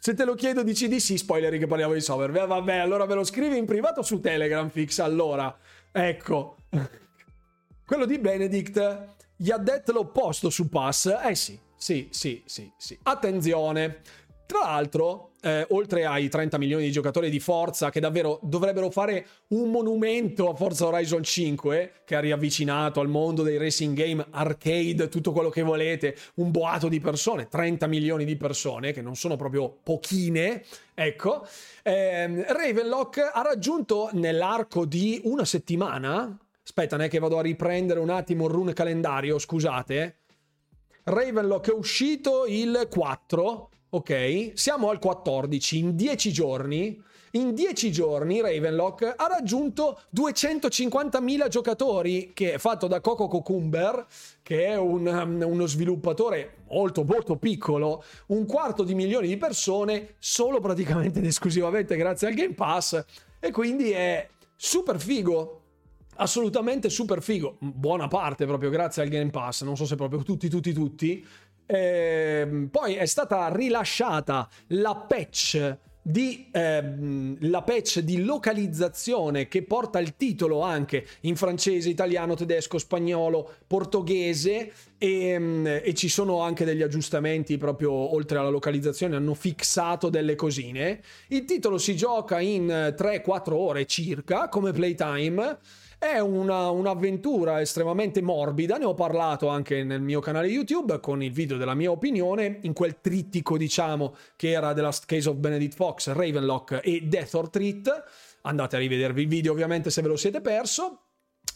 Se te lo chiedo dici di sì, spoileri che parliamo di Somerville. Eh, vabbè, allora me lo scrivi in privato su Telegram Fix, allora. Ecco. [laughs] Quello di Benedict gli ha detto l'opposto su Pass. Eh sì, sì, sì, sì, sì. Attenzione. Tra l'altro, eh, oltre ai 30 milioni di giocatori di Forza che davvero dovrebbero fare un monumento a Forza Horizon 5, che ha riavvicinato al mondo dei racing game arcade, tutto quello che volete, un boato di persone, 30 milioni di persone, che non sono proprio pochine, ecco, eh, Ravenlock ha raggiunto nell'arco di una settimana, aspetta, ne che vado a riprendere un attimo il rune calendario, scusate, Ravenlock è uscito il 4, ok? Siamo al 14, in 10 giorni. In 10 giorni Ravenlock ha raggiunto 250.000 giocatori, che è fatto da Coco Cucumber, che è un, um, uno sviluppatore molto molto piccolo, un quarto di milioni di persone, solo praticamente ed esclusivamente grazie al Game Pass, e quindi è super figo assolutamente super figo. Buona parte proprio grazie al Game Pass, non so se proprio tutti, tutti, tutti. Eh, poi è stata rilasciata la patch di ehm, la patch di localizzazione che porta il titolo anche in francese, italiano, tedesco, spagnolo, portoghese e, ehm, e, ci sono anche degli aggiustamenti proprio oltre alla localizzazione, hanno fissato delle cosine. Il titolo si gioca in 3-4 ore circa come playtime è una, un'avventura estremamente morbida, ne ho parlato anche nel mio canale YouTube con il video della mia opinione, in quel trittico diciamo che era The Last Case of Benedict Fox, Ravenlock e Death or Treat. Andate a rivedervi il video ovviamente se ve lo siete perso.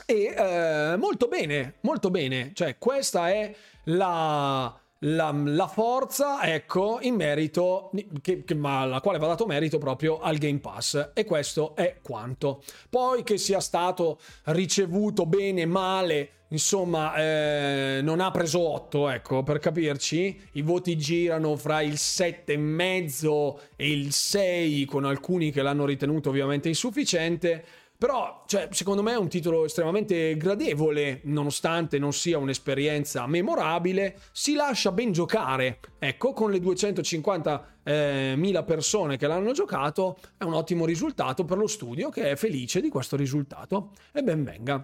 E eh, molto bene, molto bene. Cioè questa è la la, la, forza, ecco, in merito, che, che, ma alla quale va dato merito proprio al Game Pass. E questo è quanto. Poi che sia stato ricevuto bene, male, insomma, eh, non ha preso 8, ecco, per capirci. I voti girano fra il 7,5 e il 6, con alcuni che l'hanno ritenuto ovviamente insufficiente. Però, cioè, secondo me è un titolo estremamente gradevole, nonostante non sia un'esperienza memorabile, si lascia ben giocare. Ecco, con le 250.000 eh, persone che l'hanno giocato, è un ottimo risultato per lo studio che è felice di questo risultato. E ben venga.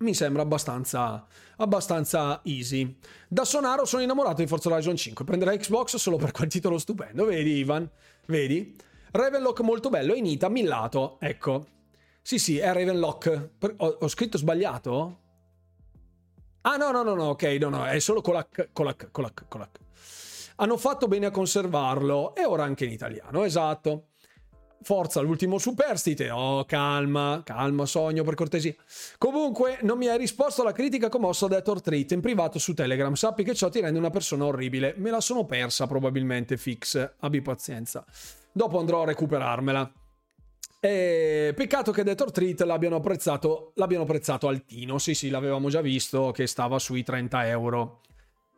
Mi sembra abbastanza, abbastanza easy. Da Sonaro sono innamorato di Forza Horizon 5. Prenderà Xbox solo per quel titolo stupendo. Vedi, Ivan? Vedi? Ravenlock molto bello e Nita millato. Ecco, sì, sì, è Ravenlock. Ho, ho scritto sbagliato? Ah, no, no, no, no, ok, no, no, è solo con la, con la, con la, con la. Hanno fatto bene a conservarlo e ora anche in italiano, esatto. Forza, l'ultimo superstite. Oh, calma, calma, sogno, per cortesia. Comunque, non mi hai risposto alla critica commossa da Death Treat in privato su Telegram. Sappi che ciò ti rende una persona orribile. Me la sono persa probabilmente, fix. Abbi pazienza. Dopo andrò a recuperarmela. E peccato che Death Treat l'abbiano apprezzato, l'abbiano apprezzato altino. Sì, sì, l'avevamo già visto che stava sui 30 euro.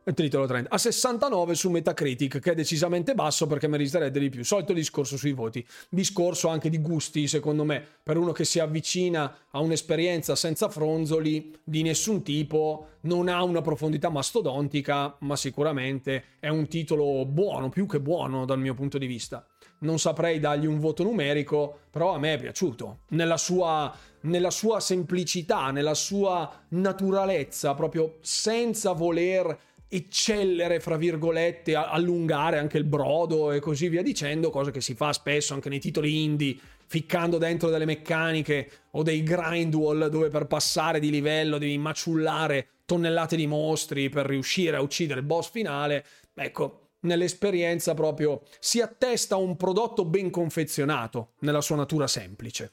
Il titolo 30. A 69 su Metacritic, che è decisamente basso perché meriterebbe di più. Solito discorso sui voti. Discorso anche di gusti, secondo me, per uno che si avvicina a un'esperienza senza fronzoli di nessun tipo, non ha una profondità mastodontica, ma sicuramente è un titolo buono, più che buono dal mio punto di vista non saprei dargli un voto numerico, però a me è piaciuto. Nella sua, nella sua semplicità, nella sua naturalezza, proprio senza voler eccellere, fra virgolette, allungare anche il brodo e così via dicendo, cosa che si fa spesso anche nei titoli indie ficcando dentro delle meccaniche o dei grind wall dove per passare di livello devi maciullare tonnellate di mostri per riuscire a uccidere il boss finale. Ecco, nell'esperienza proprio si attesta un prodotto ben confezionato nella sua natura semplice.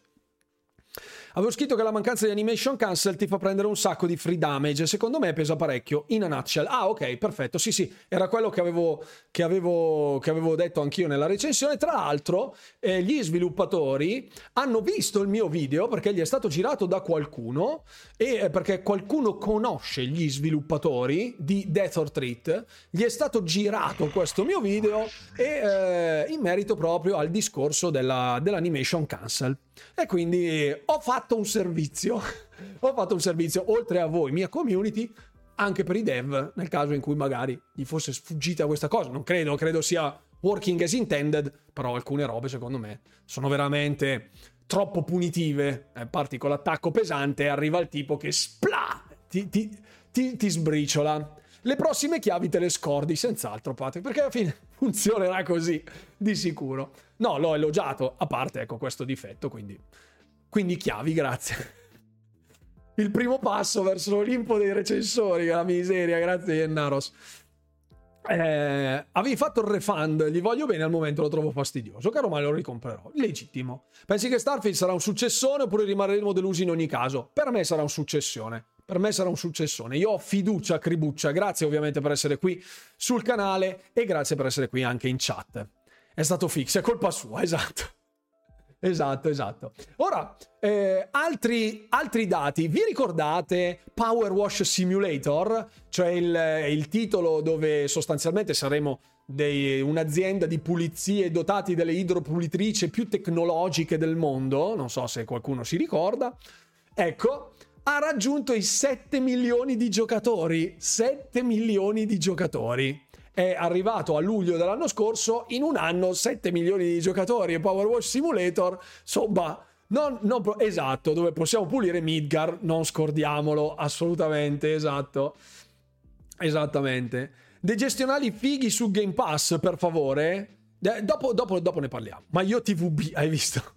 Avevo scritto che la mancanza di animation cancel ti fa prendere un sacco di free damage. Secondo me pesa parecchio. In a nutshell. Ah, ok, perfetto. Sì, sì, era quello che avevo, che avevo, che avevo detto anch'io nella recensione. Tra l'altro, eh, gli sviluppatori hanno visto il mio video perché gli è stato girato da qualcuno e eh, perché qualcuno conosce gli sviluppatori di Death or Treat. Gli è stato girato questo mio video e eh, in merito proprio al discorso della, dell'animation cancel. E quindi ho fatto un servizio, [laughs] ho fatto un servizio oltre a voi, mia community, anche per i dev, nel caso in cui magari gli fosse sfuggita questa cosa. Non credo, credo sia working as intended, però alcune robe secondo me sono veramente troppo punitive. Eh, parti con l'attacco pesante e arriva il tipo che spla, ti, ti, ti, ti sbriciola. Le prossime chiavi te le scordi, senz'altro, Patrick, perché alla fine [laughs] funzionerà così, di sicuro. No, l'ho elogiato, a parte, ecco, questo difetto, quindi... Quindi chiavi, grazie. [laughs] Il primo passo verso l'Olimpo dei recensori, la miseria, grazie Ennaros. Eh, avevi fatto il refund, gli voglio bene, al momento lo trovo fastidioso. Caro ma lo ricomprerò. Legittimo. Pensi che Starfield sarà un successone oppure rimarremo delusi in ogni caso? Per me sarà un successione per me sarà un successone. Io ho fiducia, Cribuccia, grazie ovviamente per essere qui sul canale e grazie per essere qui anche in chat. È stato fix, è colpa sua, [laughs] esatto. Esatto, esatto. Ora, eh, altri, altri, dati. Vi ricordate Power Wash Simulator? Cioè il, il titolo dove sostanzialmente saremo dei, un'azienda di pulizie dotati delle idropulitrici più tecnologiche del mondo. Non so se qualcuno si ricorda. Ecco, ha raggiunto i 7 milioni di giocatori. 7 milioni di giocatori. È arrivato a luglio dell'anno scorso, in un anno 7 milioni di giocatori e Power Wash Simulator, insomma, non, non, esatto, dove possiamo pulire Midgar, non scordiamolo, assolutamente, esatto. Esattamente. Dei gestionali fighi su Game Pass, per favore. dopo, dopo, dopo ne parliamo. Ma io TVB, hai visto?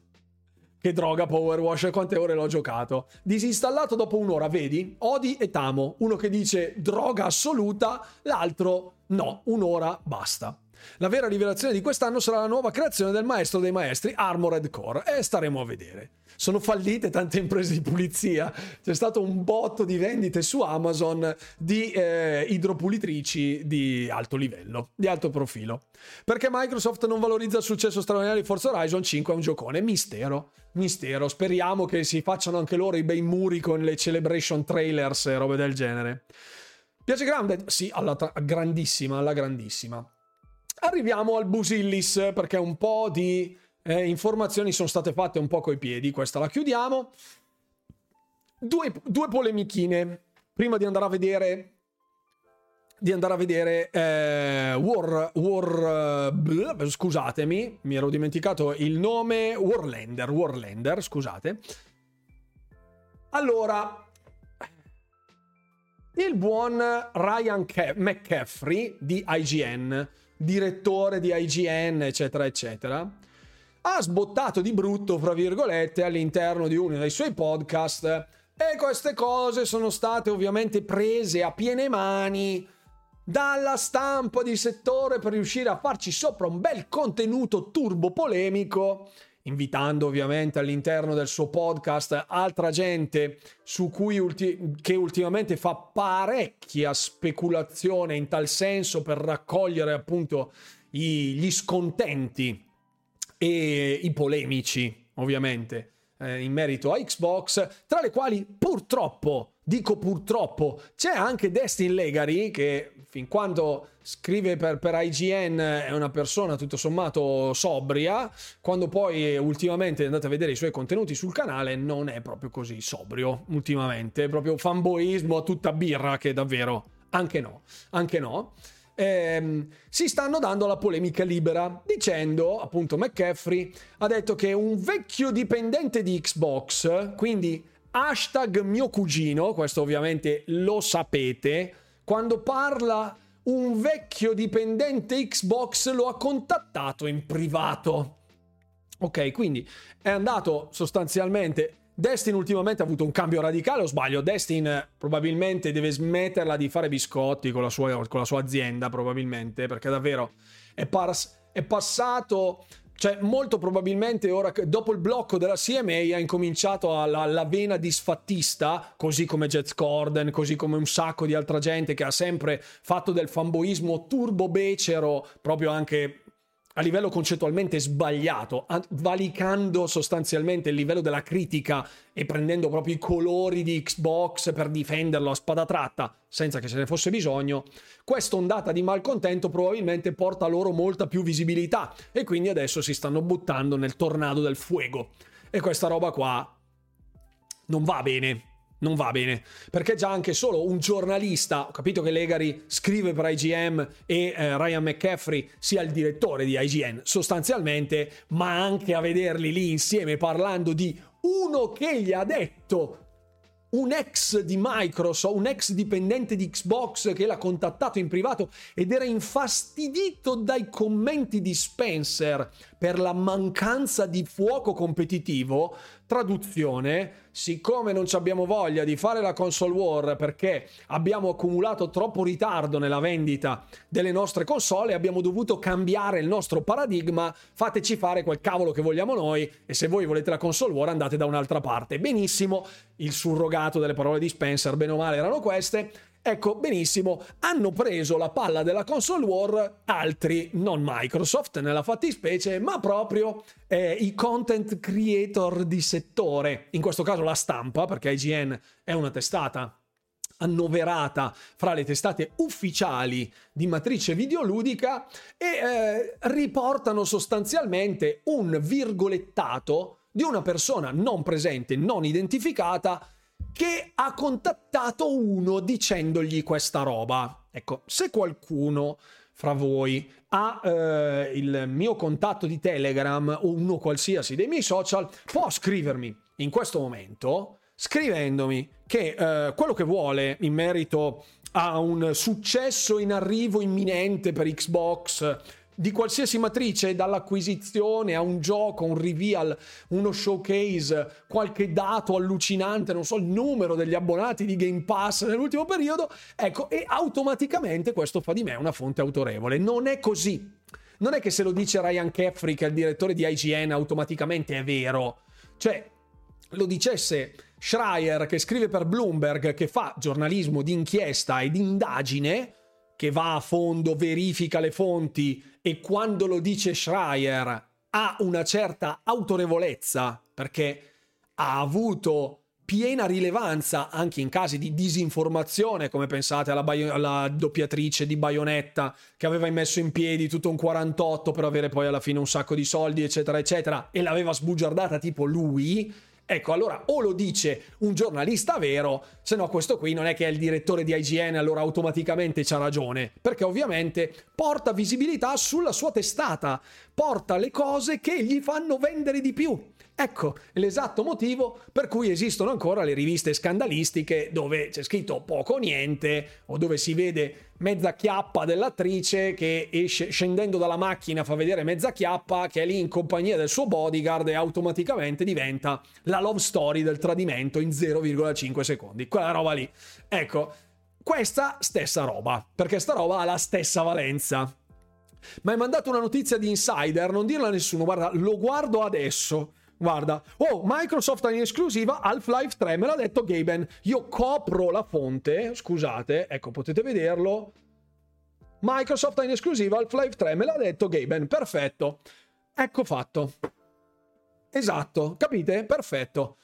Che droga Power Wash, quante ore l'ho giocato. Disinstallato dopo un'ora, vedi? Odi e Tamo. Uno che dice droga assoluta, l'altro no, un'ora basta. La vera rivelazione di quest'anno sarà la nuova creazione del maestro dei maestri, Armored Core, e staremo a vedere. Sono fallite tante imprese di pulizia, c'è stato un botto di vendite su Amazon di eh, idropulitrici di alto livello, di alto profilo. Perché Microsoft non valorizza il successo straordinario di Forza Horizon 5 è un giocone, mistero, mistero. Speriamo che si facciano anche loro i bei muri con le celebration trailers e robe del genere. Piace grande? Sì, alla tra- grandissima, alla grandissima. Arriviamo al Busillis perché un po' di eh, informazioni sono state fatte un po' coi piedi. Questa la chiudiamo. Due, due polemichine prima di andare a vedere di andare a vedere eh, War, War uh, scusatemi, mi ero dimenticato il nome Warlander, Warlander, scusate. Allora, il buon Ryan Ke- McCaffrey di IGN direttore di IGN, eccetera, eccetera, ha sbottato di brutto, fra virgolette, all'interno di uno dei suoi podcast. E queste cose sono state ovviamente prese a piene mani dalla stampa di settore per riuscire a farci sopra un bel contenuto turbo polemico invitando ovviamente all'interno del suo podcast altra gente su cui ulti- che ultimamente fa parecchia speculazione in tal senso per raccogliere appunto i- gli scontenti e i polemici ovviamente eh, in merito a Xbox tra le quali purtroppo dico purtroppo c'è anche Destin Legary che fin quando scrive per, per, IGN è una persona tutto sommato sobria, quando poi ultimamente andate a vedere i suoi contenuti sul canale non è proprio così sobrio ultimamente, è proprio fanboismo a tutta birra che davvero anche no, anche no. Eh, si stanno dando la polemica libera dicendo appunto McCaffrey ha detto che un vecchio dipendente di Xbox quindi hashtag mio cugino questo ovviamente lo sapete quando parla un vecchio dipendente Xbox lo ha contattato in privato. Ok, quindi è andato sostanzialmente Destin ultimamente ha avuto un cambio radicale, o sbaglio? Destin probabilmente deve smetterla di fare biscotti con la sua, con la sua azienda, probabilmente, perché davvero è, pars- è passato cioè, molto probabilmente ora, dopo il blocco della CMA, ha incominciato alla, alla vena disfattista, così come Jets Corden, così come un sacco di altra gente che ha sempre fatto del fanboismo turbo becero, proprio anche a livello concettualmente sbagliato, valicando sostanzialmente il livello della critica e prendendo proprio i colori di Xbox per difenderlo a spada tratta, senza che ce ne fosse bisogno, questa ondata di malcontento probabilmente porta loro molta più visibilità e quindi adesso si stanno buttando nel tornado del fuoco. E questa roba qua non va bene non va bene. Perché già anche solo un giornalista ho capito che Legari scrive per IGM e eh, Ryan McCaffrey sia il direttore di IGN sostanzialmente ma anche a vederli lì insieme parlando di uno che gli ha detto un ex di Microsoft, un ex dipendente di Xbox che l'ha contattato in privato ed era infastidito dai commenti di Spencer per la mancanza di fuoco competitivo, traduzione, siccome non abbiamo voglia di fare la console war perché abbiamo accumulato troppo ritardo nella vendita delle nostre console abbiamo dovuto cambiare il nostro paradigma, fateci fare quel cavolo che vogliamo noi e se voi volete la console war andate da un'altra parte. Benissimo, il surrogato delle parole di Spencer, bene o male, erano queste. Ecco, benissimo, hanno preso la palla della console war altri, non Microsoft nella fattispecie, ma proprio eh, i content creator di settore, in questo caso la stampa, perché IGN è una testata annoverata fra le testate ufficiali di matrice videoludica e eh, riportano sostanzialmente un virgolettato di una persona non presente, non identificata, che ha contattato uno dicendogli questa roba. Ecco, se qualcuno fra voi ha eh, il mio contatto di Telegram o uno qualsiasi dei miei social, può scrivermi in questo momento scrivendomi che eh, quello che vuole in merito a un successo in arrivo imminente per Xbox di qualsiasi matrice, dall'acquisizione a un gioco, un reveal, uno showcase, qualche dato allucinante, non so, il numero degli abbonati di Game Pass nell'ultimo periodo, ecco, e automaticamente questo fa di me una fonte autorevole. Non è così. Non è che se lo dice Ryan Caffrey, che è il direttore di IGN, automaticamente è vero. Cioè, lo dicesse Schreier, che scrive per Bloomberg, che fa giornalismo di inchiesta e di indagine, che va a fondo, verifica le fonti e quando lo dice Schreier ha una certa autorevolezza perché ha avuto piena rilevanza anche in casi di disinformazione, come pensate alla, bio- alla, doppiatrice di Bayonetta che aveva messo in piedi tutto un 48 per avere poi alla fine un sacco di soldi, eccetera, eccetera, e l'aveva sbugiardata tipo lui. Ecco, allora o lo dice un giornalista vero, se no questo qui non è che è il direttore di IGN, allora automaticamente c'ha ragione, perché ovviamente porta visibilità sulla sua testata, porta le cose che gli fanno vendere di più. Ecco l'esatto motivo per cui esistono ancora le riviste scandalistiche dove c'è scritto poco o niente o dove si vede mezza chiappa dell'attrice che esce, scendendo dalla macchina fa vedere mezza chiappa che è lì in compagnia del suo bodyguard e automaticamente diventa la love story del tradimento in 0,5 secondi. Quella roba lì. Ecco, questa stessa roba, perché sta roba ha la stessa valenza. Ma hai mandato una notizia di insider, non dirla a nessuno, guarda, lo guardo adesso. Guarda, oh, Microsoft in esclusiva Half-Life 3, me l'ha detto Gaben. Io copro la fonte, scusate, ecco, potete vederlo. Microsoft in esclusiva Half-Life 3, me l'ha detto Gaben, perfetto. Ecco fatto. Esatto, capite? Perfetto.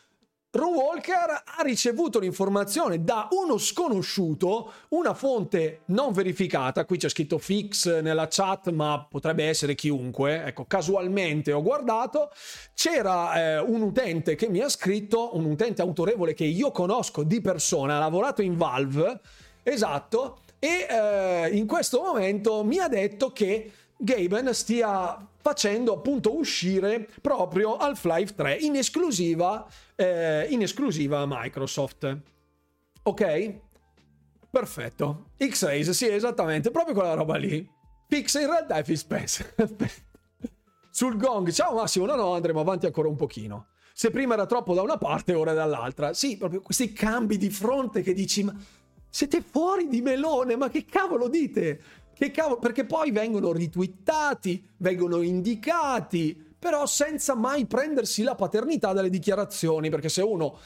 Ron Walker ha ricevuto l'informazione da uno sconosciuto, una fonte non verificata, qui c'è scritto fix nella chat, ma potrebbe essere chiunque, ecco, casualmente ho guardato, c'era eh, un utente che mi ha scritto, un utente autorevole che io conosco di persona, ha lavorato in Valve, esatto, e eh, in questo momento mi ha detto che Gaben stia facendo appunto uscire proprio Half-Life 3 in esclusiva, eh, in esclusiva a Microsoft. Ok? Perfetto. X-Rays, sì, esattamente, proprio quella roba lì. Pix in realtà è Phil [laughs] Spencer. sul gong. Ciao Massimo, no no, andremo avanti ancora un pochino. Se prima era troppo da una parte, ora dall'altra. Sì, proprio questi cambi di fronte che dici, ma siete fuori di melone, ma che cavolo dite? Che cavolo, perché poi vengono ritwittati, vengono indicati, però senza mai prendersi la paternità dalle dichiarazioni, perché se uno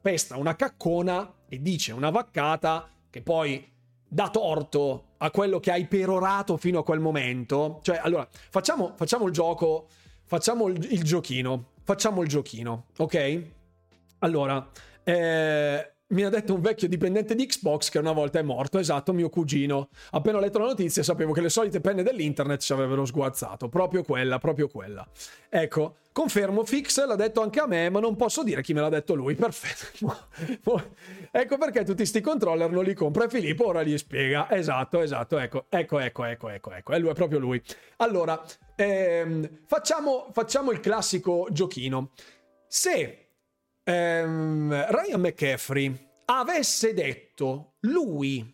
pesta una caccona e dice una vaccata che poi dà torto a quello che hai perorato fino a quel momento, cioè allora facciamo, facciamo il gioco, facciamo il, il giochino, facciamo il giochino, ok? Allora, eh, mi ha detto un vecchio dipendente di Xbox che una volta è morto, esatto, mio cugino. Appena ho letto la notizia sapevo che le solite penne dell'internet ci avrebbero sguazzato, proprio quella, proprio quella. Ecco, confermo, Fix l'ha detto anche a me, ma non posso dire chi me l'ha detto lui, [laughs] perfetto. ecco perché tutti sti controller non li compra Filippo ora gli spiega. Esatto, esatto, ecco, ecco, ecco, ecco, ecco, ecco, è lui, è proprio lui. Allora, ehm, facciamo, facciamo il classico giochino. Se ehm, Ryan McCaffrey avesse detto lui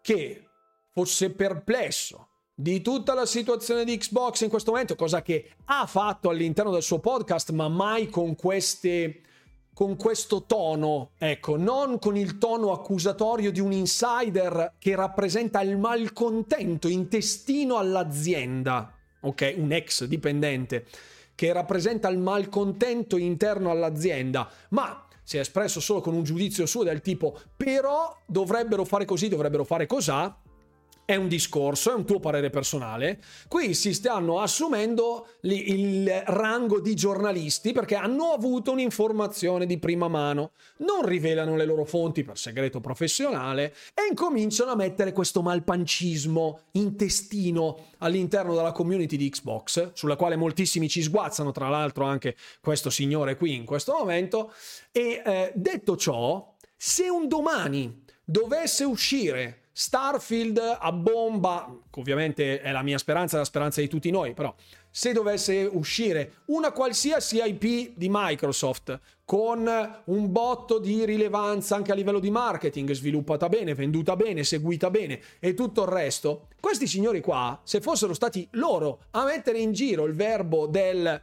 che fosse perplesso di tutta la situazione di Xbox in questo momento, cosa che ha fatto all'interno del suo podcast, ma mai con queste con questo tono, ecco, non con il tono accusatorio di un insider che rappresenta il malcontento intestino all'azienda, ok, un ex dipendente che rappresenta il malcontento interno all'azienda, ma si è espresso solo con un giudizio suo del tipo però dovrebbero fare così, dovrebbero fare cos'ha, è un discorso, è un tuo parere personale. Qui si stanno assumendo il rango di giornalisti perché hanno avuto un'informazione di prima mano, non rivelano le loro fonti per segreto professionale e incominciano a mettere questo malpancismo intestino all'interno della community di Xbox, sulla quale moltissimi ci sguazzano, tra l'altro anche questo signore qui in questo momento. E eh, detto ciò, se un domani dovesse uscire Starfield a bomba, ovviamente è la mia speranza, la speranza di tutti noi, però se dovesse uscire una qualsiasi IP di Microsoft con un botto di rilevanza anche a livello di marketing, sviluppata bene, venduta bene, seguita bene e tutto il resto, questi signori qua, se fossero stati loro a mettere in giro il verbo del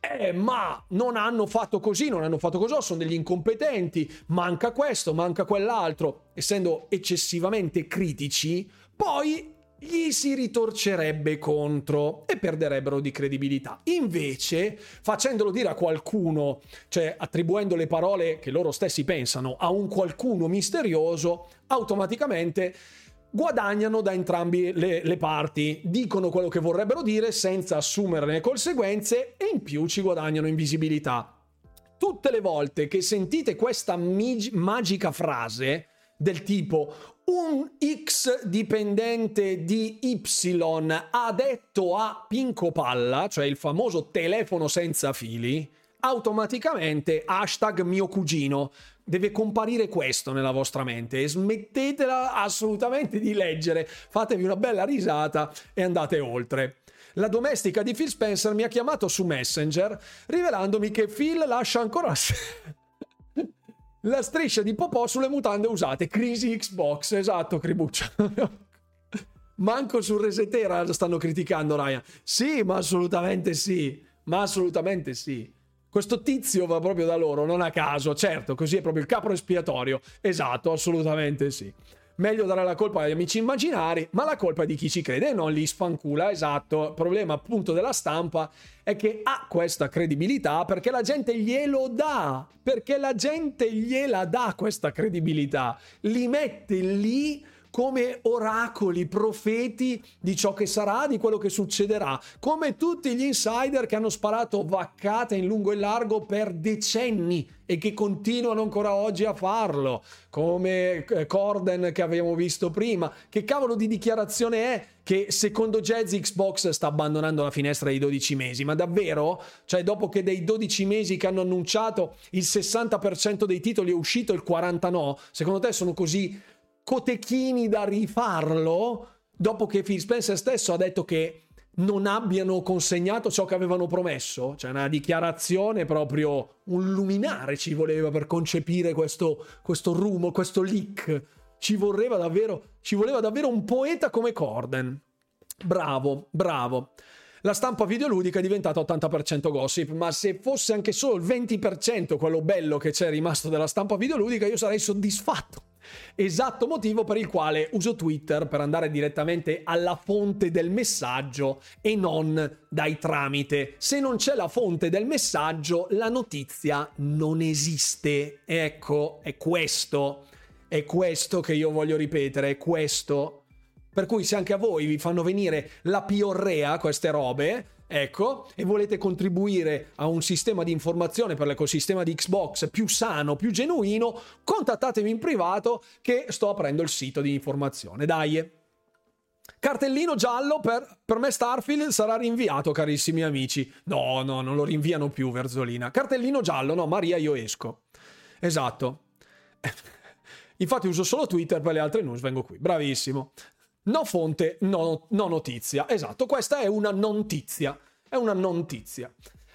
eh, ma non hanno fatto così, non hanno fatto così, sono degli incompetenti, manca questo, manca quell'altro, essendo eccessivamente critici, poi gli si ritorcerebbe contro e perderebbero di credibilità. Invece, facendolo dire a qualcuno, cioè attribuendo le parole che loro stessi pensano a un qualcuno misterioso, automaticamente guadagnano da entrambi le, le, parti, dicono quello che vorrebbero dire senza assumerne conseguenze e in più ci guadagnano in visibilità. Tutte le volte che sentite questa mig- magica frase del tipo un X dipendente di Y ha detto a Pinco Palla, cioè il famoso telefono senza fili, automaticamente hashtag mio cugino deve comparire questo nella vostra mente e smettetela assolutamente di leggere, fatevi una bella risata e andate oltre. La domestica di Phil Spencer mi ha chiamato su Messenger rivelandomi che Phil lascia ancora [laughs] la striscia di popò sulle mutande usate. Crisi Xbox, esatto, Cribuccia. [laughs] Manco su Resetera stanno criticando Ryan. Sì, ma assolutamente sì. Ma assolutamente sì. Questo tizio va proprio da loro, non a caso, certo, così è proprio il capo espiatorio. Esatto, assolutamente sì. Meglio dare la colpa agli amici immaginari, ma la colpa è di chi ci crede e non li sfancula. Esatto, il problema appunto della stampa è che ha questa credibilità perché la gente glielo dà, perché la gente gliela dà questa credibilità, li mette lì come oracoli, profeti di ciò che sarà, di quello che succederà, come tutti gli insider che hanno sparato vaccate in lungo e largo per decenni e che continuano ancora oggi a farlo, come eh, Corden che abbiamo visto prima. Che cavolo di dichiarazione è che secondo Jazz Xbox sta abbandonando la finestra dei 12 mesi? Ma davvero? Cioè dopo che dei 12 mesi che hanno annunciato il 60% dei titoli è uscito, il 40% no? Secondo te sono così cotechini da rifarlo dopo che Phil Spencer stesso ha detto che non abbiano consegnato ciò che avevano promesso, cioè una dichiarazione proprio un luminare ci voleva per concepire questo, questo rumor, questo leak. Ci voleva davvero, ci voleva davvero un poeta come Corden. Bravo, bravo. la stampa videoludica è diventata 80% gossip, ma se fosse anche solo il 20% quello bello che c'è rimasto della stampa videoludica, io sarei soddisfatto. Esatto motivo per il quale uso Twitter per andare direttamente alla fonte del messaggio e non dai tramite. Se non c'è la fonte del messaggio, la notizia non esiste. Ecco, è questo. È questo che io voglio ripetere, è questo. Per cui se anche a voi vi fanno venire la piorrea queste robe, ecco, e volete contribuire a un sistema di informazione per l'ecosistema di Xbox più sano, più genuino, contattatemi in privato che sto aprendo il sito di informazione. Dai. Cartellino giallo per, per me Starfield sarà rinviato, carissimi amici. No, no, non lo rinviano più, Verzolina. Cartellino giallo, no, Maria, io esco. Esatto. [laughs] Infatti uso solo Twitter, per le altre news vengo qui. Bravissimo. No fonte, no, no notizia. Esatto, questa è una nontizia. È una nontizia.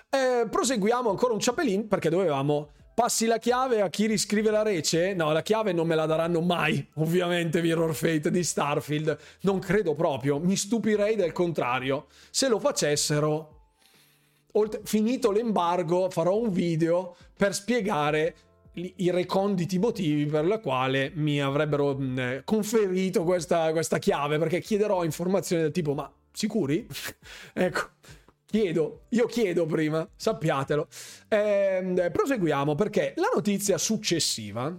Eh, proseguiamo ancora un ciapelin perché dovevamo passi la chiave a chi riscrive la rece? No, la chiave non me la daranno mai, ovviamente, Mirror Fate di Starfield. Non credo proprio, mi stupirei del contrario. Se lo facessero, oltre, finito l'embargo, farò un video per spiegare i reconditi motivi per la quale mi avrebbero mh, conferito questa, questa chiave, perché chiederò informazioni del tipo, ma sicuri? [laughs] ecco. Chiedo, io chiedo prima, sappiatelo. Eh, proseguiamo perché la notizia successiva,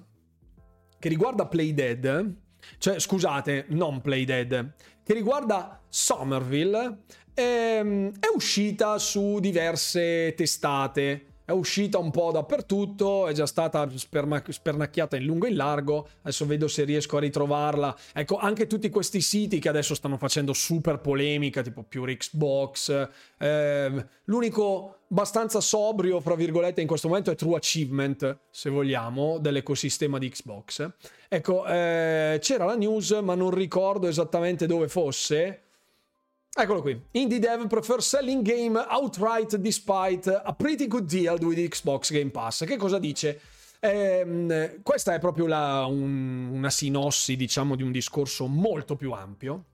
che riguarda Playdead, cioè scusate, non Playdead, che riguarda Somerville, ehm, è uscita su diverse testate è uscita un po' dappertutto, è già stata sperma- spernacchiata in lungo e in largo, adesso vedo se riesco a ritrovarla. Ecco, anche tutti questi siti che adesso stanno facendo super polemica, tipo Pure Xbox, eh, l'unico abbastanza sobrio, fra virgolette, in questo momento è True Achievement, se vogliamo, dell'ecosistema di Xbox. Ecco, eh, c'era la news, ma non ricordo esattamente dove fosse Eccolo qui. Indie dev prefer selling game outright despite a pretty good deal with Xbox Game Pass. Che cosa dice? Eh, questa è proprio la, un, una sinossi, diciamo, di un discorso molto più ampio.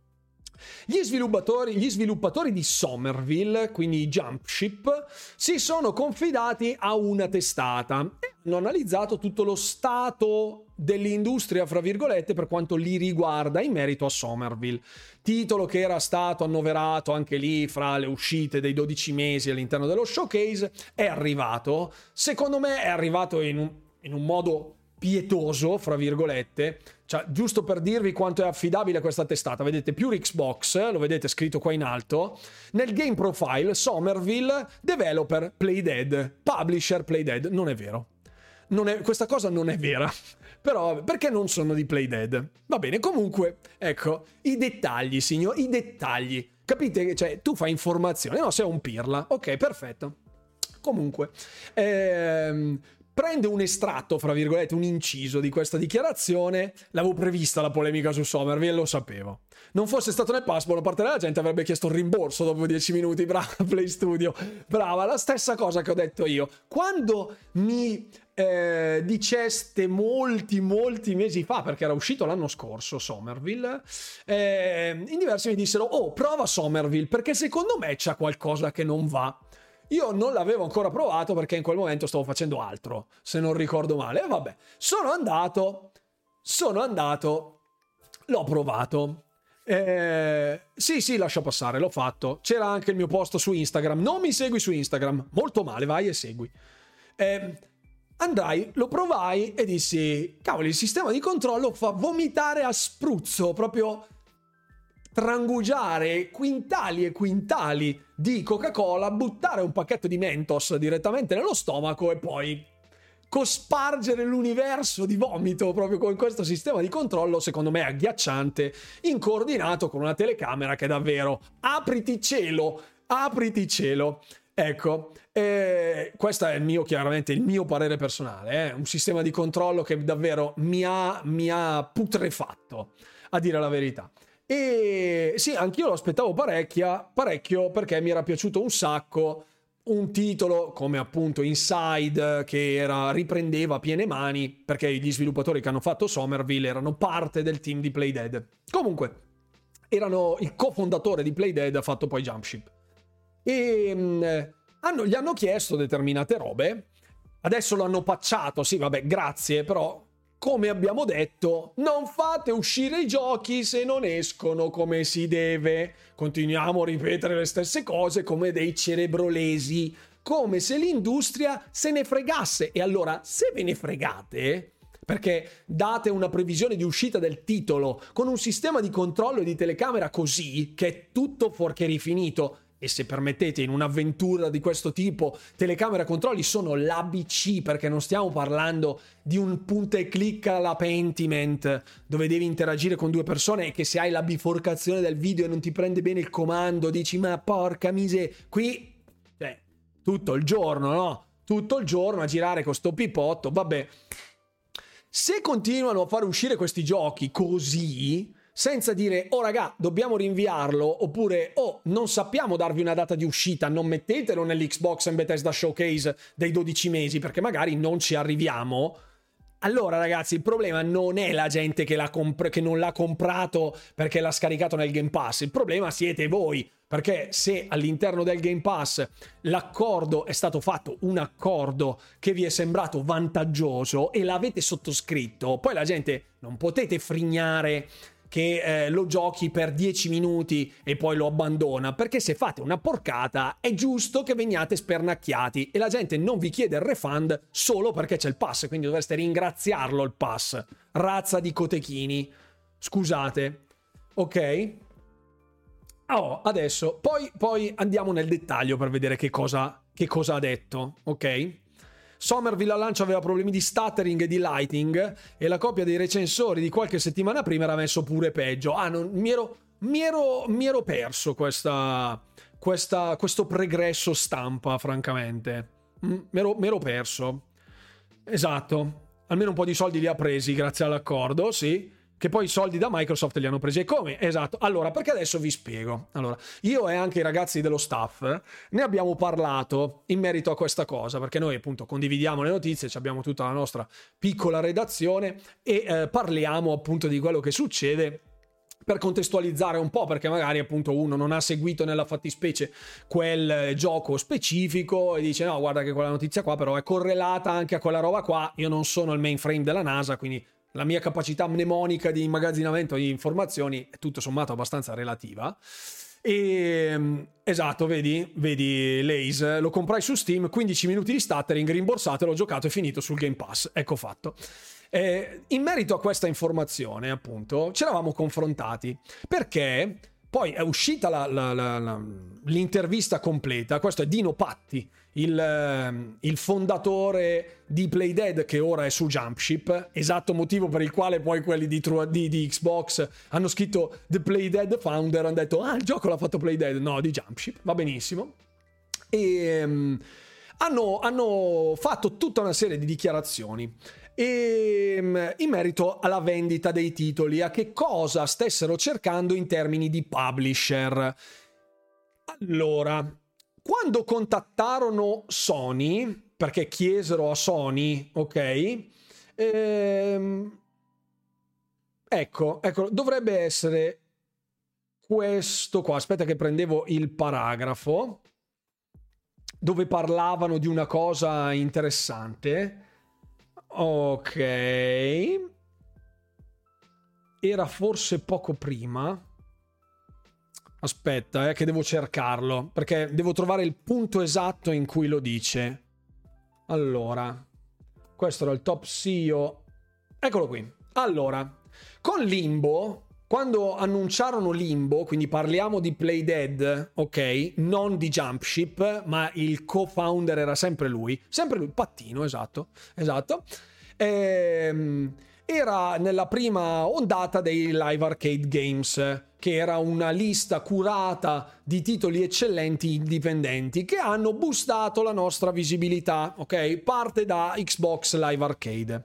Gli sviluppatori, gli sviluppatori di Somerville, quindi Jumpship, si sono confidati a una testata e hanno analizzato tutto lo stato dell'industria, fra virgolette, per quanto li riguarda in merito a Somerville. Titolo che era stato annoverato anche lì fra le uscite dei 12 mesi all'interno dello showcase, è arrivato. Secondo me è arrivato in un, in un modo pietoso, fra virgolette. Cioè, giusto per dirvi quanto è affidabile questa testata, vedete più Xbox, lo vedete scritto qua in alto. Nel game profile, Somerville, developer Playdead, publisher Playdead. Non è vero. Non è, questa cosa non è vera. Però perché non sono di Playdead? Va bene, comunque, ecco, i dettagli, signor, i dettagli. Capite? Cioè, tu fai informazione, no, sei un pirla. Ok, perfetto. Comunque, ehm, prende un estratto, fra virgolette, un inciso di questa dichiarazione. L'avevo prevista la polemica su Somerville, lo sapevo. Non fosse stato nel passport, da parte della gente avrebbe chiesto un rimborso dopo 10 minuti. Brava, [laughs] Play Studio. Brava, la stessa cosa che ho detto io. Quando mi eh, diceste molti, molti mesi fa, perché era uscito l'anno scorso Somerville, eh, in diversi mi dissero, oh, prova Somerville, perché secondo me c'è qualcosa che non va. Io non l'avevo ancora provato perché in quel momento stavo facendo altro, se non ricordo male. E vabbè, sono andato, sono andato, l'ho provato. Eh, sì, sì, lascia passare, l'ho fatto. C'era anche il mio post su Instagram. Non mi segui su Instagram, molto male, vai e segui. Eh, andrai, lo provai e dissi, cavolo, il sistema di controllo fa vomitare a spruzzo, proprio trangugiare quintali e quintali di Coca-Cola, buttare un pacchetto di Mentos direttamente nello stomaco e poi cospargere l'universo di vomito proprio con questo sistema di controllo, secondo me agghiacciante, incoordinato con una telecamera che davvero apriti cielo, apriti cielo. Ecco, eh, questo è il mio, chiaramente, il mio parere personale, eh? un sistema di controllo che davvero mi ha, mi ha putrefatto, a dire la verità. E sì, anch'io lo aspettavo parecchio perché mi era piaciuto un sacco un titolo come appunto Inside che era, riprendeva piene mani perché gli sviluppatori che hanno fatto Somerville erano parte del team di Playdead. Comunque, erano il cofondatore di Playdead ha fatto poi Jumpship. e mm, hanno, gli hanno chiesto determinate robe. Adesso l'hanno pacciato, sì, vabbè, grazie, però come abbiamo detto, non fate uscire i giochi se non escono come si deve. Continuiamo a ripetere le stesse cose come dei cerebrolesi, come se l'industria se ne fregasse. E allora, se ve ne fregate, perché date una previsione di uscita del titolo con un sistema di controllo e di telecamera così, che è tutto fuorché rifinito, e se permettete in un'avventura di questo tipo telecamera controlli sono l'ABC perché non stiamo parlando di un punta e clicca alla Pentiment dove devi interagire con due persone e che se hai la biforcazione del video e non ti prende bene il comando dici ma porca mise qui cioè tutto il giorno no? Tutto il giorno a girare con sto pipotto vabbè. Se continuano a fare uscire questi giochi così, senza dire oh raga dobbiamo rinviarlo oppure oh non sappiamo darvi una data di uscita non mettetelo nell'Xbox and Bethesda Showcase dei 12 mesi perché magari non ci arriviamo allora ragazzi il problema non è la gente che, comp- che non l'ha comprato perché l'ha scaricato nel Game Pass. Il problema siete voi perché se all'interno del Game Pass l'accordo è stato fatto un accordo che vi è sembrato vantaggioso e l'avete sottoscritto, poi la gente non potete frignare che eh, lo giochi per 10 minuti e poi lo abbandona, perché se fate una porcata è giusto che veniate spernacchiati e la gente non vi chiede il refund solo perché c'è il pass, quindi dovreste ringraziarlo il pass. Razza di cotechini. Scusate. Ok? Oh, adesso, poi, poi, andiamo nel dettaglio per vedere che cosa, che cosa ha detto, ok? Somerville al lancio aveva problemi di stuttering e di lighting e la copia dei recensori di qualche settimana prima era messo pure peggio. Ah, non, mi, ero, mi, ero, mi ero perso questa, questa, questo pregresso stampa, francamente. Mm, mi ero, ero perso. Esatto. Almeno un po' di soldi li ha presi grazie all'accordo, sì che poi i soldi da Microsoft li hanno presi. E come? Esatto. Allora, perché adesso vi spiego. Allora, io e anche i ragazzi dello staff ne abbiamo parlato in merito a questa cosa, perché noi appunto condividiamo le notizie, abbiamo tutta la nostra piccola redazione e eh, parliamo appunto di quello che succede per contestualizzare un po', perché magari appunto uno non ha seguito nella fattispecie quel gioco specifico e dice no, guarda che quella notizia qua però è correlata anche a quella roba qua, io non sono il mainframe della NASA, quindi la mia capacità mnemonica di immagazzinamento di informazioni è tutto sommato abbastanza relativa. E ehm, esatto, vedi, vedi Lace, lo comprai su Steam, 15 minuti di stuttering, rimborsato, l'ho giocato e finito sul Game Pass. Ecco fatto. Eh, in merito a questa informazione, appunto, ci eravamo confrontati perché poi è uscita la, la, la, l'intervista completa. Questo è Dino Patti, il, ehm, il, fondatore di Playdead, che ora è su Jumpship. Esatto motivo per il quale poi quelli di, di, di Xbox hanno scritto The Playdead Founder. Hanno detto: Ah, il gioco l'ha fatto Playdead. No, di Jumpship. Va benissimo. E. Um, hanno, hanno fatto tutta una serie di dichiarazioni e, ehm, in merito alla vendita dei titoli, a che cosa stessero cercando in termini di publisher. Allora, quando contattarono Sony, perché chiesero a Sony, ok, ehm, ecco, ecco, dovrebbe essere questo qua. Aspetta che prendevo il paragrafo dove parlavano di una cosa interessante. Ok. Era forse poco prima. Aspetta, eh, che devo cercarlo, perché devo trovare il punto esatto in cui lo dice. Allora, questo era il top CEO. Eccolo qui. Allora, con Limbo, quando annunciarono Limbo, quindi parliamo di Playdead, ok, non di Jumpship, ma il co-founder era sempre lui, sempre lui, Pattino, esatto, esatto. Ehm, era nella prima ondata dei Live Arcade Games, che era una lista curata di titoli eccellenti indipendenti che hanno boostato la nostra visibilità, ok? Parte da Xbox Live Arcade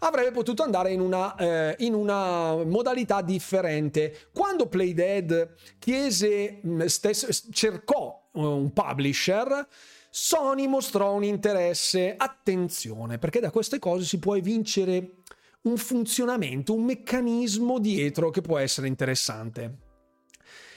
avrebbe potuto andare in una, eh, in una modalità differente. Quando Playdead chiese, mm, stes- cercò eh, un publisher, Sony mostrò un interesse. Attenzione, perché da queste cose si può evincere un funzionamento, un meccanismo dietro che può essere interessante.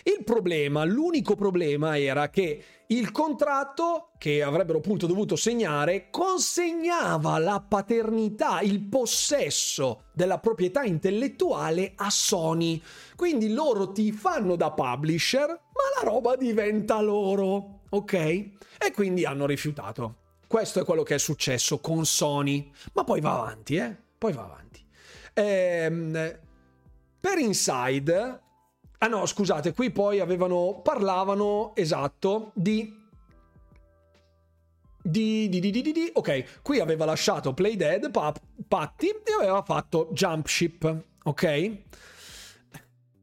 Il problema, l'unico problema era che il contratto che avrebbero appunto dovuto segnare consegnava la paternità, il possesso della proprietà intellettuale a Sony. Quindi loro ti fanno da publisher, ma la roba diventa loro, ok? E quindi hanno rifiutato. Questo è quello che è successo con Sony. Ma poi va avanti, eh? Poi va avanti. Ehm, per Inside Ah no, scusate, qui poi avevano, parlavano, esatto, di... Di, di, di, di, ok, qui aveva lasciato Play Dead, Patty, e aveva fatto Jump Ship, ok?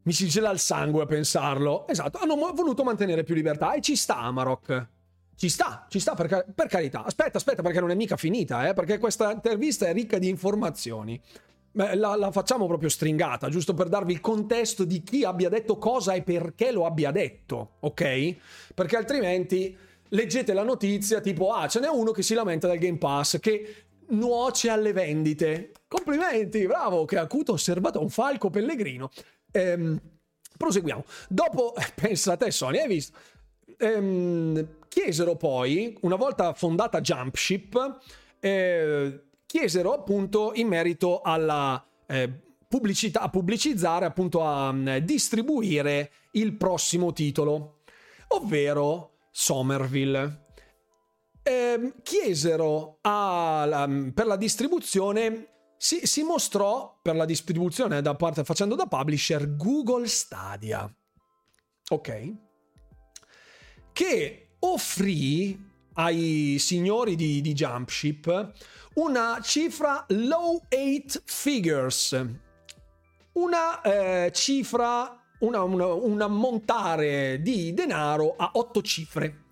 Mi si gela il sangue a pensarlo. Esatto, hanno voluto mantenere più libertà e ci sta Amarok. Ci sta, ci sta per, per, carità. Aspetta, aspetta, perché non è mica finita, eh? Perché questa intervista è ricca di informazioni. La, la, facciamo proprio stringata, giusto per darvi il contesto di chi abbia detto cosa e perché lo abbia detto, ok? Perché altrimenti leggete la notizia tipo, ah, ce n'è uno che si lamenta del Game Pass, che nuoce alle vendite. Complimenti, bravo, che acuto osservato un falco pellegrino. Ehm, proseguiamo. Dopo, [laughs] pensa a te Sony, hai visto? Ehm, chiesero poi, una volta fondata Jumpship, eh, chiesero appunto in merito alla eh, pubblicità, a pubblicizzare, appunto a um, distribuire il prossimo titolo, ovvero Somerville. Eh, chiesero a, um, per la distribuzione si, si, mostrò per la distribuzione da parte facendo da publisher Google Stadia. Ok? Che offrì ai signori di, di Jumpship una cifra low eight figures, una eh, cifra, una, una, un ammontare di denaro a otto cifre,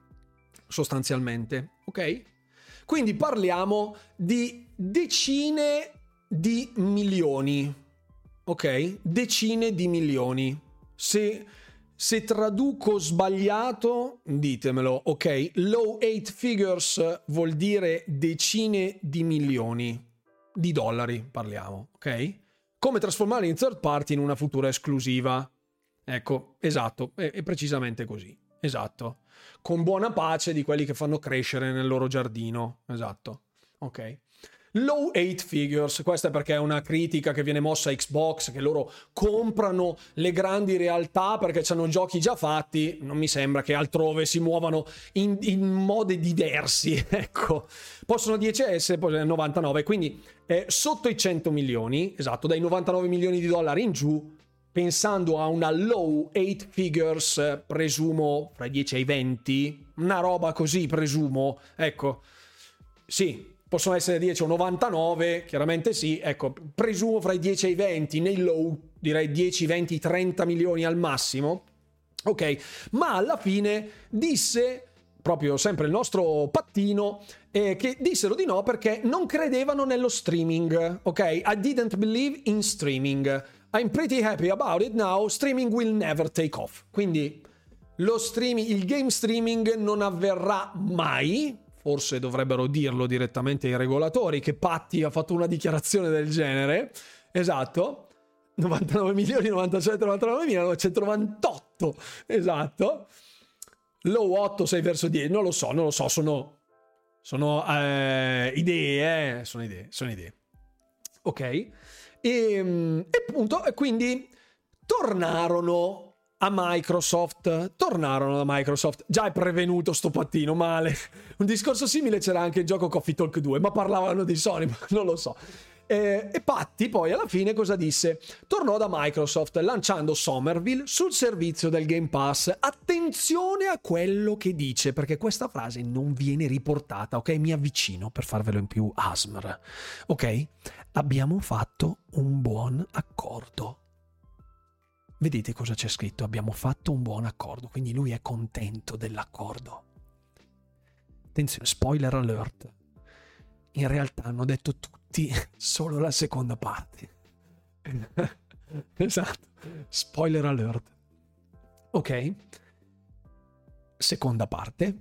sostanzialmente, ok? Quindi parliamo di decine di milioni, ok? Decine di milioni. Se se traduco sbagliato, ditemelo, ok? Low eight figures vuol dire decine di milioni di dollari, parliamo, ok? Come trasformare in third party in una futura esclusiva. Ecco, esatto, è, è precisamente così. Esatto. Con buona pace di quelli che fanno crescere nel loro giardino. Esatto. Ok. Low 8 figures, questa è perché è una critica che viene mossa a Xbox, che loro comprano le grandi realtà perché hanno giochi già fatti, non mi sembra che altrove si muovano in, in modi diversi, [laughs] ecco. Possono 10S, poi 99, quindi eh, sotto i 100 milioni, esatto, dai 99 milioni di dollari in giù, pensando a una low 8 figures, presumo fra i 10 e i 20, una roba così, presumo, ecco. Sì, possono essere 10 o 99, chiaramente sì, ecco, presumo fra i 10 e i 20, nei low direi 10, 20, 30 milioni al massimo, ok, ma alla fine disse proprio sempre il nostro pattino, eh, che dissero di no perché non credevano nello streaming, ok? I didn't believe in streaming. I'm pretty happy about it now, streaming will never take off. Quindi lo streaming, il game streaming non avverrà mai, forse dovrebbero dirlo direttamente i regolatori, che Patti ha fatto una dichiarazione del genere. Esatto. 99 milioni, 97, 99 mila, 998. Esatto. Low 8, 6 verso 10. Non lo so, non lo so, sono, sono eh, idee, eh. sono idee, sono idee. Ok. E, ehm, e appunto, quindi tornarono a Microsoft. Tornarono da Microsoft. Già è prevenuto sto pattino, male. Un discorso simile c'era anche il gioco Coffee Talk 2, ma parlavano di Sony, [laughs] ma non lo so. Eh, e Patti poi alla fine cosa disse? Tornò da Microsoft lanciando Somerville sul servizio del Game Pass. Attenzione a quello che dice, perché questa frase non viene riportata, ok? Mi avvicino per farvelo in più ASMR. Ok? Abbiamo fatto un buon accordo Vedete cosa c'è scritto? Abbiamo fatto un buon accordo, quindi lui è contento dell'accordo. Attenzione, spoiler alert. In realtà hanno detto tutti [laughs] solo la seconda parte. [laughs] esatto, spoiler alert. Ok. Seconda parte.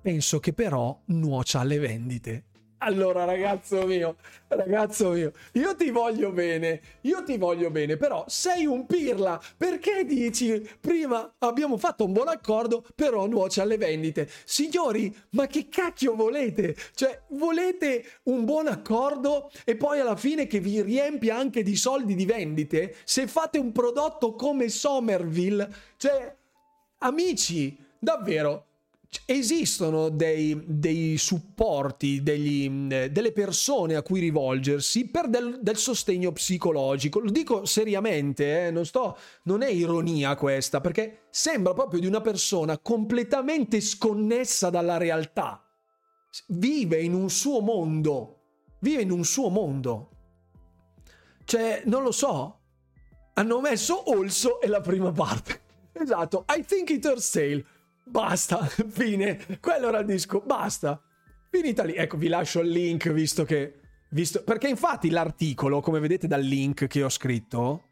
Penso che però nuocia alle vendite. Allora, ragazzo mio, ragazzo mio, io ti voglio bene, io ti voglio bene, però sei un pirla. Perché dici prima abbiamo fatto un buon accordo, però nuoce alle vendite? Signori, ma che cacchio volete? Cioè, volete un buon accordo e poi alla fine che vi riempia anche di soldi di vendite? Se fate un prodotto come Somerville, cioè, amici, davvero, esistono dei, dei supporti, degli, delle persone a cui rivolgersi per del, del sostegno psicologico. Lo dico seriamente, eh, non, sto, non è ironia questa, perché sembra proprio di una persona completamente sconnessa dalla realtà. Vive in un suo mondo, vive in un suo mondo. Cioè, non lo so, hanno messo Olso e la prima parte. [laughs] Esatto, I think it hurts sale Basta, [laughs] fine. Quello era il disco, basta. Finita lì. Ecco, vi lascio il link visto che... Visto, perché infatti l'articolo, come vedete dal link che ho scritto,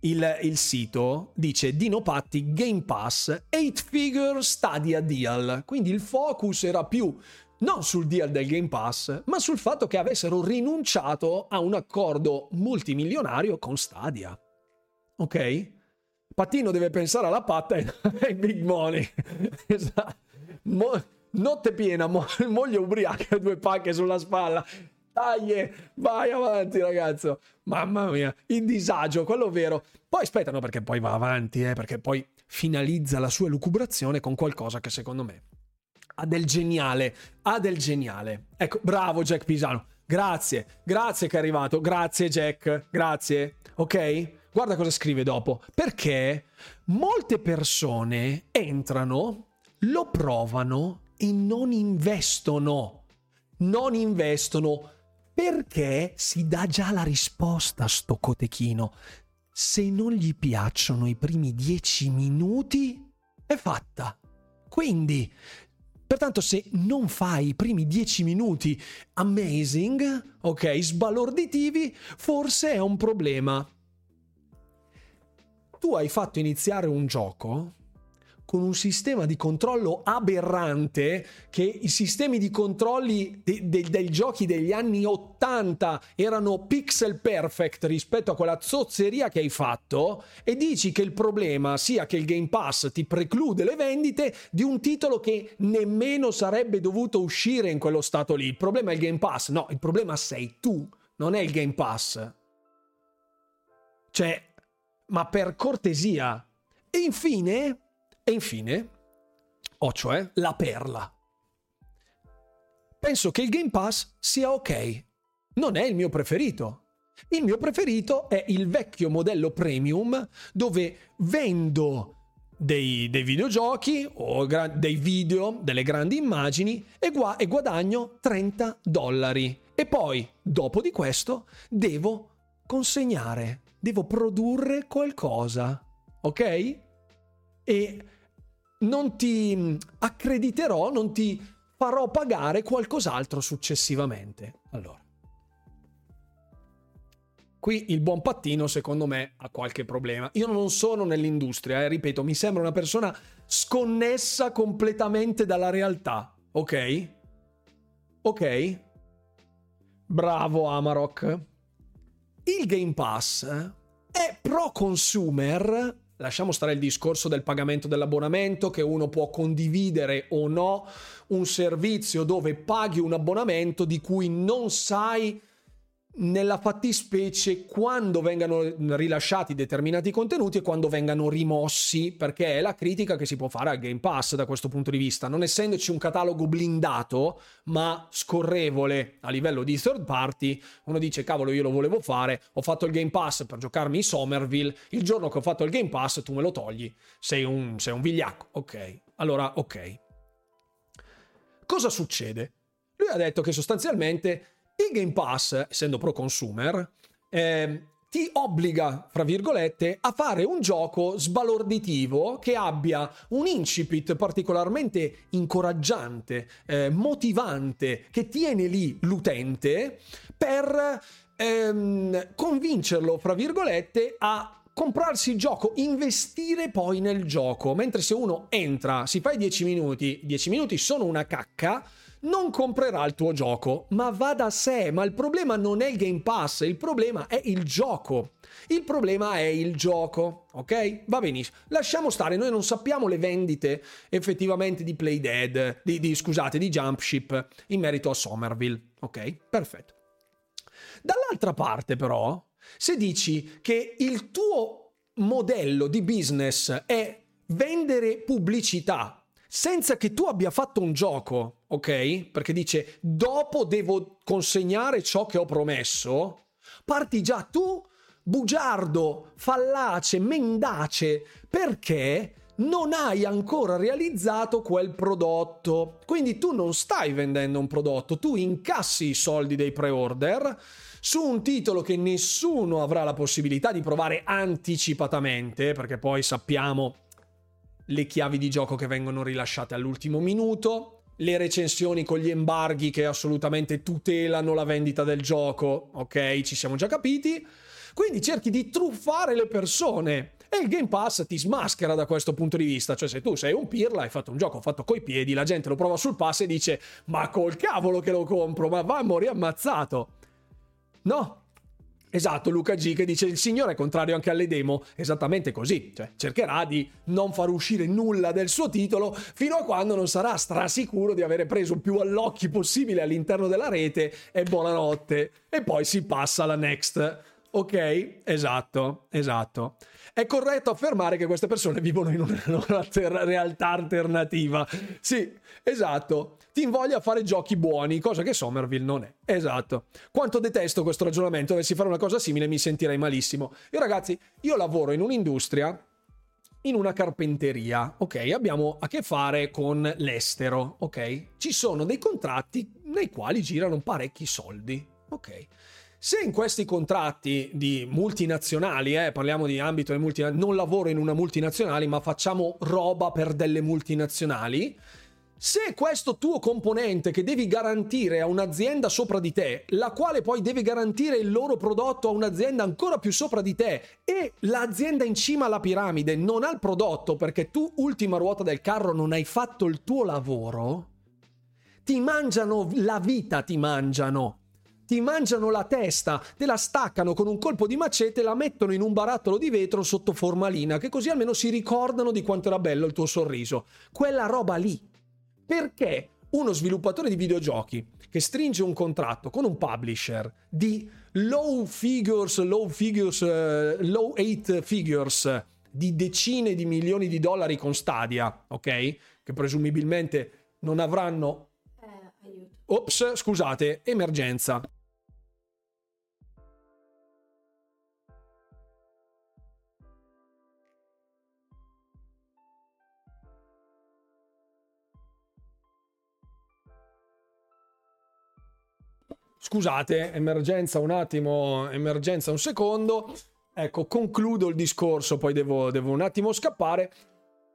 il, il sito dice Dino Patti Game Pass 8 Figure Stadia Deal. Quindi il focus era più non sul deal del Game Pass, ma sul fatto che avessero rinunciato a un accordo multimilionario con Stadia. Ok? Patino deve pensare alla patta e [laughs] ai big money. [laughs] esatto. Mo- notte piena, mo- [laughs] moglie ubriaca, due pacche sulla spalla. Dai, vai avanti, ragazzo. Mamma mia, il disagio, quello vero. Poi aspettano perché poi va avanti, eh, perché poi finalizza la sua lucubrazione con qualcosa che secondo me ha del geniale. Ha del geniale. Ecco, bravo Jack Pisano. Grazie, grazie che è arrivato. Grazie Jack, grazie. Ok? Guarda cosa scrive dopo. Perché molte persone entrano, lo provano e non investono. Non investono perché si dà già la risposta a sto cotechino. Se non gli piacciono i primi dieci minuti, è fatta. Quindi, pertanto, se non fai i primi dieci minuti amazing, ok, sbalorditivi, forse è un problema tu hai fatto iniziare un gioco con un sistema di controllo aberrante che i sistemi di controlli de- de- dei giochi degli anni 80 erano pixel perfect rispetto a quella zozzeria che hai fatto e dici che il problema sia che il Game Pass ti preclude le vendite di un titolo che nemmeno sarebbe dovuto uscire in quello stato lì. Il problema è il Game Pass, no, il problema sei tu, non è il Game Pass. Cioè, ma per cortesia. E infine, e infine, ho cioè la perla. Penso che il Game Pass sia ok. Non è il mio preferito. Il mio preferito è il vecchio modello premium dove vendo dei, dei videogiochi o gra- dei video, delle grandi immagini e, gua- e guadagno 30 dollari. E poi, dopo di questo, devo consegnare devo produrre qualcosa, ok? E non ti accrediterò, non ti farò pagare qualcos'altro successivamente. Allora. Qui il buon pattino, secondo me, ha qualche problema. Io non sono nell'industria, eh, ripeto, mi sembra una persona sconnessa completamente dalla realtà, ok? Ok? Bravo Amarok. Il Game Pass è pro consumer, lasciamo stare il discorso del pagamento dell'abbonamento, che uno può condividere o no un servizio dove paghi un abbonamento di cui non sai nella fattispecie quando vengano rilasciati determinati contenuti e quando vengano rimossi, perché è la critica che si può fare al Game Pass da questo punto di vista. Non essendoci un catalogo blindato, ma scorrevole a livello di third party, uno dice cavolo io lo volevo fare, ho fatto il Game Pass per giocarmi in Somerville, il giorno che ho fatto il Game Pass tu me lo togli, sei un, sei un vigliacco, ok. Allora, ok. Cosa succede? Lui ha detto che sostanzialmente il Game Pass, essendo pro consumer, eh, ti obbliga, fra virgolette, a fare un gioco sbalorditivo che abbia un incipit particolarmente incoraggiante, eh, motivante, che tiene lì l'utente per ehm, convincerlo, fra virgolette, a comprarsi il gioco, investire poi nel gioco. Mentre se uno entra, si fa i 10 minuti, 10 minuti sono una cacca, non comprerà il tuo gioco. Ma va da sé, ma il problema non è il Game Pass, il problema è il gioco. Il problema è il gioco, ok? Va benissimo. Lasciamo stare, noi non sappiamo le vendite effettivamente di Playdead, di, di scusate, di Jumpship in merito a Somerville, ok? Perfetto. Dall'altra parte però, se dici che il tuo modello di business è vendere pubblicità senza che tu abbia fatto un gioco, ok? Perché dice dopo devo consegnare ciò che ho promesso, parti già tu bugiardo, fallace, mendace, perché non hai ancora realizzato quel prodotto. Quindi tu non stai vendendo un prodotto, tu incassi i soldi dei pre-order su un titolo che nessuno avrà la possibilità di provare anticipatamente, perché poi sappiamo le chiavi di gioco che vengono rilasciate all'ultimo minuto, le recensioni con gli embarghi che assolutamente tutelano la vendita del gioco, ok, ci siamo già capiti. Quindi cerchi di truffare le persone e il Game Pass ti smaschera da questo punto di vista, cioè se tu sei un pirla, hai fatto un gioco fatto coi piedi, la gente lo prova sul pass e dice ma col cavolo che lo compro, ma va a morire ammazzato. No, Esatto, Luca G che dice il signore è contrario anche alle demo, esattamente così, cioè cercherà di non far uscire nulla del suo titolo fino a quando non sarà strasicuro di avere preso più all'occhio possibile all'interno della rete e buonanotte e poi si passa alla next. Ok? Esatto, esatto. È corretto affermare che queste persone vivono in una, [laughs] realtà alternativa. Sì, esatto. Ti invoglia a fare giochi buoni, cosa che Somerville non è. Esatto. Quanto detesto questo ragionamento, dovessi fare una cosa simile mi sentirei malissimo. Io ragazzi, io lavoro in un'industria in una carpenteria, ok? Abbiamo a che fare con l'estero, ok? Ci sono dei contratti nei quali girano parecchi soldi, ok? Se in questi contratti di multinazionali, eh, parliamo di ambito di multinazionali, non lavoro in una multinazionale, ma facciamo roba per delle multinazionali, se questo tuo componente che devi garantire a un'azienda sopra di te, la quale poi deve garantire il loro prodotto a un'azienda ancora più sopra di te e l'azienda in cima alla piramide non ha il prodotto perché tu, ultima ruota del carro, non hai fatto il tuo lavoro, ti mangiano la vita, ti mangiano ti mangiano la testa, te la staccano con un colpo di macete e la mettono in un barattolo di vetro sotto formalina, che così almeno si ricordano di quanto era bello il tuo sorriso. Quella roba lì. Perché uno sviluppatore di videogiochi che stringe un contratto con un publisher di low figures, low figures, uh, low eight figures di decine di milioni di dollari con Stadia, ok? Che presumibilmente non avranno eh, Ops, scusate, emergenza. Scusate, emergenza un attimo, emergenza un secondo. Ecco, concludo il discorso, poi devo, devo un attimo scappare.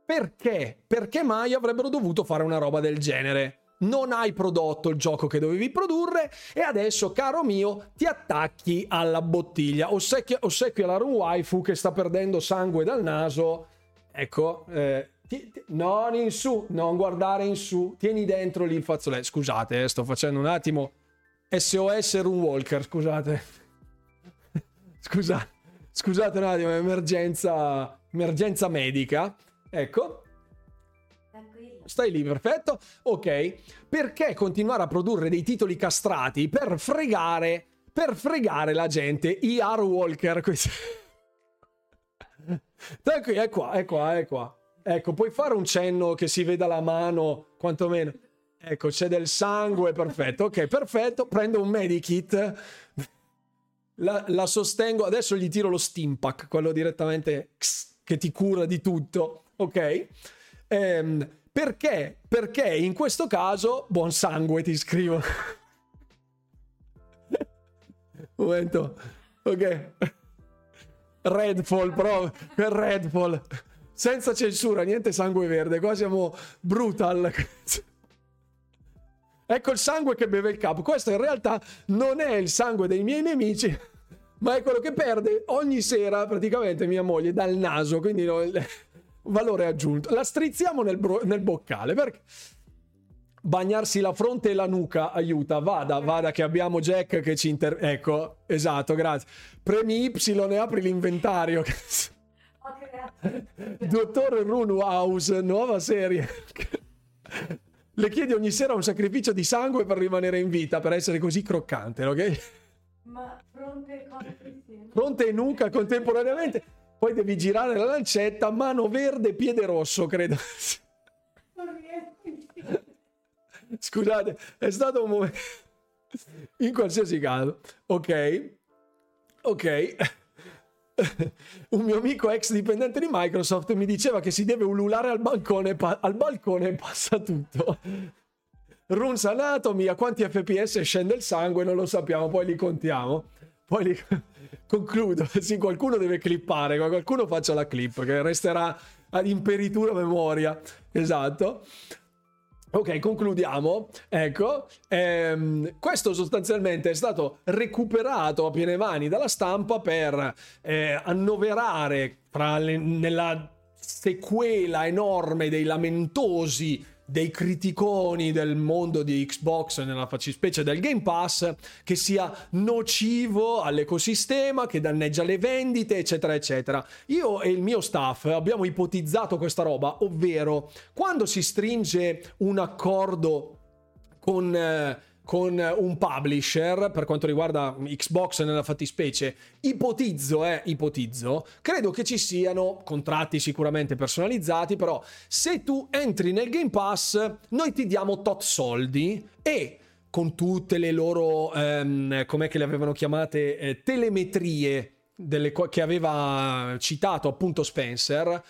Perché? Perché mai avrebbero dovuto fare una roba del genere? non hai prodotto il gioco che dovevi produrre e adesso, caro mio, ti attacchi alla bottiglia. Ossequia, ossequia la waifu che sta perdendo sangue dal naso. Ecco, eh, ti, ti, non in su, non guardare in su, tieni dentro l'infazzoletto. Scusate, eh, sto facendo un attimo SOS Rune Walker, scusate. [laughs] Scusa, scusate un attimo, emergenza, emergenza medica. Ecco. Stai lì, perfetto. Ok. Perché continuare a produrre dei titoli castrati per fregare, per fregare la gente? IR Walker. [laughs] Tranquillo, è qua, è qua, è qua. Ecco, puoi fare un cenno che si veda la mano, quantomeno. Ecco, c'è del sangue, perfetto. Ok, perfetto. Prendo un medikit. La, la sostengo. Adesso gli tiro lo Steampack, quello direttamente che ti cura di tutto. Ok? Ehm, perché? Perché in questo caso, buon sangue ti scrivo. Un momento. Ok. Redfall, però. Redfall. Senza censura, niente sangue verde. Qua siamo brutal. Ecco il sangue che beve il capo. Questo in realtà non è il sangue dei miei nemici, [laughs] ma è quello che perde ogni sera praticamente mia moglie dal naso. Quindi no, valore aggiunto. La strizziamo nel, bro- nel boccale perché. bagnarsi la fronte e la nuca aiuta. Vada, vada, che abbiamo Jack che ci inter... Ecco, esatto, grazie. Premi Y e apri l'inventario. [laughs] Dottor Rune House, nuova serie. Le chiedi ogni sera un sacrificio di sangue per rimanere in vita, per essere così croccante, ok? Ma fronte e corpo Fronte e nuca contemporaneamente. Poi devi girare la lancetta, mano verde, piede rosso, credo. Scusate, è stato un momento. In qualsiasi caso, ok, ok. [laughs] Un mio amico ex dipendente di Microsoft mi diceva che si deve ululare al balcone, pa- al balcone passa tutto. Runes Anatomy, a quanti FPS scende il sangue non lo sappiamo, poi li contiamo. Poi li... [laughs] concludo, [laughs] sì, qualcuno deve clippare, qualcuno faccia la clip che resterà ad imperitura memoria. Esatto. Ok, concludiamo. Ecco, ehm, questo sostanzialmente è stato recuperato a piene mani dalla stampa per eh, annoverare le, nella sequela enorme dei lamentosi dei criticoni del mondo di Xbox nella fattispecie del Game Pass che sia nocivo all'ecosistema, che danneggia le vendite, eccetera, eccetera. Io e il mio staff abbiamo ipotizzato questa roba, ovvero quando si stringe un accordo con... Eh, con un publisher per quanto riguarda Xbox nella fattispecie, ipotizzo, eh, ipotizzo, credo che ci siano contratti sicuramente personalizzati, però se tu entri nel Game Pass, noi ti diamo tot soldi e con tutte le loro, ehm, com'è che le avevano chiamate, eh, telemetrie delle, che aveva citato appunto Spencer,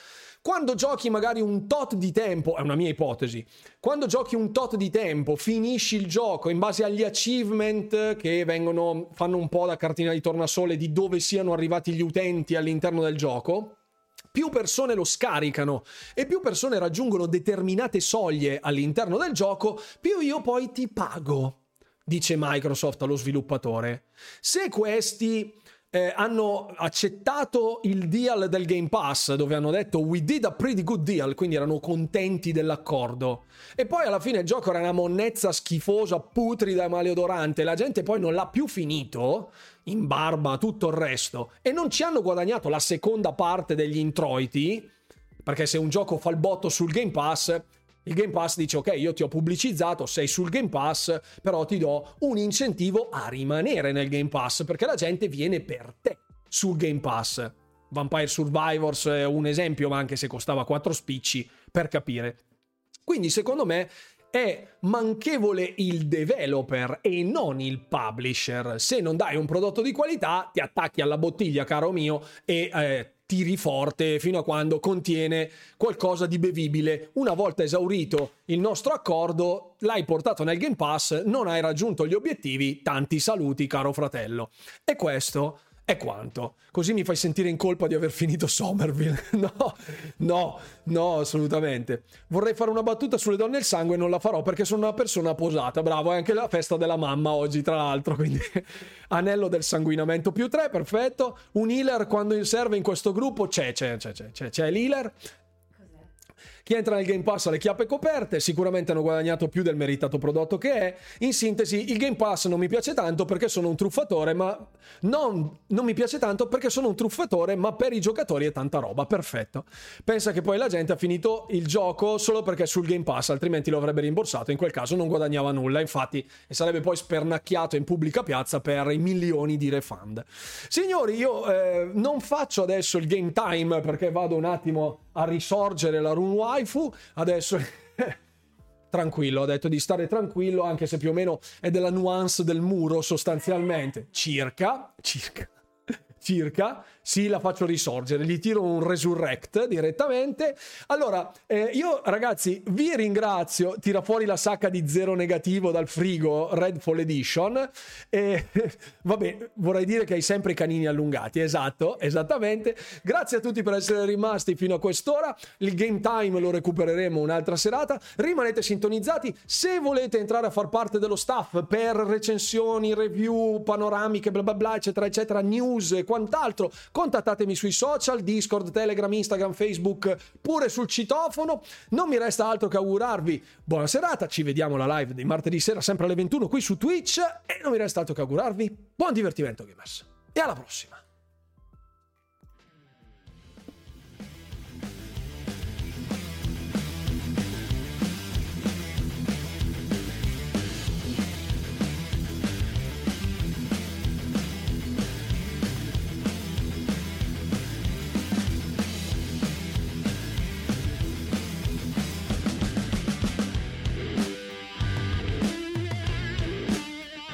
quando giochi magari un tot di tempo, è una mia ipotesi, quando giochi un tot di tempo, finisci il gioco in base agli achievement che vengono, fanno un po' da cartina di tornasole di dove siano arrivati gli utenti all'interno del gioco, più persone lo scaricano e più persone raggiungono determinate soglie all'interno del gioco, più io poi ti pago, dice Microsoft allo sviluppatore. Se questi eh, hanno accettato il deal del Game Pass dove hanno detto we did a pretty good deal, quindi erano contenti dell'accordo. E poi alla fine il gioco era una monnezza schifosa, putrida e maleodorante, la gente poi non l'ha più finito in barba tutto il resto e non ci hanno guadagnato la seconda parte degli introiti, perché se un gioco fa il botto sul Game Pass il Game Pass dice ok, io ti ho pubblicizzato, sei sul Game Pass, però ti do un incentivo a rimanere nel Game Pass perché la gente viene per te sul Game Pass. Vampire Survivors è un esempio, ma anche se costava 4 spicci, per capire. Quindi secondo me è manchevole il developer e non il publisher. Se non dai un prodotto di qualità, ti attacchi alla bottiglia, caro mio, e eh, tiri forte fino a quando contiene qualcosa di bevibile. Una volta esaurito il nostro accordo, l'hai portato nel Game Pass, non hai raggiunto gli obiettivi, tanti saluti caro fratello. E questo è quanto. Così mi fai sentire in colpa di aver finito Somerville. [laughs] no, no, no, assolutamente. Vorrei fare una battuta sulle donne e il sangue, non la farò perché sono una persona posata. Bravo, è anche la festa della mamma oggi, tra l'altro. Quindi, [laughs] anello del sanguinamento più 3, perfetto. Un healer quando serve in questo gruppo c'è, c'è, c'è, c'è, c'è l'healer. Chi entra nel Game Pass ha le chiappe coperte, sicuramente hanno guadagnato più del meritato prodotto che è. In sintesi, il Game Pass non mi piace tanto perché sono un truffatore, ma non, non mi piace tanto perché sono un truffatore, ma per i giocatori è tanta roba, perfetto. Pensa che poi la gente ha finito il gioco solo perché è sul Game Pass, altrimenti lo avrebbe rimborsato, in quel caso non guadagnava nulla, infatti, e sarebbe poi spernacchiato in pubblica piazza per i milioni di refund. Signori, io eh, non faccio adesso il game time perché vado un attimo a risorgere la run waifu, adesso [laughs] tranquillo, ho detto di stare tranquillo anche se più o meno è della nuance del muro sostanzialmente, circa, circa [laughs] circa, sì, la faccio risorgere, gli tiro un resurrect direttamente. Allora, eh, io ragazzi vi ringrazio, tira fuori la sacca di zero negativo dal frigo Redfall Edition. E, [laughs] vabbè, vorrei dire che hai sempre i canini allungati, esatto, esattamente. Grazie a tutti per essere rimasti fino a quest'ora. Il game time lo recupereremo un'altra serata. Rimanete sintonizzati. Se volete entrare a far parte dello staff per recensioni, review, panoramiche, bla bla bla, eccetera, eccetera, news, qualsiasi quant'altro. Contattatemi sui social, Discord, Telegram, Instagram, Facebook, pure sul citofono. Non mi resta altro che augurarvi buona serata. Ci vediamo alla live di martedì sera, sempre alle 21 qui su Twitch. E non mi resta altro che augurarvi buon divertimento, gamers. E alla prossima!